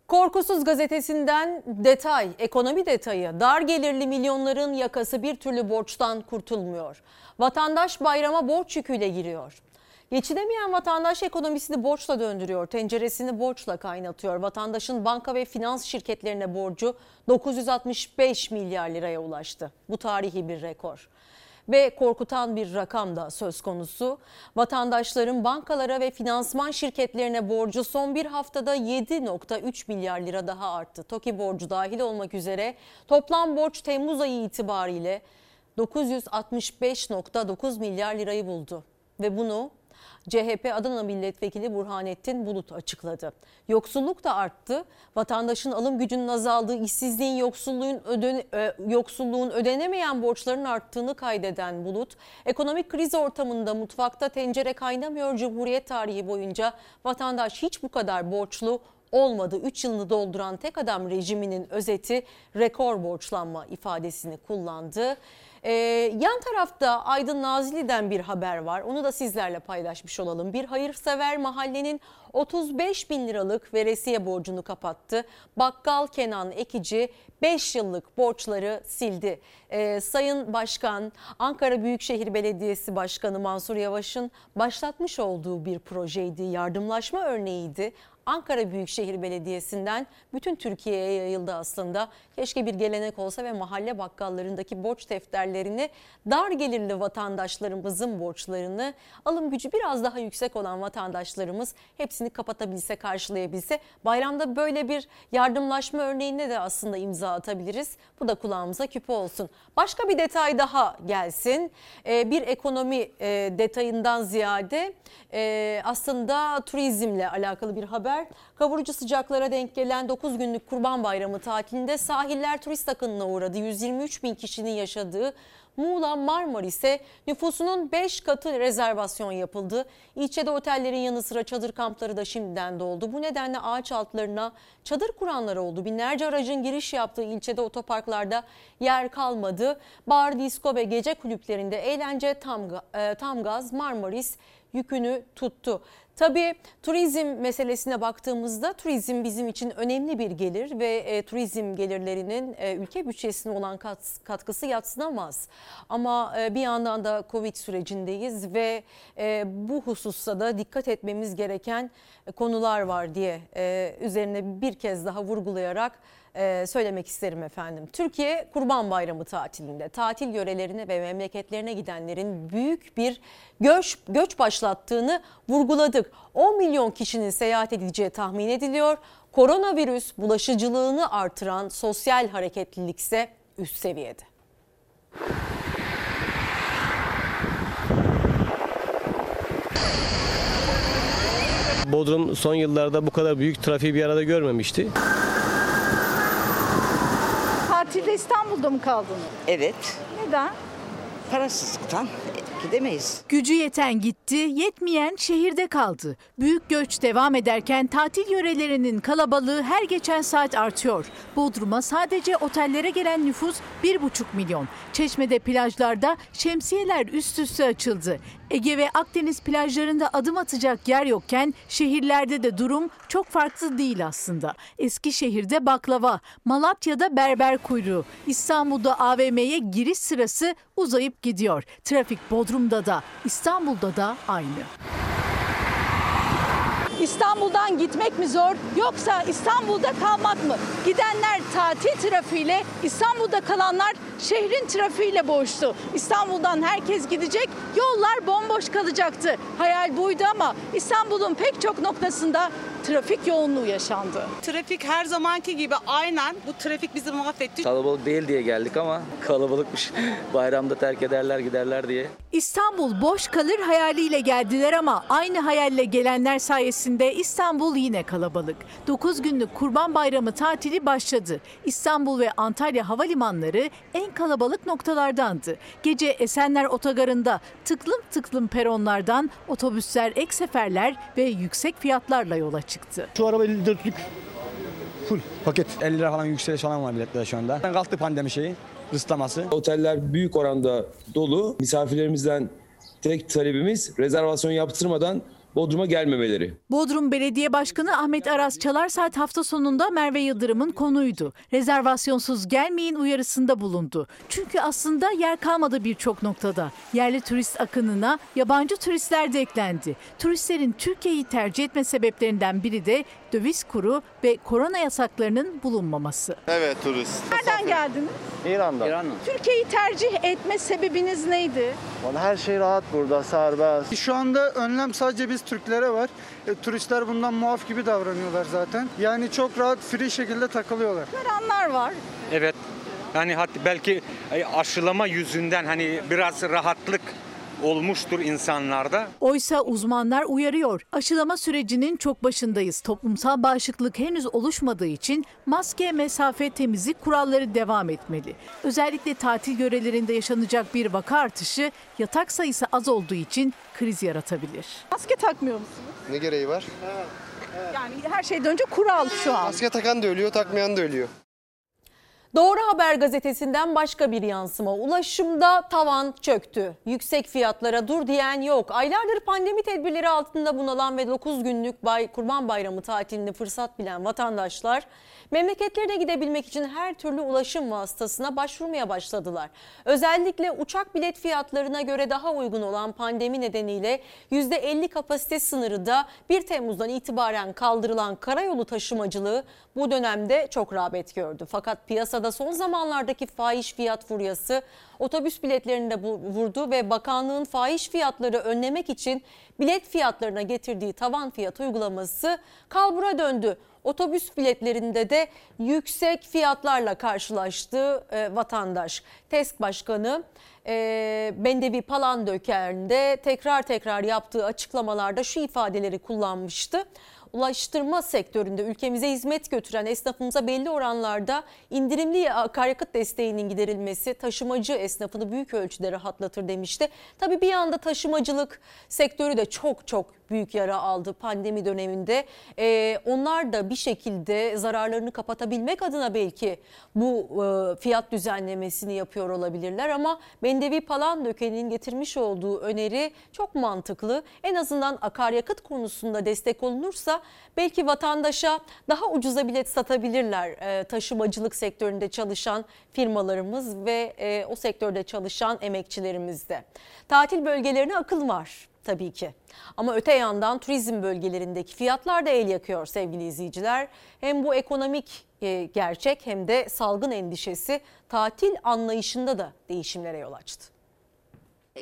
Korkusuz gazetesinden detay, ekonomi detayı. Dar gelirli milyonların yakası bir türlü borçtan kurtulmuyor. Vatandaş bayrama borç yüküyle giriyor. Geçinemeyen vatandaş ekonomisini borçla döndürüyor, tenceresini borçla kaynatıyor. Vatandaşın banka ve finans şirketlerine borcu 965 milyar liraya ulaştı. Bu tarihi bir rekor ve korkutan bir rakam da söz konusu. Vatandaşların bankalara ve finansman şirketlerine borcu son bir haftada 7.3 milyar lira daha arttı. TOKİ borcu dahil olmak üzere toplam borç Temmuz ayı itibariyle 965.9 milyar lirayı buldu. Ve bunu CHP Adana Milletvekili Burhanettin Bulut açıkladı. Yoksulluk da arttı. Vatandaşın alım gücünün azaldığı, işsizliğin, yoksulluğun, ödene, e, yoksulluğun ödenemeyen borçların arttığını kaydeden Bulut, ekonomik kriz ortamında mutfakta tencere kaynamıyor Cumhuriyet tarihi boyunca vatandaş hiç bu kadar borçlu olmadı. 3 yılını dolduran tek adam rejiminin özeti rekor borçlanma ifadesini kullandı. Ee, yan tarafta Aydın Nazilli'den bir haber var. Onu da sizlerle paylaşmış olalım. Bir hayırsever mahallenin 35 bin liralık veresiye borcunu kapattı. Bakkal Kenan Ekici 5 yıllık borçları sildi. Ee, Sayın Başkan Ankara Büyükşehir Belediyesi Başkanı Mansur Yavaş'ın başlatmış olduğu bir projeydi. Yardımlaşma örneğiydi. Ankara Büyükşehir Belediyesi'nden bütün Türkiye'ye yayıldı aslında. Keşke bir gelenek olsa ve mahalle bakkallarındaki borç defterlerini dar gelirli vatandaşlarımızın borçlarını alım gücü biraz daha yüksek olan vatandaşlarımız hepsini kapatabilse, karşılayabilse bayramda böyle bir yardımlaşma örneğine de aslında imza atabiliriz. Bu da kulağımıza küpe olsun. Başka bir detay daha gelsin. Ee, bir ekonomi e, detayından ziyade e, aslında turizmle alakalı bir haber. Kavurucu sıcaklara denk gelen 9 günlük Kurban Bayramı tatilinde sahiller turist akınına uğradı. 123 bin kişinin yaşadığı Muğla Marmaris'e nüfusunun 5 katı rezervasyon yapıldı. İlçede otellerin yanı sıra çadır kampları da şimdiden doldu. Bu nedenle ağaç altlarına çadır kuranlar oldu. Binlerce aracın giriş yaptığı ilçede otoparklarda yer kalmadı. Bar, disko ve gece kulüplerinde eğlence tam, e, tam gaz Marmaris yükünü tuttu. Tabii turizm meselesine baktığımızda turizm bizim için önemli bir gelir ve e, turizm gelirlerinin e, ülke bütçesine olan kat, katkısı yatsınamaz. Ama e, bir yandan da Covid sürecindeyiz ve e, bu hususta da dikkat etmemiz gereken konular var diye e, üzerine bir kez daha vurgulayarak e, söylemek isterim efendim. Türkiye Kurban Bayramı tatilinde tatil yörelerine ve memleketlerine gidenlerin büyük bir göç, göç başlattığını vurguladık. 10 milyon kişinin seyahat edeceği tahmin ediliyor. Koronavirüs bulaşıcılığını artıran sosyal hareketlilik ise üst seviyede. Bodrum son yıllarda bu kadar büyük trafiği bir arada görmemişti. İstanbul'da mı kaldınız? Evet. Neden? Parasızlıktan Gidemeyiz. Gücü yeten gitti, yetmeyen şehirde kaldı. Büyük göç devam ederken tatil yörelerinin kalabalığı her geçen saat artıyor. Bodrum'a sadece otellere gelen nüfus 1,5 milyon. Çeşme'de plajlarda şemsiyeler üst üste açıldı. Ege ve Akdeniz plajlarında adım atacak yer yokken şehirlerde de durum çok farklı değil aslında. Eskişehir'de baklava, Malatya'da berber kuyruğu, İstanbul'da AVM'ye giriş sırası uzayıp gidiyor. Trafik Bodrum'da da İstanbul'da da aynı. İstanbul'dan gitmek mi zor yoksa İstanbul'da kalmak mı? Gidenler tatil trafiğiyle, İstanbul'da kalanlar şehrin trafiğiyle boğuştu. İstanbul'dan herkes gidecek, yollar bomboş kalacaktı. Hayal buydu ama İstanbul'un pek çok noktasında trafik yoğunluğu yaşandı. Trafik her zamanki gibi aynen bu trafik bizi mahvetti. Kalabalık değil diye geldik ama kalabalıkmış. Bayramda terk ederler giderler diye. İstanbul boş kalır hayaliyle geldiler ama aynı hayalle gelenler sayesinde İstanbul yine kalabalık. 9 günlük Kurban Bayramı tatili başladı. İstanbul ve Antalya havalimanları en kalabalık noktalardandı. Gece Esenler Otogarı'nda tıklım tıklım peronlardan otobüsler, ek seferler ve yüksek fiyatlarla yola çıktı. Şu araba 54'lük full paket. 50 lira falan yükseliş falan var biletlerde şu anda. Kalktı pandemi şeyi, rıslaması. Oteller büyük oranda dolu. Misafirlerimizden tek talebimiz rezervasyon yaptırmadan Bodrum'a gelmemeleri. Bodrum Belediye Başkanı Ahmet Aras Çalarsaat hafta sonunda Merve Yıldırım'ın konuydu. Rezervasyonsuz gelmeyin uyarısında bulundu. Çünkü aslında yer kalmadı birçok noktada. Yerli turist akınına yabancı turistler de eklendi. Turistlerin Türkiye'yi tercih etme sebeplerinden biri de döviz kuru ve korona yasaklarının bulunmaması. Evet turist. Nereden geldiniz? İran'dan. İran'dan. Türkiye'yi tercih etme sebebiniz neydi? Vallahi her şey rahat burada, serbest. Şu anda önlem sadece biz Türklere var. E, turistler bundan muaf gibi davranıyorlar zaten. Yani çok rahat, free şekilde takılıyorlar. Görenler var. Evet. Yani hatta belki e, aşılama yüzünden hani biraz rahatlık olmuştur insanlarda. Oysa uzmanlar uyarıyor. Aşılama sürecinin çok başındayız. Toplumsal bağışıklık henüz oluşmadığı için maske, mesafe, temizlik kuralları devam etmeli. Özellikle tatil yörelerinde yaşanacak bir vaka artışı yatak sayısı az olduğu için kriz yaratabilir. Maske takmıyor musunuz? Ne gereği var? Yani her şeyden önce kural şu an. Maske takan da ölüyor, takmayan da ölüyor. Doğru Haber gazetesinden başka bir yansıma. Ulaşımda tavan çöktü. Yüksek fiyatlara dur diyen yok. Aylardır pandemi tedbirleri altında bunalan ve 9 günlük bay, Kurban Bayramı tatilini fırsat bilen vatandaşlar memleketlerine gidebilmek için her türlü ulaşım vasıtasına başvurmaya başladılar. Özellikle uçak bilet fiyatlarına göre daha uygun olan pandemi nedeniyle %50 kapasite sınırı da 1 Temmuz'dan itibaren kaldırılan karayolu taşımacılığı bu dönemde çok rağbet gördü. Fakat piyasada son zamanlardaki fahiş fiyat furyası otobüs biletlerini de vurdu ve bakanlığın fahiş fiyatları önlemek için bilet fiyatlarına getirdiği tavan fiyat uygulaması kalbura döndü. Otobüs biletlerinde de yüksek fiyatlarla karşılaştı e, vatandaş. TESK Başkanı e, Bendevi Palandöken de tekrar tekrar yaptığı açıklamalarda şu ifadeleri kullanmıştı ulaştırma sektöründe ülkemize hizmet götüren esnafımıza belli oranlarda indirimli akaryakıt desteğinin giderilmesi taşımacı esnafını büyük ölçüde rahatlatır demişti. Tabii bir yanda taşımacılık sektörü de çok çok büyük yara aldı pandemi döneminde. Ee, onlar da bir şekilde zararlarını kapatabilmek adına belki bu e, fiyat düzenlemesini yapıyor olabilirler ama Bendevi Palandöken'in getirmiş olduğu öneri çok mantıklı. En azından akaryakıt konusunda destek olunursa belki vatandaşa daha ucuza bilet satabilirler e, taşımacılık sektöründe çalışan firmalarımız ve e, o sektörde çalışan emekçilerimiz de. Tatil bölgelerine akıl var tabii ki. Ama öte yandan turizm bölgelerindeki fiyatlar da el yakıyor sevgili izleyiciler. Hem bu ekonomik e, gerçek hem de salgın endişesi tatil anlayışında da değişimlere yol açtı.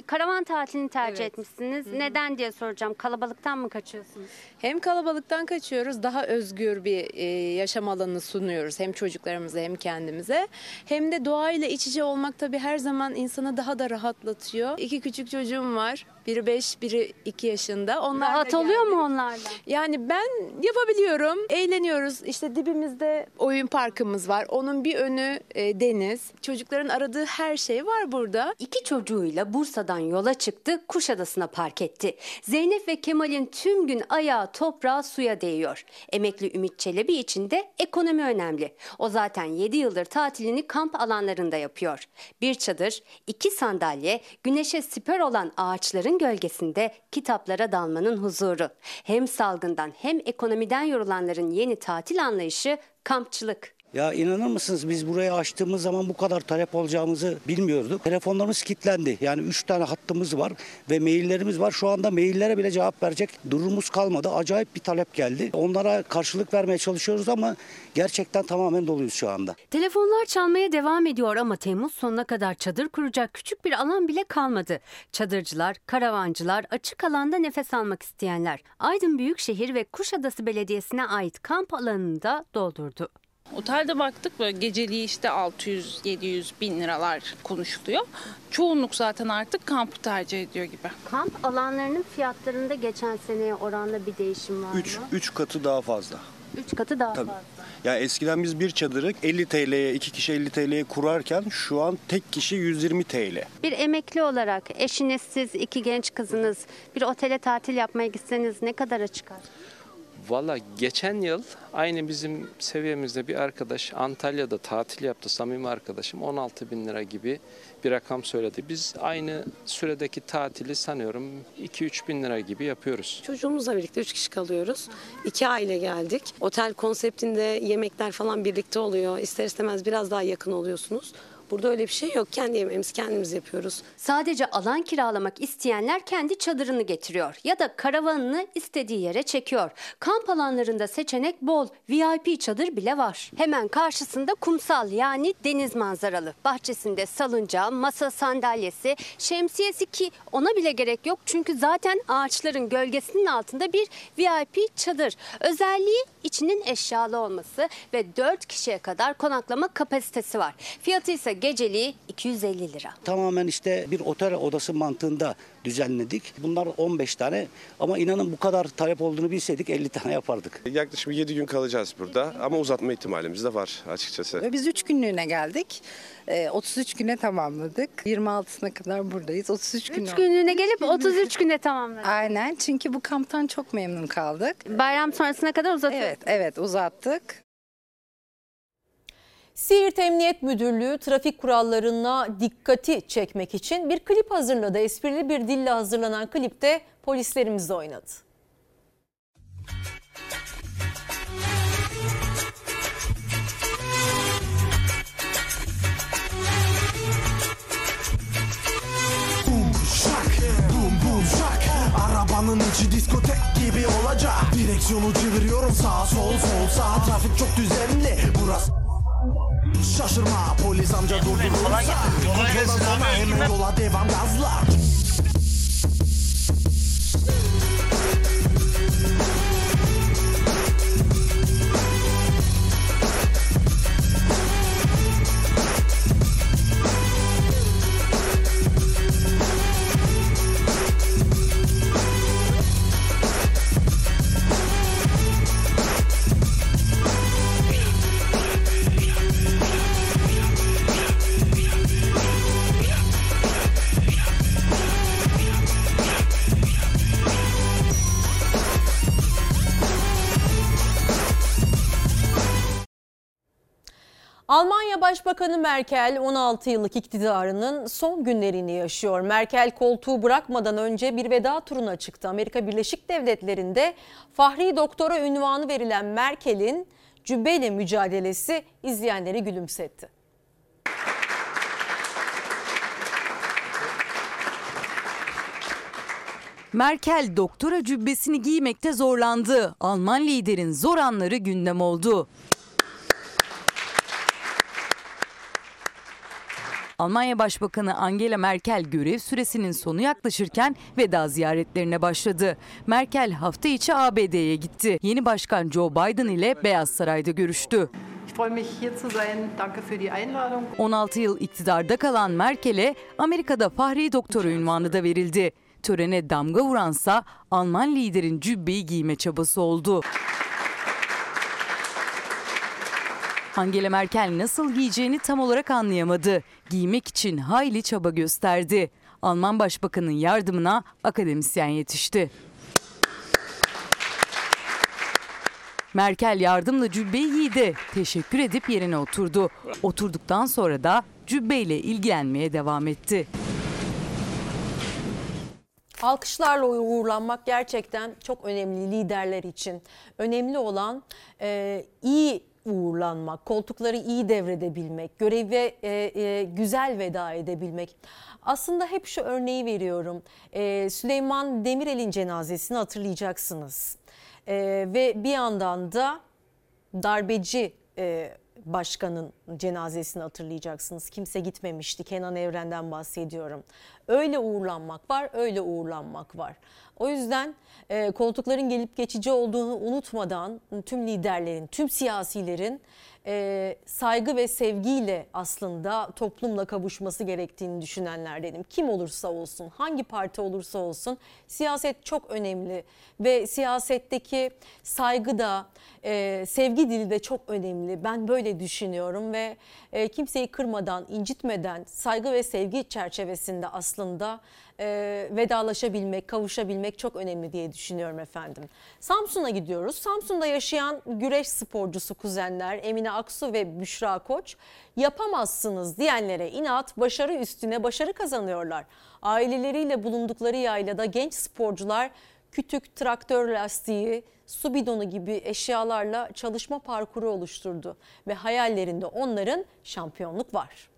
Karavan tatilini tercih evet. etmişsiniz. Hı-hı. Neden diye soracağım. Kalabalıktan mı kaçıyorsunuz? Hem kalabalıktan kaçıyoruz. Daha özgür bir e, yaşam alanı sunuyoruz. Hem çocuklarımıza hem kendimize. Hem de doğayla iç içe olmak tabii her zaman insanı daha da rahatlatıyor. İki küçük çocuğum var. Biri 5, biri 2 yaşında. Onlar Rahat oluyor mu onlarla? Yani ben yapabiliyorum. Eğleniyoruz. İşte dibimizde oyun parkımız var. Onun bir önü e, deniz. Çocukların aradığı her şey var burada. İki çocuğuyla Bursa'da Muğla'dan yola çıktı, Kuşadası'na park etti. Zeynep ve Kemal'in tüm gün ayağı toprağa suya değiyor. Emekli Ümit Çelebi için de ekonomi önemli. O zaten 7 yıldır tatilini kamp alanlarında yapıyor. Bir çadır, iki sandalye, güneşe siper olan ağaçların gölgesinde kitaplara dalmanın huzuru. Hem salgından hem ekonomiden yorulanların yeni tatil anlayışı kampçılık. Ya inanır mısınız biz burayı açtığımız zaman bu kadar talep olacağımızı bilmiyorduk. Telefonlarımız kilitlendi. Yani 3 tane hattımız var ve maillerimiz var. Şu anda maillere bile cevap verecek durumumuz kalmadı. Acayip bir talep geldi. Onlara karşılık vermeye çalışıyoruz ama gerçekten tamamen doluyuz şu anda. Telefonlar çalmaya devam ediyor ama Temmuz sonuna kadar çadır kuracak küçük bir alan bile kalmadı. Çadırcılar, karavancılar, açık alanda nefes almak isteyenler Aydın Büyükşehir ve Kuşadası Belediyesi'ne ait kamp alanını da doldurdu. Otelde baktık böyle geceliği işte 600-700 bin liralar konuşuluyor. Çoğunluk zaten artık kampı tercih ediyor gibi. Kamp alanlarının fiyatlarında geçen seneye oranla bir değişim var 3 mı? 3 katı daha fazla. 3 katı daha Tabii. fazla. Ya eskiden biz bir çadırı 50 TL'ye, iki kişi 50 TL'ye kurarken şu an tek kişi 120 TL. Bir emekli olarak eşiniz siz iki genç kızınız bir otele tatil yapmaya gitseniz ne kadara çıkar? Valla geçen yıl aynı bizim seviyemizde bir arkadaş Antalya'da tatil yaptı. Samimi arkadaşım 16 bin lira gibi bir rakam söyledi. Biz aynı süredeki tatili sanıyorum 2-3 bin lira gibi yapıyoruz. Çocuğumuzla birlikte 3 kişi kalıyoruz. İki aile geldik. Otel konseptinde yemekler falan birlikte oluyor. İster istemez biraz daha yakın oluyorsunuz. Burada öyle bir şey yok. Kendi yemeğimizi kendimiz yapıyoruz. Sadece alan kiralamak isteyenler kendi çadırını getiriyor ya da karavanını istediği yere çekiyor. Kamp alanlarında seçenek bol. VIP çadır bile var. Hemen karşısında kumsal yani deniz manzaralı. Bahçesinde salıncağı, masa sandalyesi, şemsiyesi ki ona bile gerek yok. Çünkü zaten ağaçların gölgesinin altında bir VIP çadır. Özelliği içinin eşyalı olması ve 4 kişiye kadar konaklama kapasitesi var. Fiyatı ise geceliği 250 lira. Tamamen işte bir otel odası mantığında düzenledik. Bunlar 15 tane ama inanın bu kadar talep olduğunu bilseydik 50 tane yapardık. Yaklaşık 7 gün kalacağız burada ama uzatma ihtimalimiz de var açıkçası. Ve Biz 3 günlüğüne geldik. Ee, 33 güne tamamladık. 26'sına kadar buradayız. 33 gün 3 oldu. günlüğüne gelip 33 güne tamamladık. Aynen çünkü bu kamptan çok memnun kaldık. Bayram sonrasına kadar uzatıyoruz. Evet, evet uzattık. Siirt Emniyet Müdürlüğü trafik kurallarına dikkati çekmek için bir klip hazırladı. Esprili bir dille hazırlanan klipte polislerimiz de oynadı. Arabanın içi diskotek gibi olacak Direksiyonu çeviriyorum sağa sol sol sağ Trafik çok düzenli burası Şaşırma polis amca durdurursa Kontrolden sonra hemen yola devam gazla Almanya Başbakanı Merkel 16 yıllık iktidarının son günlerini yaşıyor. Merkel koltuğu bırakmadan önce bir veda turuna çıktı. Amerika Birleşik Devletleri'nde Fahri Doktora ünvanı verilen Merkel'in cübbeyle mücadelesi izleyenleri gülümsetti. Merkel doktora cübbesini giymekte zorlandı. Alman liderin zor anları gündem oldu. Almanya Başbakanı Angela Merkel görev süresinin sonu yaklaşırken veda ziyaretlerine başladı. Merkel hafta içi ABD'ye gitti. Yeni başkan Joe Biden ile Beyaz Saray'da görüştü. Ich freue mich hier zu sein. Danke für die Einladung. 16 yıl iktidarda kalan Merkel'e Amerika'da Fahri Doktora ünvanı da verildi. Törene damga vuransa Alman liderin cübbeyi giyme çabası oldu. Angela Merkel nasıl giyeceğini tam olarak anlayamadı. Giymek için hayli çaba gösterdi. Alman Başbakanın yardımına akademisyen yetişti. Merkel yardımla cübbeyi giydi. Teşekkür edip yerine oturdu. Oturduktan sonra da cübbeyle ilgilenmeye devam etti. Alkışlarla uğurlanmak gerçekten çok önemli liderler için. Önemli olan e, iyi uğurlanmak, koltukları iyi devredebilmek, göreve e, e, güzel veda edebilmek. Aslında hep şu örneği veriyorum. E, Süleyman Demirel'in cenazesini hatırlayacaksınız. E, ve bir yandan da darbeci e, başkanın cenazesini hatırlayacaksınız. Kimse gitmemişti. Kenan Evren'den bahsediyorum. Öyle uğurlanmak var, öyle uğurlanmak var. O yüzden e, koltukların gelip geçici olduğunu unutmadan tüm liderlerin, tüm siyasilerin e, saygı ve sevgiyle aslında toplumla kavuşması gerektiğini düşünenlerdenim. Kim olursa olsun, hangi parti olursa olsun siyaset çok önemli ve siyasetteki saygı da e, sevgi dili de çok önemli. Ben böyle düşünüyorum ve e, kimseyi kırmadan, incitmeden saygı ve sevgi çerçevesinde aslında e, vedalaşabilmek, kavuşabilmek çok önemli diye düşünüyorum efendim. Samsun'a gidiyoruz. Samsun'da yaşayan güreş sporcusu kuzenler Emine Aksu ve Büşra Koç yapamazsınız diyenlere inat, başarı üstüne başarı kazanıyorlar. Aileleriyle bulundukları yaylada genç sporcular kütük, traktör lastiği, su bidonu gibi eşyalarla çalışma parkuru oluşturdu ve hayallerinde onların şampiyonluk var.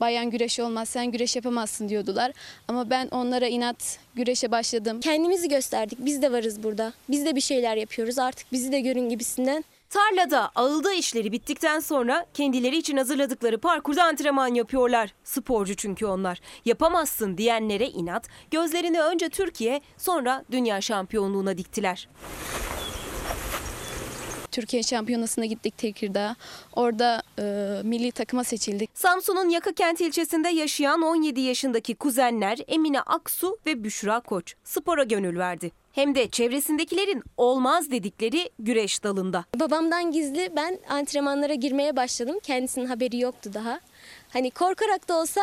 Bayan güreşi olmaz sen güreş yapamazsın diyordular. Ama ben onlara inat güreşe başladım. Kendimizi gösterdik biz de varız burada. Biz de bir şeyler yapıyoruz artık bizi de görün gibisinden. Tarlada ağılda işleri bittikten sonra kendileri için hazırladıkları parkurda antrenman yapıyorlar. Sporcu çünkü onlar. Yapamazsın diyenlere inat, gözlerini önce Türkiye sonra dünya şampiyonluğuna diktiler. Türkiye şampiyonasına gittik Tekirdağ. Orada e, milli takıma seçildik. Samsun'un Yakakent ilçesinde yaşayan 17 yaşındaki kuzenler Emine Aksu ve Büşra Koç spora gönül verdi. Hem de çevresindekilerin olmaz dedikleri güreş dalında. Babamdan gizli ben antrenmanlara girmeye başladım. Kendisinin haberi yoktu daha. Hani korkarak da olsa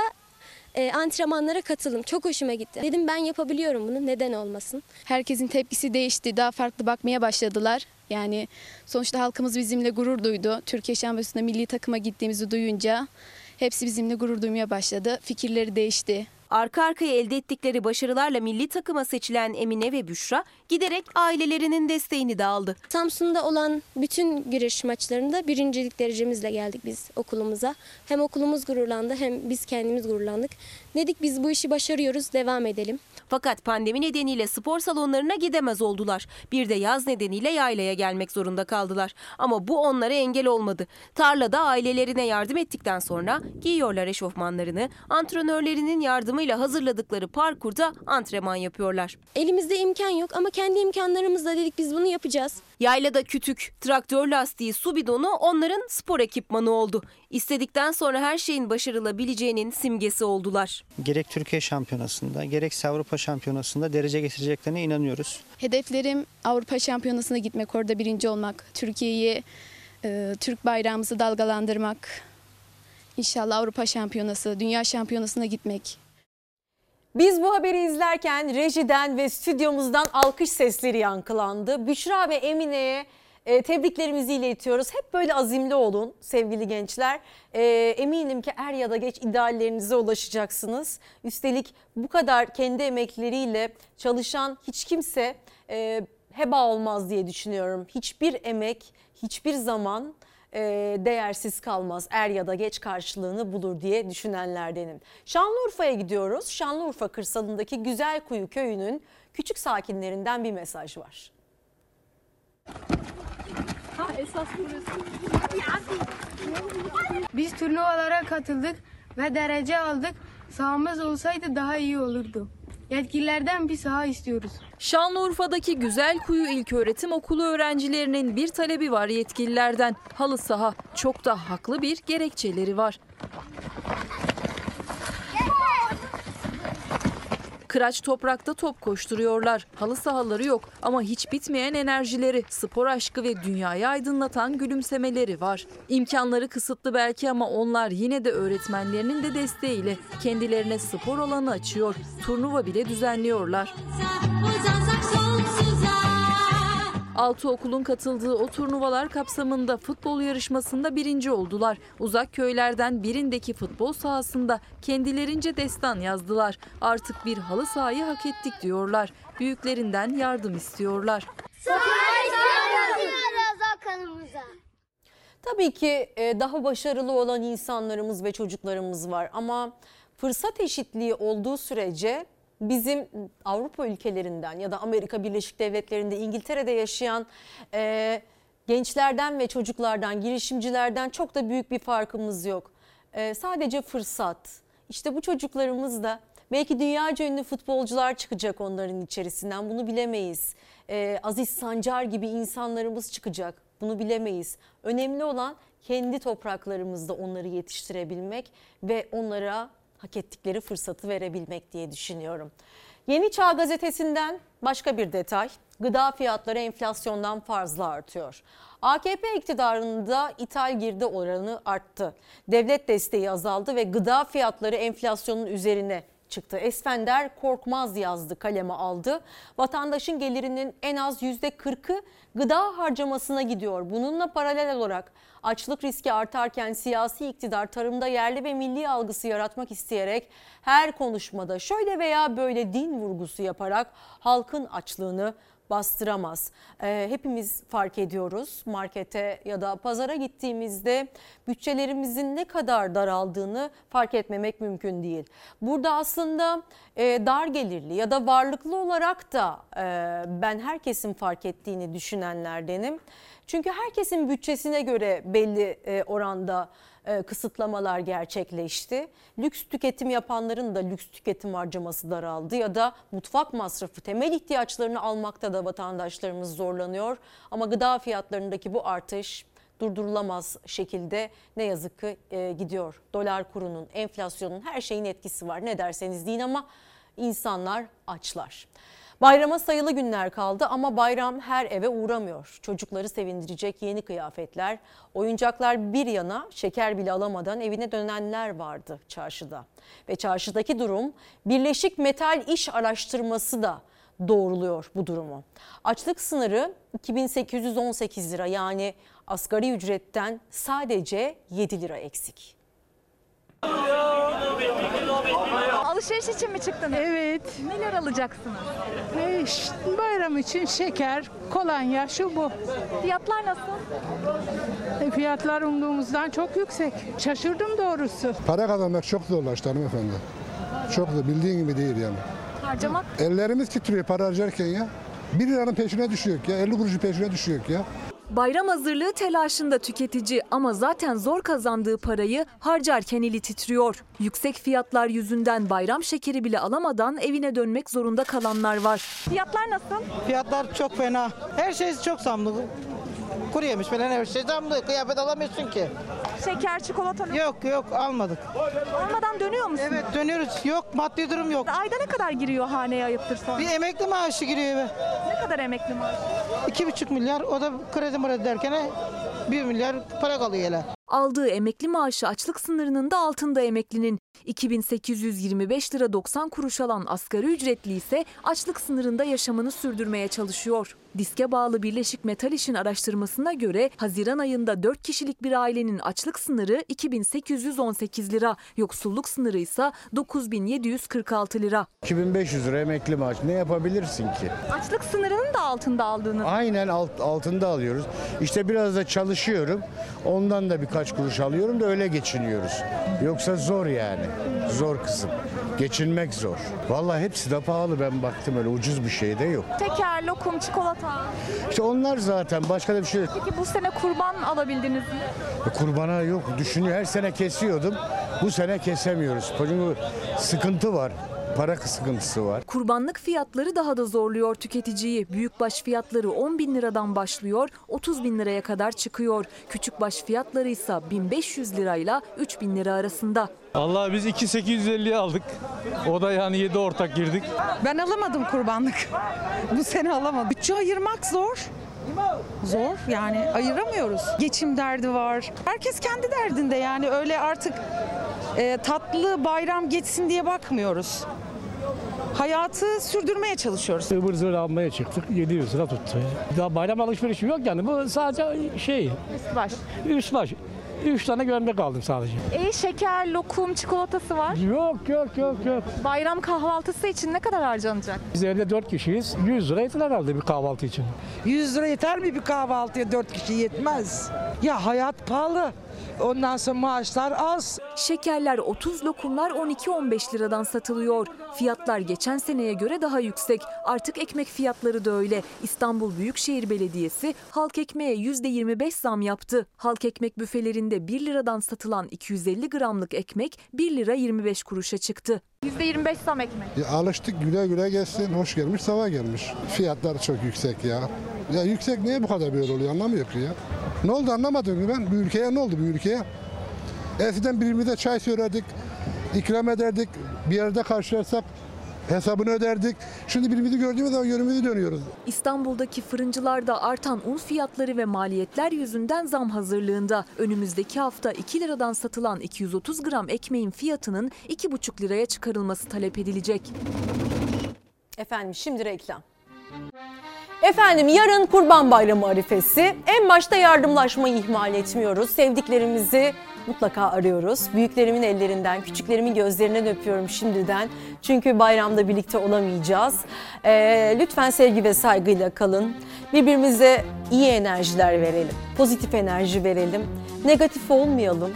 e, antrenmanlara katıldım. Çok hoşuma gitti. Dedim ben yapabiliyorum bunu. Neden olmasın? Herkesin tepkisi değişti. Daha farklı bakmaya başladılar. Yani sonuçta halkımız bizimle gurur duydu. Türkiye Şampiyonası'nda milli takıma gittiğimizi duyunca hepsi bizimle gurur duymaya başladı. Fikirleri değişti. Arka arkaya elde ettikleri başarılarla milli takıma seçilen Emine ve Büşra giderek ailelerinin desteğini de aldı. Samsun'da olan bütün güreş maçlarında birincilik derecemizle geldik biz okulumuza. Hem okulumuz gururlandı hem biz kendimiz gururlandık. Dedik biz bu işi başarıyoruz devam edelim. Fakat pandemi nedeniyle spor salonlarına gidemez oldular. Bir de yaz nedeniyle yaylaya gelmek zorunda kaldılar. Ama bu onlara engel olmadı. Tarlada ailelerine yardım ettikten sonra giyiyorlar eşofmanlarını, antrenörlerinin yardımıyla hazırladıkları parkurda antrenman yapıyorlar. Elimizde imkan yok ama kendi imkanlarımızla dedik biz bunu yapacağız. Yaylada kütük, traktör lastiği, su bidonu onların spor ekipmanı oldu. İstedikten sonra her şeyin başarılabileceğinin simgesi oldular. Gerek Türkiye Şampiyonası'nda gerekse Avrupa Şampiyonası'nda derece getireceklerine inanıyoruz. Hedeflerim Avrupa Şampiyonası'na gitmek, orada birinci olmak, Türkiye'yi, e, Türk bayrağımızı dalgalandırmak. İnşallah Avrupa Şampiyonası, Dünya Şampiyonası'na gitmek. Biz bu haberi izlerken rejiden ve stüdyomuzdan alkış sesleri yankılandı. Büşra ve Emine'ye e, tebriklerimizi iletiyoruz. Hep böyle azimli olun sevgili gençler. E, eminim ki er ya da geç ideallerinize ulaşacaksınız. Üstelik bu kadar kendi emekleriyle çalışan hiç kimse e, heba olmaz diye düşünüyorum. Hiçbir emek, hiçbir zaman e, değersiz kalmaz. Er ya da geç karşılığını bulur diye düşünenlerdenim. Şanlıurfa'ya gidiyoruz. Şanlıurfa kırsalındaki Güzelkuyu köyünün küçük sakinlerinden bir mesaj var. Ha esas Biz turnuvalara katıldık ve derece aldık. Sahamız olsaydı daha iyi olurdu. Yetkililerden bir saha istiyoruz. Şanlıurfa'daki Güzelkuyu İlköğretim Okulu öğrencilerinin bir talebi var yetkililerden. Halı saha çok da haklı bir gerekçeleri var. Kıraç toprakta top koşturuyorlar. Halı sahaları yok ama hiç bitmeyen enerjileri, spor aşkı ve dünyayı aydınlatan gülümsemeleri var. İmkanları kısıtlı belki ama onlar yine de öğretmenlerinin de desteğiyle kendilerine spor alanı açıyor. Turnuva bile düzenliyorlar. Altı okulun katıldığı o turnuvalar kapsamında futbol yarışmasında birinci oldular. Uzak köylerden birindeki futbol sahasında kendilerince destan yazdılar. Artık bir halı sahayı hak ettik diyorlar. Büyüklerinden yardım istiyorlar. Tabii ki e, daha başarılı olan insanlarımız ve çocuklarımız var ama fırsat eşitliği olduğu sürece bizim Avrupa ülkelerinden ya da Amerika Birleşik Devletleri'nde İngiltere'de yaşayan e, gençlerden ve çocuklardan girişimcilerden çok da büyük bir farkımız yok. E, sadece fırsat. İşte bu çocuklarımız da belki dünyaca ünlü futbolcular çıkacak onların içerisinden bunu bilemeyiz. E, Aziz Sancar gibi insanlarımız çıkacak bunu bilemeyiz. Önemli olan kendi topraklarımızda onları yetiştirebilmek ve onlara hak ettikleri fırsatı verebilmek diye düşünüyorum. Yeni Çağ gazetesinden başka bir detay. Gıda fiyatları enflasyondan fazla artıyor. AKP iktidarında ithal girdi oranı arttı. Devlet desteği azaldı ve gıda fiyatları enflasyonun üzerine çıktı. Esfender Korkmaz yazdı, kaleme aldı. Vatandaşın gelirinin en az %40'ı gıda harcamasına gidiyor. Bununla paralel olarak açlık riski artarken siyasi iktidar tarımda yerli ve milli algısı yaratmak isteyerek her konuşmada şöyle veya böyle din vurgusu yaparak halkın açlığını bastıramaz. Ee, hepimiz fark ediyoruz markete ya da pazara gittiğimizde bütçelerimizin ne kadar daraldığını fark etmemek mümkün değil. Burada aslında e, dar gelirli ya da varlıklı olarak da e, ben herkesin fark ettiğini düşünenlerdenim. Çünkü herkesin bütçesine göre belli e, oranda e, kısıtlamalar gerçekleşti. Lüks tüketim yapanların da lüks tüketim harcaması daraldı ya da mutfak masrafı temel ihtiyaçlarını almakta da vatandaşlarımız zorlanıyor. Ama gıda fiyatlarındaki bu artış durdurulamaz şekilde ne yazık ki e, gidiyor. Dolar kurunun, enflasyonun her şeyin etkisi var ne derseniz deyin ama insanlar açlar. Bayrama sayılı günler kaldı ama bayram her eve uğramıyor. Çocukları sevindirecek yeni kıyafetler, oyuncaklar bir yana şeker bile alamadan evine dönenler vardı çarşıda. Ve çarşıdaki durum Birleşik Metal İş Araştırması da doğruluyor bu durumu. Açlık sınırı 2818 lira yani asgari ücretten sadece 7 lira eksik. Alışveriş için mi çıktınız? Evet. Neler alacaksınız? E, bayram için şeker, kolonya, şu bu. Fiyatlar nasıl? E, fiyatlar umduğumuzdan çok yüksek. Şaşırdım doğrusu. Para kazanmak çok zorlaştı hanımefendi. Çok da bildiğin gibi değil yani. Harcamak? Ellerimiz titriyor para harcarken ya. Bir liranın peşine düşüyor ya. 50 kuruşun peşine düşüyor ya. Bayram hazırlığı telaşında tüketici ama zaten zor kazandığı parayı harcarken eli titriyor. Yüksek fiyatlar yüzünden bayram şekeri bile alamadan evine dönmek zorunda kalanlar var. Fiyatlar nasıl? Fiyatlar çok fena. Her şey çok zamlı. Kuru yemiş falan her şey zamlı. Kıyafet alamıyorsun ki. Şeker, çikolata? Yok yok almadık. Almadan dönüyor musunuz? Evet dönüyoruz. Yok maddi durum yok. Ayda ne kadar giriyor haneye ayıptır sonra? Bir emekli maaşı giriyor eve. Ne kadar emekli maaşı? İki buçuk milyar. O da kredi mredi derken bir milyar para kalıyor hele. Aldığı emekli maaşı açlık sınırının da altında emeklinin. 2825 lira 90 kuruş alan asgari ücretli ise açlık sınırında yaşamını sürdürmeye çalışıyor. Diske bağlı Birleşik Metal İş'in araştırmasına göre Haziran ayında 4 kişilik bir ailenin açlık sınırı 2818 lira, yoksulluk sınırı ise 9746 lira. 2500 lira emekli maaş ne yapabilirsin ki? Açlık sınırının da altında aldığınız. Aynen alt, altında alıyoruz. İşte biraz da çalışıyorum. Ondan da birkaç kuruş alıyorum da öyle geçiniyoruz. Yoksa zor yani. Zor kızım. Geçinmek zor. Vallahi hepsi de pahalı ben baktım öyle ucuz bir şey de yok. Şeker, lokum, çikolata. İşte onlar zaten başka da bir şey yok. Peki bu sene kurban alabildiniz mi? E, Kurbana yok düşünüyor. Her sene kesiyordum. Bu sene kesemiyoruz. Çünkü sıkıntı var. Para sıkıntısı var. Kurbanlık fiyatları daha da zorluyor tüketiciyi. Büyükbaş fiyatları 10 bin liradan başlıyor, 30 bin liraya kadar çıkıyor. Küçükbaş fiyatları ise 1500 lirayla 3000 lira arasında. Allah biz 2850'ye aldık. O da yani 7 ortak girdik. Ben alamadım kurbanlık. Bu sene alamadım. Bütçe ayırmak zor. Zor yani ayıramıyoruz. Geçim derdi var. Herkes kendi derdinde yani öyle artık e, tatlı bayram geçsin diye bakmıyoruz. Hayatı sürdürmeye çalışıyoruz. Ivır zıvır almaya çıktık 700 lira tuttu. Daha bayram alışverişi yok yani bu sadece şey. Üst baş. Üst baş. Üç tane gömlek aldım sadece. E şeker, lokum, çikolatası var. Yok yok yok yok. Bayram kahvaltısı için ne kadar harcanacak? Biz evde 4 kişiyiz. 100 lira yeter herhalde bir kahvaltı için. 100 lira yeter mi bir kahvaltıya 4 kişi yetmez. Ya hayat pahalı. Ondan sonra maaşlar az. Şekerler 30 lokumlar 12-15 liradan satılıyor. Fiyatlar geçen seneye göre daha yüksek. Artık ekmek fiyatları da öyle. İstanbul Büyükşehir Belediyesi halk ekmeğe %25 zam yaptı. Halk ekmek büfelerinde 1 liradan satılan 250 gramlık ekmek 1 lira 25 kuruşa çıktı. %25 zam ekmek. Ya alıştık güle güle gelsin. Hoş gelmiş, sabah gelmiş. Fiyatlar çok yüksek ya. Ya yüksek niye bu kadar böyle oluyor anlamıyor ki ya. Ne oldu anlamadım ben. Bu ülkeye ne oldu bu ülkeye? Eskiden birbirimize çay söylerdik, ikram ederdik. Bir yerde karşılarsak hesabını öderdik. Şimdi birbirimizi gördüğümüz zaman yönümüzü dönüyoruz. İstanbul'daki fırıncılarda artan un fiyatları ve maliyetler yüzünden zam hazırlığında. Önümüzdeki hafta 2 liradan satılan 230 gram ekmeğin fiyatının 2,5 liraya çıkarılması talep edilecek. Efendim şimdi reklam. Efendim yarın Kurban Bayramı arifesi. En başta yardımlaşmayı ihmal etmiyoruz. Sevdiklerimizi mutlaka arıyoruz. Büyüklerimin ellerinden, küçüklerimin gözlerinden öpüyorum şimdiden. Çünkü bayramda birlikte olamayacağız. Ee, lütfen sevgi ve saygıyla kalın. Birbirimize iyi enerjiler verelim. Pozitif enerji verelim. Negatif olmayalım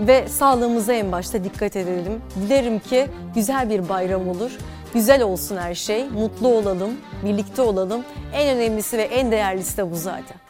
ve sağlığımıza en başta dikkat edelim. Dilerim ki güzel bir bayram olur. Güzel olsun her şey, mutlu olalım, birlikte olalım. En önemlisi ve en değerlisi de bu zaten.